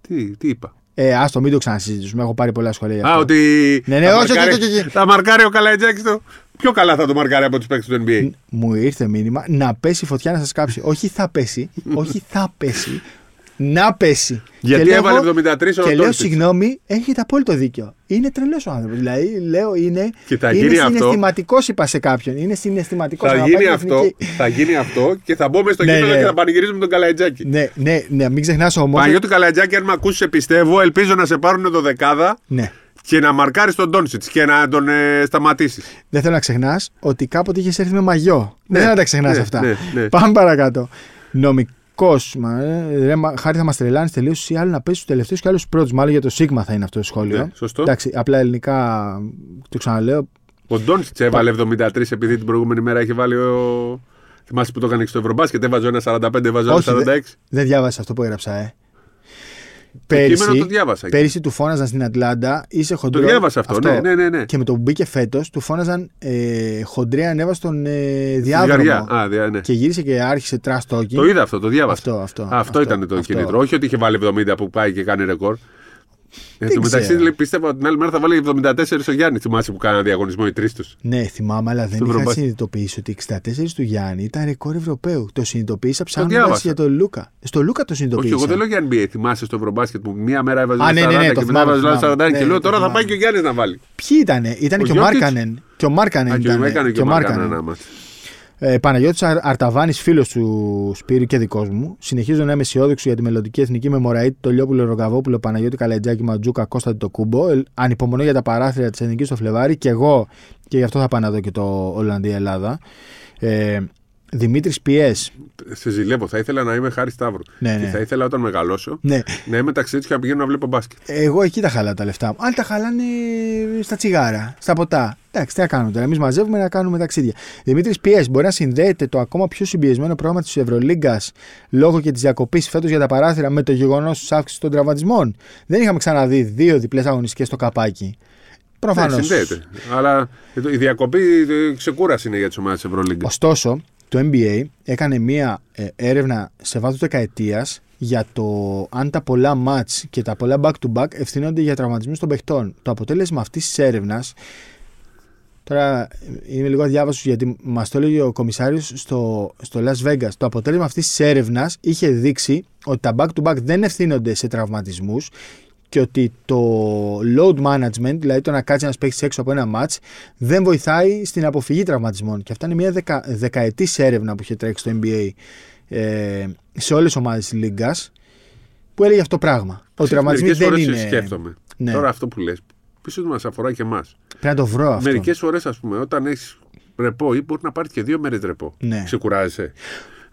Speaker 2: Τι, τι είπα.
Speaker 1: Ε, άστο, μην το ξανασυζητήσουμε. Έχω πάρει πολλά σχολεία. για
Speaker 2: Α,
Speaker 1: αυτό.
Speaker 2: ότι.
Speaker 1: Ναι, ναι,
Speaker 2: θα
Speaker 1: όχι,
Speaker 2: μαρκάρει-
Speaker 1: όχι, όχι, όχι.
Speaker 2: Θα μαρκάρει ο Καλατζάκη το. Πιο καλά θα το μαρκάρει από τους παίκτες του NBA.
Speaker 1: Μου ήρθε μήνυμα να πέσει φωτιά να σας κάψει. όχι θα πέσει, όχι θα πέσει. Να πέσει.
Speaker 2: Γιατί
Speaker 1: Και λέω
Speaker 2: έβαλε
Speaker 1: εγώ-
Speaker 2: 73 ο
Speaker 1: Και λέω,
Speaker 2: Ντόντσιτς.
Speaker 1: συγγνώμη, έχετε απόλυτο δίκιο. Είναι τρελός ο άνθρωπος. Δηλαδή, λέω, είναι,
Speaker 2: Και θα
Speaker 1: είναι
Speaker 2: γίνει αυτό.
Speaker 1: συναισθηματικός, είπα σε κάποιον. Είναι συναισθηματικός.
Speaker 2: Θα γίνει αυτό, θα γίνει αυτό και θα μπούμε στο
Speaker 1: Ναι,
Speaker 2: γήπεδο
Speaker 1: ναι.
Speaker 2: και θα πανηγυρίζουμε τον Καλατζάκη.
Speaker 1: Ναι, ναι, ναι, μην ξεχνάς όμω.
Speaker 2: Παναγιώτη Καλατζάκη, αν με ακούσεις, σε πιστεύω, ελπίζω να σε πάρουν το δεκάδα
Speaker 1: Ναι.
Speaker 2: και να μαρκάρεις τον Ντόνσιτς και να τον ε, σταματήσεις.
Speaker 1: Δεν θέλω να ξεχνάς ότι κάποτε είχες έρθει με μαγιό.
Speaker 2: Ναι,
Speaker 1: Δεν θέλω να τα ξεχνάς
Speaker 2: ναι,
Speaker 1: αυτά.
Speaker 2: ναι, ναι.
Speaker 1: Πάμε παρακάτω. Νομικό. Μα, ε, ρε, μα, χάρη θα μας τρελάνεις τελείω ή άλλο να πέσει του τελευταίους και άλλους πρώτους. Μάλλον για το Σίγμα θα είναι αυτό το σχόλιο.
Speaker 2: Ναι, σωστό.
Speaker 1: Εντάξει, απλά ελληνικά το ξαναλέω.
Speaker 2: Ο Ντόνσιτ έβαλε 73 επειδή την προηγούμενη μέρα είχε βάλει ο. Θυμάσαι που το έκανε και στο Ευρωμπάσκετ, έβαζε ένα 45, έβαζε ένα
Speaker 1: Όχι,
Speaker 2: 46.
Speaker 1: δεν, δεν διάβασα αυτό που έγραψα, ε.
Speaker 2: Το κείμενο
Speaker 1: Πέρυσι,
Speaker 2: το διάβασα.
Speaker 1: πέρυσι του φώναζαν στην Ατλάντα, είσαι χοντρός.
Speaker 2: Το διάβασα αυτό, ναι, ναι, ναι. ναι.
Speaker 1: Και με το που μπήκε φέτος, του φώναζαν ε, χοντρέα ανέβα στον ε,
Speaker 2: Στη
Speaker 1: διάδρομο.
Speaker 2: Ζυγαριά. Α, δια- ναι.
Speaker 1: Και γύρισε και άρχισε trash talking.
Speaker 2: Το είδα αυτό, το διάβασα.
Speaker 1: Αυτό, αυτό.
Speaker 2: Α, αυτό, ήταν το κίνητρο. Όχι ότι είχε βάλει 70 που πάει και κάνει ρεκόρ. Εν τω μεταξύ,
Speaker 1: ξέρω.
Speaker 2: λέει, πίστευα ότι την άλλη μέρα θα βάλει 74 ο Γιάννης. Θυμάσαι που κάνανε διαγωνισμό οι τρεις τους.
Speaker 1: Ναι, θυμάμαι, αλλά δεν είχα
Speaker 2: Ευρωμπάσκετ.
Speaker 1: συνειδητοποιήσει ότι 64 του Γιάννη ήταν ρεκόρ Ευρωπαίου. Το συνειδητοποίησα ψάχνοντας
Speaker 2: διάβασα.
Speaker 1: για τον Λούκα. Στο Λούκα το
Speaker 2: Όχι,
Speaker 1: συνειδητοποίησα.
Speaker 2: εγώ δεν λέω για NBA. Θυμάσαι στο Ευρωμπάσκετ που μία μέρα έβαζε
Speaker 1: Α,
Speaker 2: ένα
Speaker 1: ναι, ναι,
Speaker 2: 40
Speaker 1: ναι,
Speaker 2: και
Speaker 1: το
Speaker 2: μετά
Speaker 1: θυμάμαι,
Speaker 2: έβαζε ένα
Speaker 1: θυμάμαι.
Speaker 2: 41
Speaker 1: Ναι,
Speaker 2: και λέω
Speaker 1: το
Speaker 2: τώρα θα
Speaker 1: θυμάμαι.
Speaker 2: πάει και ο Γιάννης να βάλει.
Speaker 1: Ποιοι ήτανε, ήταν
Speaker 2: Ο
Speaker 1: και ο
Speaker 2: Γιώκητς.
Speaker 1: Μάρκανεν. Και ο Μάρκανεν
Speaker 2: Α, και
Speaker 1: ήταν.
Speaker 2: ο έκανε και ο Μάρκανεν ένα μάτς.
Speaker 1: Ε, Παναγιώτης Αρ- Αρταβάνης, φίλος του Σπύρου και δικός μου. Συνεχίζω να είμαι αισιόδοξο για τη μελλοντική εθνική με Μωραήτη, το Λιόπουλο Ρογκαβόπουλο, Παναγιώτη Καλετζάκη, Ματζούκα, Κώστα το Κούμπο. Ε, ανυπομονώ για τα παράθυρα της εθνικής στο Φλεβάρι και εγώ και γι' αυτό θα πάω να δω και το Ολλανδία-Ελλάδα. Ε, Δημήτρης Πιές.
Speaker 2: Σε ζηλεύω. Θα ήθελα να είμαι χάρη Σταύρου.
Speaker 1: Ναι,
Speaker 2: Και
Speaker 1: ναι.
Speaker 2: θα ήθελα όταν μεγαλώσω
Speaker 1: Ναι,
Speaker 2: να είμαι ταξίδι και να πηγαίνω να βλέπω μπάσκετ.
Speaker 1: εγώ εκεί τα χαλάω τα λεφτά μου. Άλλοι τα χαλάνε στα τσιγάρα, στα ποτά. Εντάξει, τι να κάνουμε τώρα. Εμείς μαζεύουμε να κάνουμε ταξίδια. Δημήτρης Πιές, μπορεί να συνδέεται το ακόμα πιο συμπιεσμένο πρόγραμμα της Ευρωλίγκας λόγω και της διακοπής φέτος για τα παράθυρα με το γεγονός της αύξησης των τραυματισμών; Δεν είχαμε ξαναδεί δύο διπλές αγωνιστικές στο καπάκι. Προφανώς.
Speaker 2: Ναι, συνδέεται. Αλλά η διακοπή ε, ξεκούραση είναι για τις ομάδες Ευρωλίγκας.
Speaker 1: Ωστόσο, το NBA έκανε μία ε, έρευνα σε βάθος δεκαετίας για το αν τα πολλά μάτς και τα πολλά back-to-back ευθύνονται για τραυματισμούς των παιχτών. Το αποτέλεσμα αυτής της έρευνας, τώρα ε, είμαι λίγο αδιάβαστος γιατί μας το έλεγε ο κομισάριος στο, στο Las Vegas, το αποτέλεσμα αυτής της έρευνας είχε δείξει ότι τα back-to-back δεν ευθύνονται σε τραυματισμούς και ότι το load management, δηλαδή το να κάτσει ένας παίξει έξω από ένα match, δεν βοηθάει στην αποφυγή τραυματισμών. Και αυτά είναι μια δεκα, δεκαετής έρευνα που είχε τρέξει στο NBA ε, σε όλες τις ομάδες της Λίγκας που έλεγε αυτό το πράγμα. Ότι οι τραυματισμοί
Speaker 2: Μερικές
Speaker 1: δεν
Speaker 2: φορές
Speaker 1: είναι.
Speaker 2: σκέφτομαι.
Speaker 1: Ναι.
Speaker 2: Τώρα αυτό που λες, πίσω μας αφορά και εμάς.
Speaker 1: Πρέπει να το βρω αυτό.
Speaker 2: Μερικές φορές, ας πούμε, όταν έχεις ρεπό ή μπορεί να πάρεις και δύο μέρες ρεπό.
Speaker 1: Ναι.
Speaker 2: Ξεκουράζεσαι.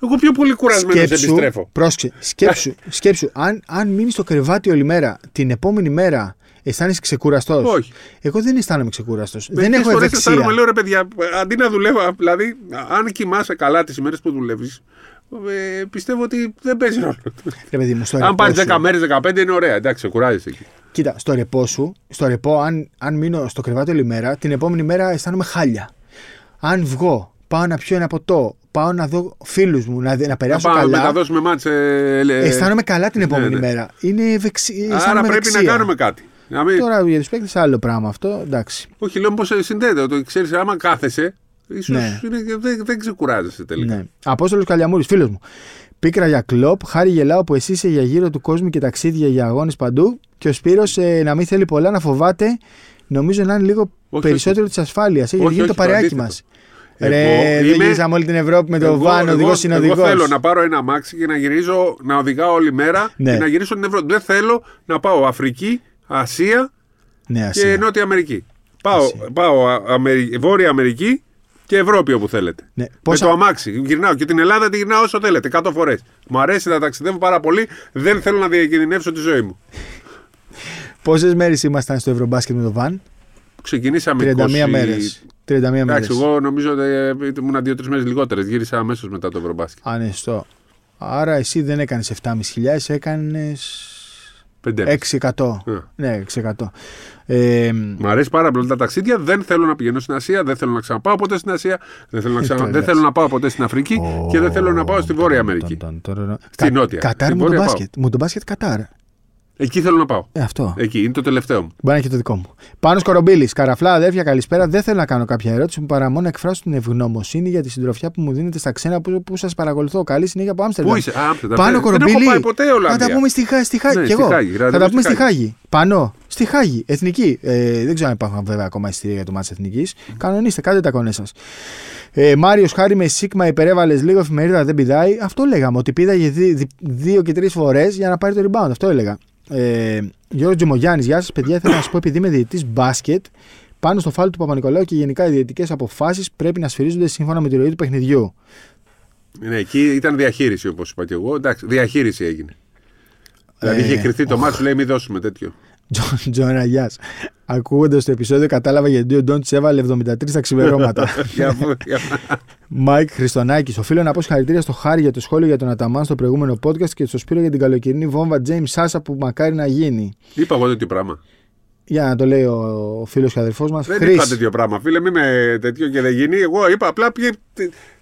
Speaker 2: Εγώ πιο πολύ κουρασμένος επιστρέφω.
Speaker 1: πρόσεξε, σκέψου, *laughs* σκέψου αν, αν μείνεις στο κρεβάτι όλη μέρα, την επόμενη μέρα αισθάνεσαι ξεκουραστός.
Speaker 2: Όχι.
Speaker 1: Εγώ δεν αισθάνομαι ξεκουραστός. Δεν
Speaker 2: Μερικές
Speaker 1: έχω
Speaker 2: φορές
Speaker 1: ευεξία.
Speaker 2: αισθάνομαι, λέω ρε παιδιά, αντί να δουλεύω, δηλαδή, αν κοιμάσαι καλά τις ημέρε που δουλεύεις, ε, πιστεύω ότι δεν παίζει ρόλο.
Speaker 1: Ρε παιδί μου, στο
Speaker 2: αν
Speaker 1: ρεπό
Speaker 2: πάρει
Speaker 1: σου-
Speaker 2: 10 μέρες, 15 είναι ωραία. Εντάξει, ξεκουράζεσαι εκεί.
Speaker 1: Κοίτα, στο ρεπό σου, στο ρεπό, αν, αν μείνω στο κρεβάτι όλη μέρα, την επόμενη μέρα αισθάνομαι χάλια. Αν βγω, πάω να πιω ένα ποτό, πάω να δω φίλους μου, να, να
Speaker 2: Να
Speaker 1: περάσω
Speaker 2: πάμε να
Speaker 1: καλά.
Speaker 2: μεταδώσουμε μάτσε. Ε,
Speaker 1: Αισθάνομαι καλά την επόμενη
Speaker 2: ναι.
Speaker 1: μέρα. Είναι ευεξι...
Speaker 2: Άρα
Speaker 1: αισθάνομαι
Speaker 2: πρέπει να
Speaker 1: ευεξία.
Speaker 2: κάνουμε κάτι. Να μην-
Speaker 1: Τώρα για τους παίκτες άλλο πράγμα αυτό. Εντάξει.
Speaker 2: Όχι, λέω πώς συνδέεται. Το ξέρεις, άμα κάθεσαι, ίσως
Speaker 1: Ναι.
Speaker 2: δεν, δεν ξεκουράζεσαι τελικά.
Speaker 1: Ναι. Απόστολος Καλιαμούρη, φίλος μου. Πίκρα για κλοπ, χάρη γελάω που εσύ είσαι για γύρω του κόσμου και ταξίδια για αγώνες παντού. Και ο Σπύρος ε, να μην θέλει πολλά να φοβάται νομίζω να είναι λίγο
Speaker 2: Όχι,
Speaker 1: περισσότερο της ασφάλειας. Γιατί
Speaker 2: Όχι,
Speaker 1: γίνεται το
Speaker 2: όχι, το
Speaker 1: παρεάκι μας.
Speaker 2: Αντίθετο.
Speaker 1: Ρε,
Speaker 2: Εγώ
Speaker 1: δεν
Speaker 2: είμαι-
Speaker 1: γυρίσαμε όλη την Ευρώπη με το
Speaker 2: Εγώ-
Speaker 1: βαν,
Speaker 2: εγώ-
Speaker 1: οδηγός συνοδηγός.
Speaker 2: Εγώ θέλω να πάρω ένα αμάξι και να γυρίζω, να οδηγάω όλη μέρα
Speaker 1: Ναι.
Speaker 2: και να γυρίσω την Ευρώπη. Δεν θέλω να πάω Αφρική, Ασία
Speaker 1: Ναι,
Speaker 2: και
Speaker 1: Ασία.
Speaker 2: Νότια Αμερική. Πάω,
Speaker 1: Ασία.
Speaker 2: πάω Α- Αμερι- Βόρεια Αμερική και Ευρώπη όπου θέλετε.
Speaker 1: Ναι,
Speaker 2: Με
Speaker 1: πόσα-
Speaker 2: το αμάξι. Γυρνάω και την Ελλάδα τη γυρνάω όσο θέλετε, 100 φορές. Μου αρέσει να ταξιδεύω πάρα πολύ. Δεν θέλω να διακινδυνεύσω τη ζωή μου.
Speaker 1: Πόσες μέρες ήμασταν στο Ευρωμπάσκετ με το βαν,
Speaker 2: Ξεκινήσαμε
Speaker 1: 31
Speaker 2: 20...
Speaker 1: μέρες. 31 μέρες.
Speaker 2: Εντάξει, εγώ νομίζω ότι ε, ήμουν δύο-τρεις μέρες λιγότερες. Γύρισα αμέσως μετά το Ευρωμπάσκετ.
Speaker 1: Ανεστό. Άρα εσύ δεν έκανες 7.500, έκανες
Speaker 2: 5,5.
Speaker 1: 6%.
Speaker 2: Ε.
Speaker 1: Ναι, 6%. Ε,
Speaker 2: Μ' αρέσει πάρα πολύ τα ταξίδια. Δεν θέλω να πηγαίνω στην Ασία. Δεν θέλω να ξαναπάω ποτέ στην Ασία. Δεν θέλω να, ξανα...
Speaker 1: Το
Speaker 2: δεν
Speaker 1: λες.
Speaker 2: θέλω να πάω ποτέ στην Αφρική. και δεν θέλω να πάω στη Βόρεια Αμερική.
Speaker 1: Τον, τον, τον, τον.
Speaker 2: Στη
Speaker 1: Κα-
Speaker 2: Νότια.
Speaker 1: Κατάρ
Speaker 2: Στη
Speaker 1: μου το
Speaker 2: Βόρεια
Speaker 1: μπάσκετ. Μου το μπάσκετ Κατάρ.
Speaker 2: Εκεί θέλω να πάω.
Speaker 1: Ε, αυτό.
Speaker 2: Εκεί είναι το τελευταίο μου.
Speaker 1: Μπορεί να έχει το δικό μου. Πάνω Κορομπίλης. Καραφλά, αδέρφια, καλησπέρα. Δεν θέλω να κάνω κάποια ερώτηση μου παρά μόνο να εκφράσω την ευγνωμοσύνη για τη συντροφιά που μου δίνετε στα ξένα που, που σας παρακολουθώ. Καλή συνέχεια από Άμστερνταμ.
Speaker 2: Πού είσαι, Α, Άμστερνταμ.
Speaker 1: Πάνω
Speaker 2: Δεν- Δεν
Speaker 1: Κορομπίλη.
Speaker 2: έχω πάει ποτέ
Speaker 1: Θα
Speaker 2: Ολλανδία.
Speaker 1: τα πούμε στη, Χά- στη Χάγη.
Speaker 2: Ναι,
Speaker 1: κι
Speaker 2: στη
Speaker 1: εγώ.
Speaker 2: Χάγη,
Speaker 1: Θα
Speaker 2: ραντεβού
Speaker 1: τα πούμε
Speaker 2: στη
Speaker 1: στη Χάγη. Πανώ. Στη Χάγη. Εθνική. Ε, δεν ξέρω αν υπάρχουν βέβαια ακόμα εισιτήρια για το μάτι Εθνικής. Κανονίστε, κάντε τα κονέ σας. Ε, Μάριος Χάρη με Σίγμα υπερέβαλες λίγο εφημερίδα, δεν πηδάει. Αυτό λέγαμε. Ότι πήδαγε δι, δι, δύο και τρεις φορές για να πάρει το rebound. Αυτό έλεγα. Ε, Γιώργος Τζιμογιάννης, γεια σας παιδιά. Θέλω να σας πω, επειδή είμαι διαιτητής μπάσκετ, πάνω στο φάουλ του Παπανικολάου και γενικά οι διαιτητικές αποφάσεις πρέπει να σφυρίζονται σύμφωνα με τη ροή του παιχνιδιού.
Speaker 2: Ναι, εκεί ήταν διαχείριση όπως είπα και εγώ. Εντάξει, διαχείριση έγινε. Δηλαδή
Speaker 1: Ε,
Speaker 2: είχε κρυφτεί το μάτι, σου λέει μην δώσουμε τέτοιο.
Speaker 1: Τζον- Τζον Αγιάς. Ακούγοντας το επεισόδιο, κατάλαβα γιατί ο Ντόντσιτς έβαλε 73 στα ξημερώματα. *laughs*
Speaker 2: Για πού- για-
Speaker 1: Μάικ Χριστονάκης. Οφείλω να πω συγχαρητήρια στο Χάρη για το σχόλιο για τον Αταμάν στο προηγούμενο podcast και στο Σπύρο για την καλοκαιρινή βόμβα James Σάσα που μακάρι να γίνει.
Speaker 2: Είπα εγώ τέτοιο πράγμα.
Speaker 1: Για να το λέει ο, ο φίλος και αδερφός μας.
Speaker 2: Δεν είπα τέτοιο πράγμα. Φίλε, μην με τέτοιο και δεν γίνει. Εγώ είπα απλά ποιοι-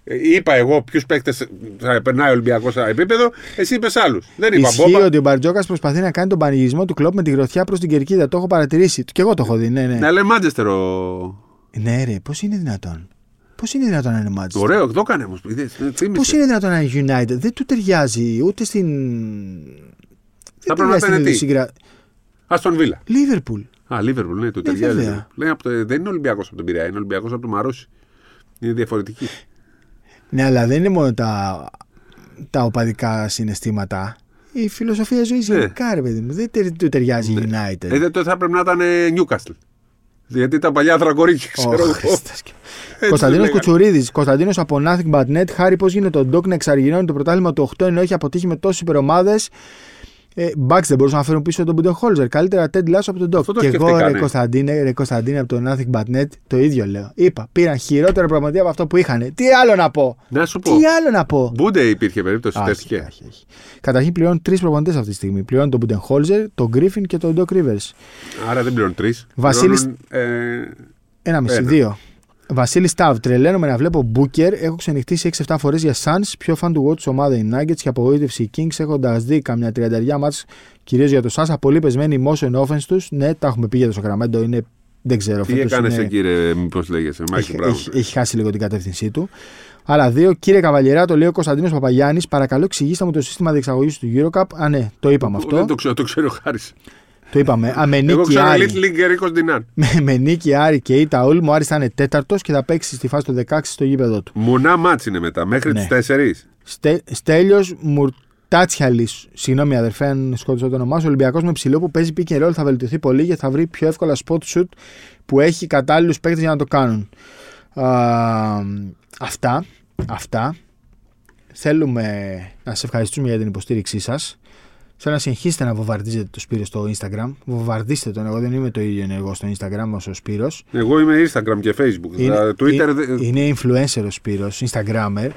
Speaker 2: Είπα εγώ ποιους παίκτες θα περνάει ο Ολυμπιακός σε επίπεδο, εσύ είπες άλλους. Δεν είπα
Speaker 1: Ισχύει
Speaker 2: μπόμπα.
Speaker 1: ότι ο Μπαρτζόκας προσπαθεί να κάνει τον πανηγυρισμό του κλοπ με τη γροθιά προς την κερκίδα. Το έχω παρατηρήσει. Και εγώ το έχω δει. Ναι, ναι.
Speaker 2: Να λέει Μάντζεστερ ο.
Speaker 1: Ναι, ρε, πώς είναι δυνατόν; Πώς είναι δυνατόν να είναι μάτι.
Speaker 2: Ωραίο, το έκανε όμως.
Speaker 1: Πώς είναι δυνατόν να είναι United; Δεν του ταιριάζει ούτε στην.
Speaker 2: Θα πρέπει να ήταν τι;
Speaker 1: Συγκρα...
Speaker 2: Αστον Βίλα.
Speaker 1: Λίβερπουλ.
Speaker 2: Α, Λίβερπουλ, ναι, του
Speaker 1: Ναι,
Speaker 2: ταιριάζει.
Speaker 1: βέβαια.
Speaker 2: Λέει, από το- δεν είναι Ολυμπιακός από τον Πειραιά, είναι Ολυμπιακός από τον Μαρούσι. Είναι διαφορετική.
Speaker 1: Ναι, αλλά δεν είναι μόνο τα, τα οπαδικά συναισθήματα. Η φιλοσοφία ζωής
Speaker 2: Ναι.
Speaker 1: γενικά, ρε παιδί μου. Δεν τε- του ταιριάζει η United.
Speaker 2: Ε, δεν- τότε θα πρέπει να ήταν ε, Newcastle. Γιατί τα παλιά δρακορίκια, ξέρω
Speaker 1: Ω,
Speaker 2: εγώ.
Speaker 1: Χριστός και-
Speaker 2: Έτσι
Speaker 1: Κωνσταντίνος
Speaker 2: λέγανε.
Speaker 1: Κουτσουρίδης. Κωνσταντίνος από Nothing But Net. Χάρη, πώς γίνεται ο Ντόκ να εξαργυρώνει το πρωτάθλημα του 8 ενώ έχει αποτύχει με τόσες υπερομάδες. Ε, Μπακς δεν μπορούσαν να φέρουν πίσω τον Μπουντεχόλζερ. Καλύτερα Ted Lasso από τον Ντοκ.
Speaker 2: Αυτό το
Speaker 1: Και εγώ,
Speaker 2: σκεφτήκανε.
Speaker 1: ρε Κωνσταντίνε, ρε Κωνσταντίνε από το Nothing But Net, το ίδιο λέω. Είπα, πήραν χειρότερο πραγματικά από αυτό που είχαν. Τι άλλο να πω;
Speaker 2: Να σου πω.
Speaker 1: Τι άλλο να πω;
Speaker 2: Μπούντε υπήρχε περίπτωση,
Speaker 1: Α,
Speaker 2: τέστηκε.
Speaker 1: έχει, έχει, έχει. Καταρχήν πληρώνουν τρεις προπονητές αυτή τη στιγμή. Πληρώνουν τον Μπουντεχόλζερ, τον Γκρίφιν και τον Ντοκ Ρίβερς.
Speaker 2: Άρα δεν πληρώνουν τρεις.
Speaker 1: Βασίλης-
Speaker 2: Ε,
Speaker 1: Ένα μισή,
Speaker 2: Ένα.
Speaker 1: δύο. Βασίλη Σταβ, τρελαίνομαι να βλέπω Μπούκερ. Έχω ξενυχτήσει 6-7 φορές για Suns. Πιο fun to watch ομάδα οι Nuggets και απογοήτευση οι Kings έχοντας δει καμιά τριανταριά ματς κυρίως για το Σάσα. Πολύ πεσμένη motion offense τους. Ναι, τα έχουμε πει για το Σακραμέντο. Είναι, δεν ξέρω.
Speaker 2: τι
Speaker 1: φέτος
Speaker 2: έκανες
Speaker 1: είναι-
Speaker 2: εκεί, ρε, μήπως λέγεσαι, Μάικλ
Speaker 1: έχει,
Speaker 2: Μπράουν;
Speaker 1: έχει, έχει χάσει λίγο την κατεύθυνσή του. Άλλα δύο. Κύριε Καβαλιερά, το λέει ο Κωνσταντίνος Παπαγιάννης. Παρακαλώ, εξηγήστε μου το σύστημα διεξαγωγής του Eurocup. Α, ναι, το είπαμε αυτό.
Speaker 2: Δεν το ξέρω, το ξέρω ο Χάρης.
Speaker 1: Το είπαμε. Α, με
Speaker 2: Εγώ
Speaker 1: νίκη
Speaker 2: ξέρω
Speaker 1: Άρη.
Speaker 2: Little League Ρίκο Ντινάν.
Speaker 1: με, με νίκη Άρη και η Ταούλ μου Άρης θα είναι τέταρτος και θα παίξει στη φάση του 16 στο γήπεδο του.
Speaker 2: Μουνά μάτς είναι μετά, μέχρι
Speaker 1: Ναι.
Speaker 2: τις 4.
Speaker 1: Στε, Στέλιος Μουρτάτσιαλης, συγγνώμη αδερφέ, αν σκότωσα το όνομά σου. Ολυμπιακός με ψηλό που παίζει pick and roll θα βελτιωθεί πολύ και θα βρει πιο εύκολα spot shoot που έχει κατάλληλους παίκτες για να το κάνουν. Α, αυτά. Αυτά. Θέλουμε να σα ευχαριστούμε για την υποστήριξή σας. Θέλω να συνεχίσετε να βομβαρδίζετε το Σπύρο στο Instagram. Βομβαρδίστε τον. Εγώ δεν είμαι το ίδιο ενεργό στο Instagram όσο ο Σπύρος.
Speaker 2: Εγώ είμαι Instagram και Facebook.
Speaker 1: Είναι,
Speaker 2: Τα Twitter.
Speaker 1: είναι,
Speaker 2: δε-
Speaker 1: είναι influencer ο Σπύρος, Instagrammer.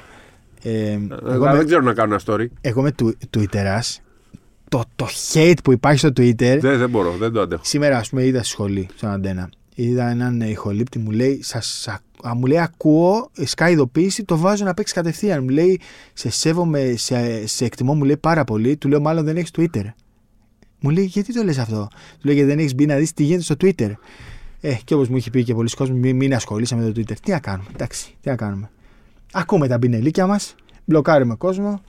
Speaker 1: Ε, εγώ,
Speaker 2: Αλλά
Speaker 1: με,
Speaker 2: δεν ξέρω να κάνω ένα story.
Speaker 1: εγώ είμαι του, Twitterάς. Το, το hate που υπάρχει στο Twitter.
Speaker 2: Δεν, δεν μπορώ, δεν το αντέχω.
Speaker 1: Σήμερα, ας πούμε, είδα στη σχολή, στον Αντένα. Είδα έναν ηχολήπτη, μου λέει, σας, α, α, μου λέει, ακούω, σκάει ειδοποίηση, το βάζω να παίξει κατευθείαν. Μου λέει, σε σέβομαι, σε, σε εκτιμώ, μου λέει πάρα πολύ. Του λέω, μάλλον δεν έχεις Twitter. Μου λέει, γιατί το λες αυτό; Του λέω, γιατί δεν έχεις μπει να δεις τι γίνεται στο Twitter. Ε, και όπως μου είχε πει και πολλοί κόσμοι, μην, μην ασχολείσαι με το Twitter. Τι να κάνουμε, εντάξει, τι να κάνουμε. Ακούμε τα μπινελίκια μας, μπλοκάρουμε κόσμο,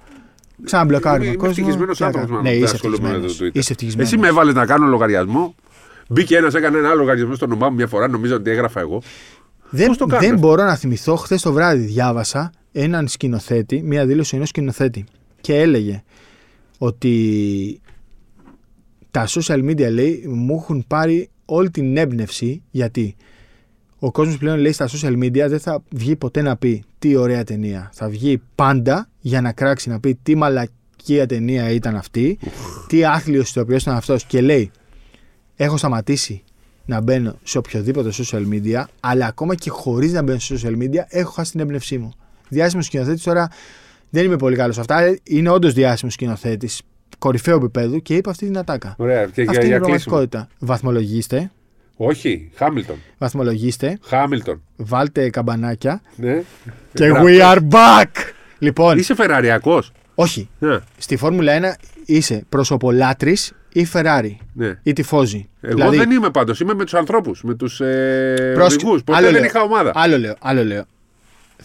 Speaker 1: ξαναμπλοκάρουμε
Speaker 2: Είμαι- είμαι
Speaker 1: κόσμο.
Speaker 2: ευτυχισμένος
Speaker 1: Τι να
Speaker 2: άνθρωπος,
Speaker 1: κάνουμε.
Speaker 2: μάλλον,
Speaker 1: Ναι,
Speaker 2: δεν
Speaker 1: είσαι
Speaker 2: ασχολούμαι με το
Speaker 1: ευτυχισμένος.
Speaker 2: Twitter.
Speaker 1: Είσαι ευτυχισμένος.
Speaker 2: Εσύ με έβαλε να κάνω λογαριασμό Μπήκε ένας, έκανε ένα άλλο λογαριασμό στο όνομά μου μια φορά, νομίζω ότι έγραφα εγώ.
Speaker 1: Δεν,
Speaker 2: Πώς το κάνουν
Speaker 1: δεν
Speaker 2: αυτό;
Speaker 1: μπορώ να θυμηθώ. Χθες το βράδυ διάβασα έναν σκηνοθέτη, μία δήλωση ενός σκηνοθέτη. Και έλεγε ότι τα social media λέει μου έχουν πάρει όλη την έμπνευση γιατί ο κόσμος πλέον λέει στα social media δεν θα βγει ποτέ να πει τι ωραία ταινία. Θα βγει πάντα για να κράξει να πει τι μαλακία ταινία ήταν αυτή, τι άθλιος ηθοποιός ήταν αυτός και λέει έχω σταματήσει να μπαίνω σε οποιοδήποτε social media, αλλά ακόμα και χωρίς να μπαίνω σε social media, έχω χάσει την έμπνευσή μου. Διάσημος σκηνοθέτης τώρα δεν είμαι πολύ καλός σε αυτά. Είναι όντως διάσημος σκηνοθέτης, κορυφαίο επίπεδου και είπε αυτή την ατάκα.
Speaker 2: Ωραία. Και για,
Speaker 1: αυτή είναι
Speaker 2: για
Speaker 1: η
Speaker 2: κλείσιμο.
Speaker 1: πραγματικότητα. Βαθμολογήστε,
Speaker 2: Όχι, Χάμιλτον.
Speaker 1: βαθμολογήστε,
Speaker 2: Χάμιλτον.
Speaker 1: βάλτε καμπανάκια
Speaker 2: Ναι.
Speaker 1: και
Speaker 2: Γράφτε.
Speaker 1: we are back! Λοιπόν,
Speaker 2: Είσαι φεραριακός.
Speaker 1: όχι.
Speaker 2: Ναι.
Speaker 1: Στη Φόρμουλα 1 είσαι προσωπολάτρης ή Ferrari
Speaker 2: ναι.
Speaker 1: ή τυφόζη.
Speaker 2: Εγώ δεν είμαι πάντως. Είμαι με τους ανθρώπους, με τους ε,
Speaker 1: Πρόσεχε.
Speaker 2: οδηγούς. Ποτέ
Speaker 1: Άλλο
Speaker 2: δεν
Speaker 1: λέω.
Speaker 2: είχα ομάδα.
Speaker 1: Άλλο λέω, άλλο λέω.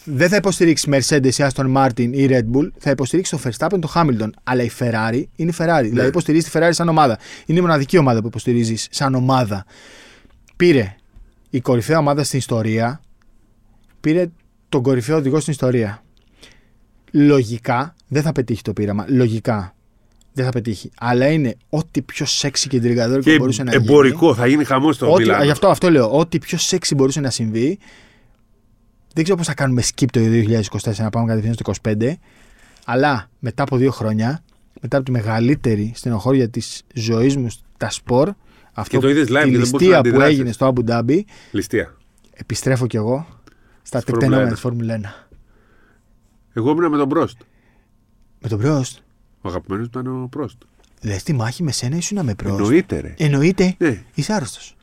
Speaker 1: Δεν θα υποστηρίξει Mercedes ή Aston Martin ή Red Bull, θα υποστηρίξει το Verstappen το Hamilton. Αλλά η Ferrari είναι η
Speaker 2: Ναι.
Speaker 1: Ferrari. Δηλαδή υποστηρίζει τη Ferrari σαν ομάδα. Είναι η μοναδική ομάδα που υποστηρίζεις σαν ομάδα. Πήρε η κορυφαία ομάδα στην ιστορία, πήρε τον κορυφαίο οδηγό στην ιστορία. Λογικά δεν θα πετύχει το πείραμα. Λογικά δεν θα πετύχει. Αλλά είναι ό,τι πιο σεξι και τριγκαδόρικο
Speaker 2: Και
Speaker 1: μπορούσε να γίνει.
Speaker 2: εμπορικό, θα γίνει χαμός στο
Speaker 1: Ό,τι,
Speaker 2: Μιλάνο.
Speaker 1: γι' αυτό, αυτό λέω. Ό,τι πιο σεξι μπορούσε να συμβεί. Δεν ξέρω πώς θα κάνουμε skip το 2024 να πάμε κατευθείαν στο 25. Αλλά μετά από δύο χρόνια, μετά από τη μεγαλύτερη στενοχώρια της ζωής μου στα σπορ, αυτό
Speaker 2: το είδες live και
Speaker 1: τη
Speaker 2: δεν μπορούσες να
Speaker 1: ληστεία που
Speaker 2: αντιδράσεις.
Speaker 1: έγινε στο Abu Dhabi,
Speaker 2: Ληστεία.
Speaker 1: επιστρέφω κι εγώ στα
Speaker 2: Στη Φόρμουλα
Speaker 1: τεκτενόμενα
Speaker 2: 1.
Speaker 1: της Φόρμουλα 1.
Speaker 2: Εγώ ήμουν με τον Πρόστ.
Speaker 1: Με τον Πρόστ.
Speaker 2: Ο αγαπημένος ήταν ο Πρόστ.
Speaker 1: Λες τη μάχη με σένα ήσουν με Πρόστ;
Speaker 2: Εννοείται, ρε.
Speaker 1: Εννοείται.
Speaker 2: Ναι.
Speaker 1: Είσαι άρρωστος.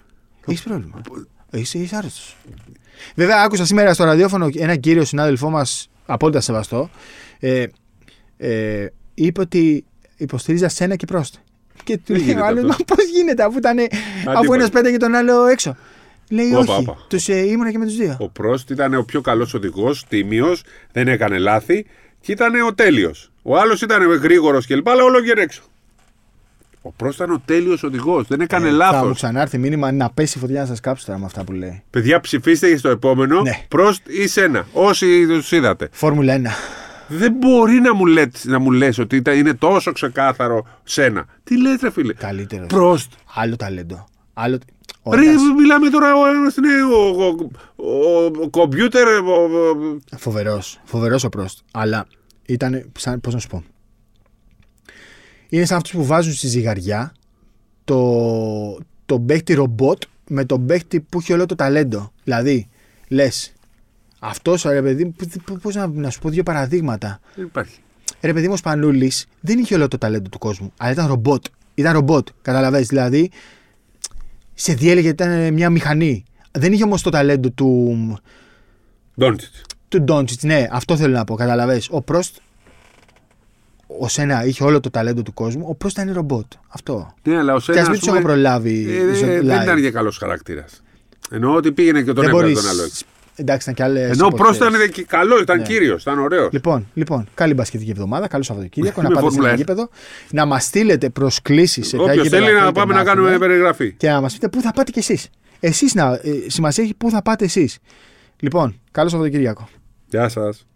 Speaker 1: Έχεις πρόβλημα; Είσαι, είσαι άρρωστος. Βέβαια, άκουσα σήμερα στο ραδιόφωνο ένα κύριο συνάδελφό μας, απόλυτα σεβαστό, ε, ε, είπε ότι υποστηρίζει σένα και πρόστα. Και του
Speaker 2: Δεν
Speaker 1: λέει
Speaker 2: γίνεται
Speaker 1: ο άλλο,
Speaker 2: αυτό;
Speaker 1: μα πώς γίνεται, αφού, ήταν, αφού
Speaker 2: Αντίπαλοι.
Speaker 1: ένα πέταγε τον άλλο έξω. Λέει,
Speaker 2: Όπα,
Speaker 1: όχι.
Speaker 2: όπα.
Speaker 1: Τους, ε, ήμουνα και με τους δύο.
Speaker 2: Ο Πρόστ ήταν ο πιο καλός οδηγός, τίμιος, δεν έκανε λάθη και ήταν ο τέλειος. Ο άλλος ήταν γρήγορος κλπ. Αλλά όλο βγαίνει έξω. Ο Πρόστ ήταν ο τέλειος οδηγός, δεν έκανε
Speaker 1: Ε, Θα
Speaker 2: λάθος.
Speaker 1: μου ξανάρθει μήνυμα να πέσει η φωτιά να σας κάψω τώρα με αυτά που λέει.
Speaker 2: Παιδιά, ψηφίστε στο επόμενο
Speaker 1: Ναι.
Speaker 2: Πρόστ ή σένα. Όσοι τους είδατε.
Speaker 1: Φόρμουλα 1.
Speaker 2: Δεν μπορεί να μου, λες, να μου λες ότι ήταν- είναι τόσο ξεκάθαρο σένα. Τι λες ρε φίλε;
Speaker 1: Καλύτερος.
Speaker 2: Πρόστ.
Speaker 1: Άλλο ταλέντο. Άλλο... Ο
Speaker 2: Ρε,
Speaker 1: ένας
Speaker 2: μιλάμε τώρα ο ένας είναι ο, ο, ο, ο κομπιούτερ. ο- ο-
Speaker 1: Φοβερός, φοβερός ο Πρόστ. Αλλά ήταν, σαν, πώς να σου πω. Είναι σαν αυτούς που βάζουν στη ζυγαριά το, το παίχτη ρομπότ με τον παίχτη που έχει όλο το ταλέντο. Δηλαδή, λες, αυτός ρε παιδί, μου, π- πώς να, να σου πω δύο παραδείγματα.
Speaker 2: Δεν υπάρχει.
Speaker 1: Ρε παιδί μου, ο Σπανούλης δεν είχε όλο το ταλέντο του κόσμου, αλλά ήταν ρομπότ. Ήταν ρομπότ, καταλαβαίνεις, δηλαδή σε διέλεγε ήταν μια μηχανή. Δεν είχε όμως το ταλέντο του,
Speaker 2: Ντόντσιτς.
Speaker 1: Του Ντόντσιτς, ναι, αυτό θέλω να πω. Καταλαβες. Ο Πρόστ, ο Σένα είχε όλο το ταλέντο του κόσμου. Ο Πρόστ ήταν ρομπότ. Αυτό.
Speaker 2: Ναι, αλλά ο
Speaker 1: Και
Speaker 2: Σένα.
Speaker 1: ας μην
Speaker 2: ας
Speaker 1: τους έχω
Speaker 2: πούμε,
Speaker 1: προλάβει.
Speaker 2: ε,
Speaker 1: ζω-
Speaker 2: ε,
Speaker 1: live.
Speaker 2: δεν ήταν και καλός χαρακτήρας. Εννοώ ότι πήγαινε και τον
Speaker 1: Δεν
Speaker 2: έβγαλε
Speaker 1: μπορείς-
Speaker 2: τον άλλο έξω.
Speaker 1: Εντάξει, ήταν και άλλες.
Speaker 2: Ενώ ο Πρόστ ήταν και καλός, ήταν
Speaker 1: Ναι.
Speaker 2: κύριος, ήταν ωραίος.
Speaker 1: Λοιπόν, λοιπόν, καλή μπασκετική εβδομάδα, καλό Σαββατοκύριακο. *laughs* να
Speaker 2: Με
Speaker 1: πάτε σε
Speaker 2: Φόρμουλα
Speaker 1: ένα
Speaker 2: 1.
Speaker 1: γήπεδο, να μας στείλετε προσκλήσεις σε ποια
Speaker 2: Όποιος
Speaker 1: γήπεδα
Speaker 2: θέλει να
Speaker 1: θέλετε
Speaker 2: πάμε να κάνουμε
Speaker 1: έχουμε
Speaker 2: περιγραφή.
Speaker 1: Και να μας πείτε πού θα πάτε κι εσείς. Εσείς να. ε, σημασία έχει πού θα πάτε εσείς. Λοιπόν, καλό Σαββατοκύριακο.
Speaker 2: Γεια σας.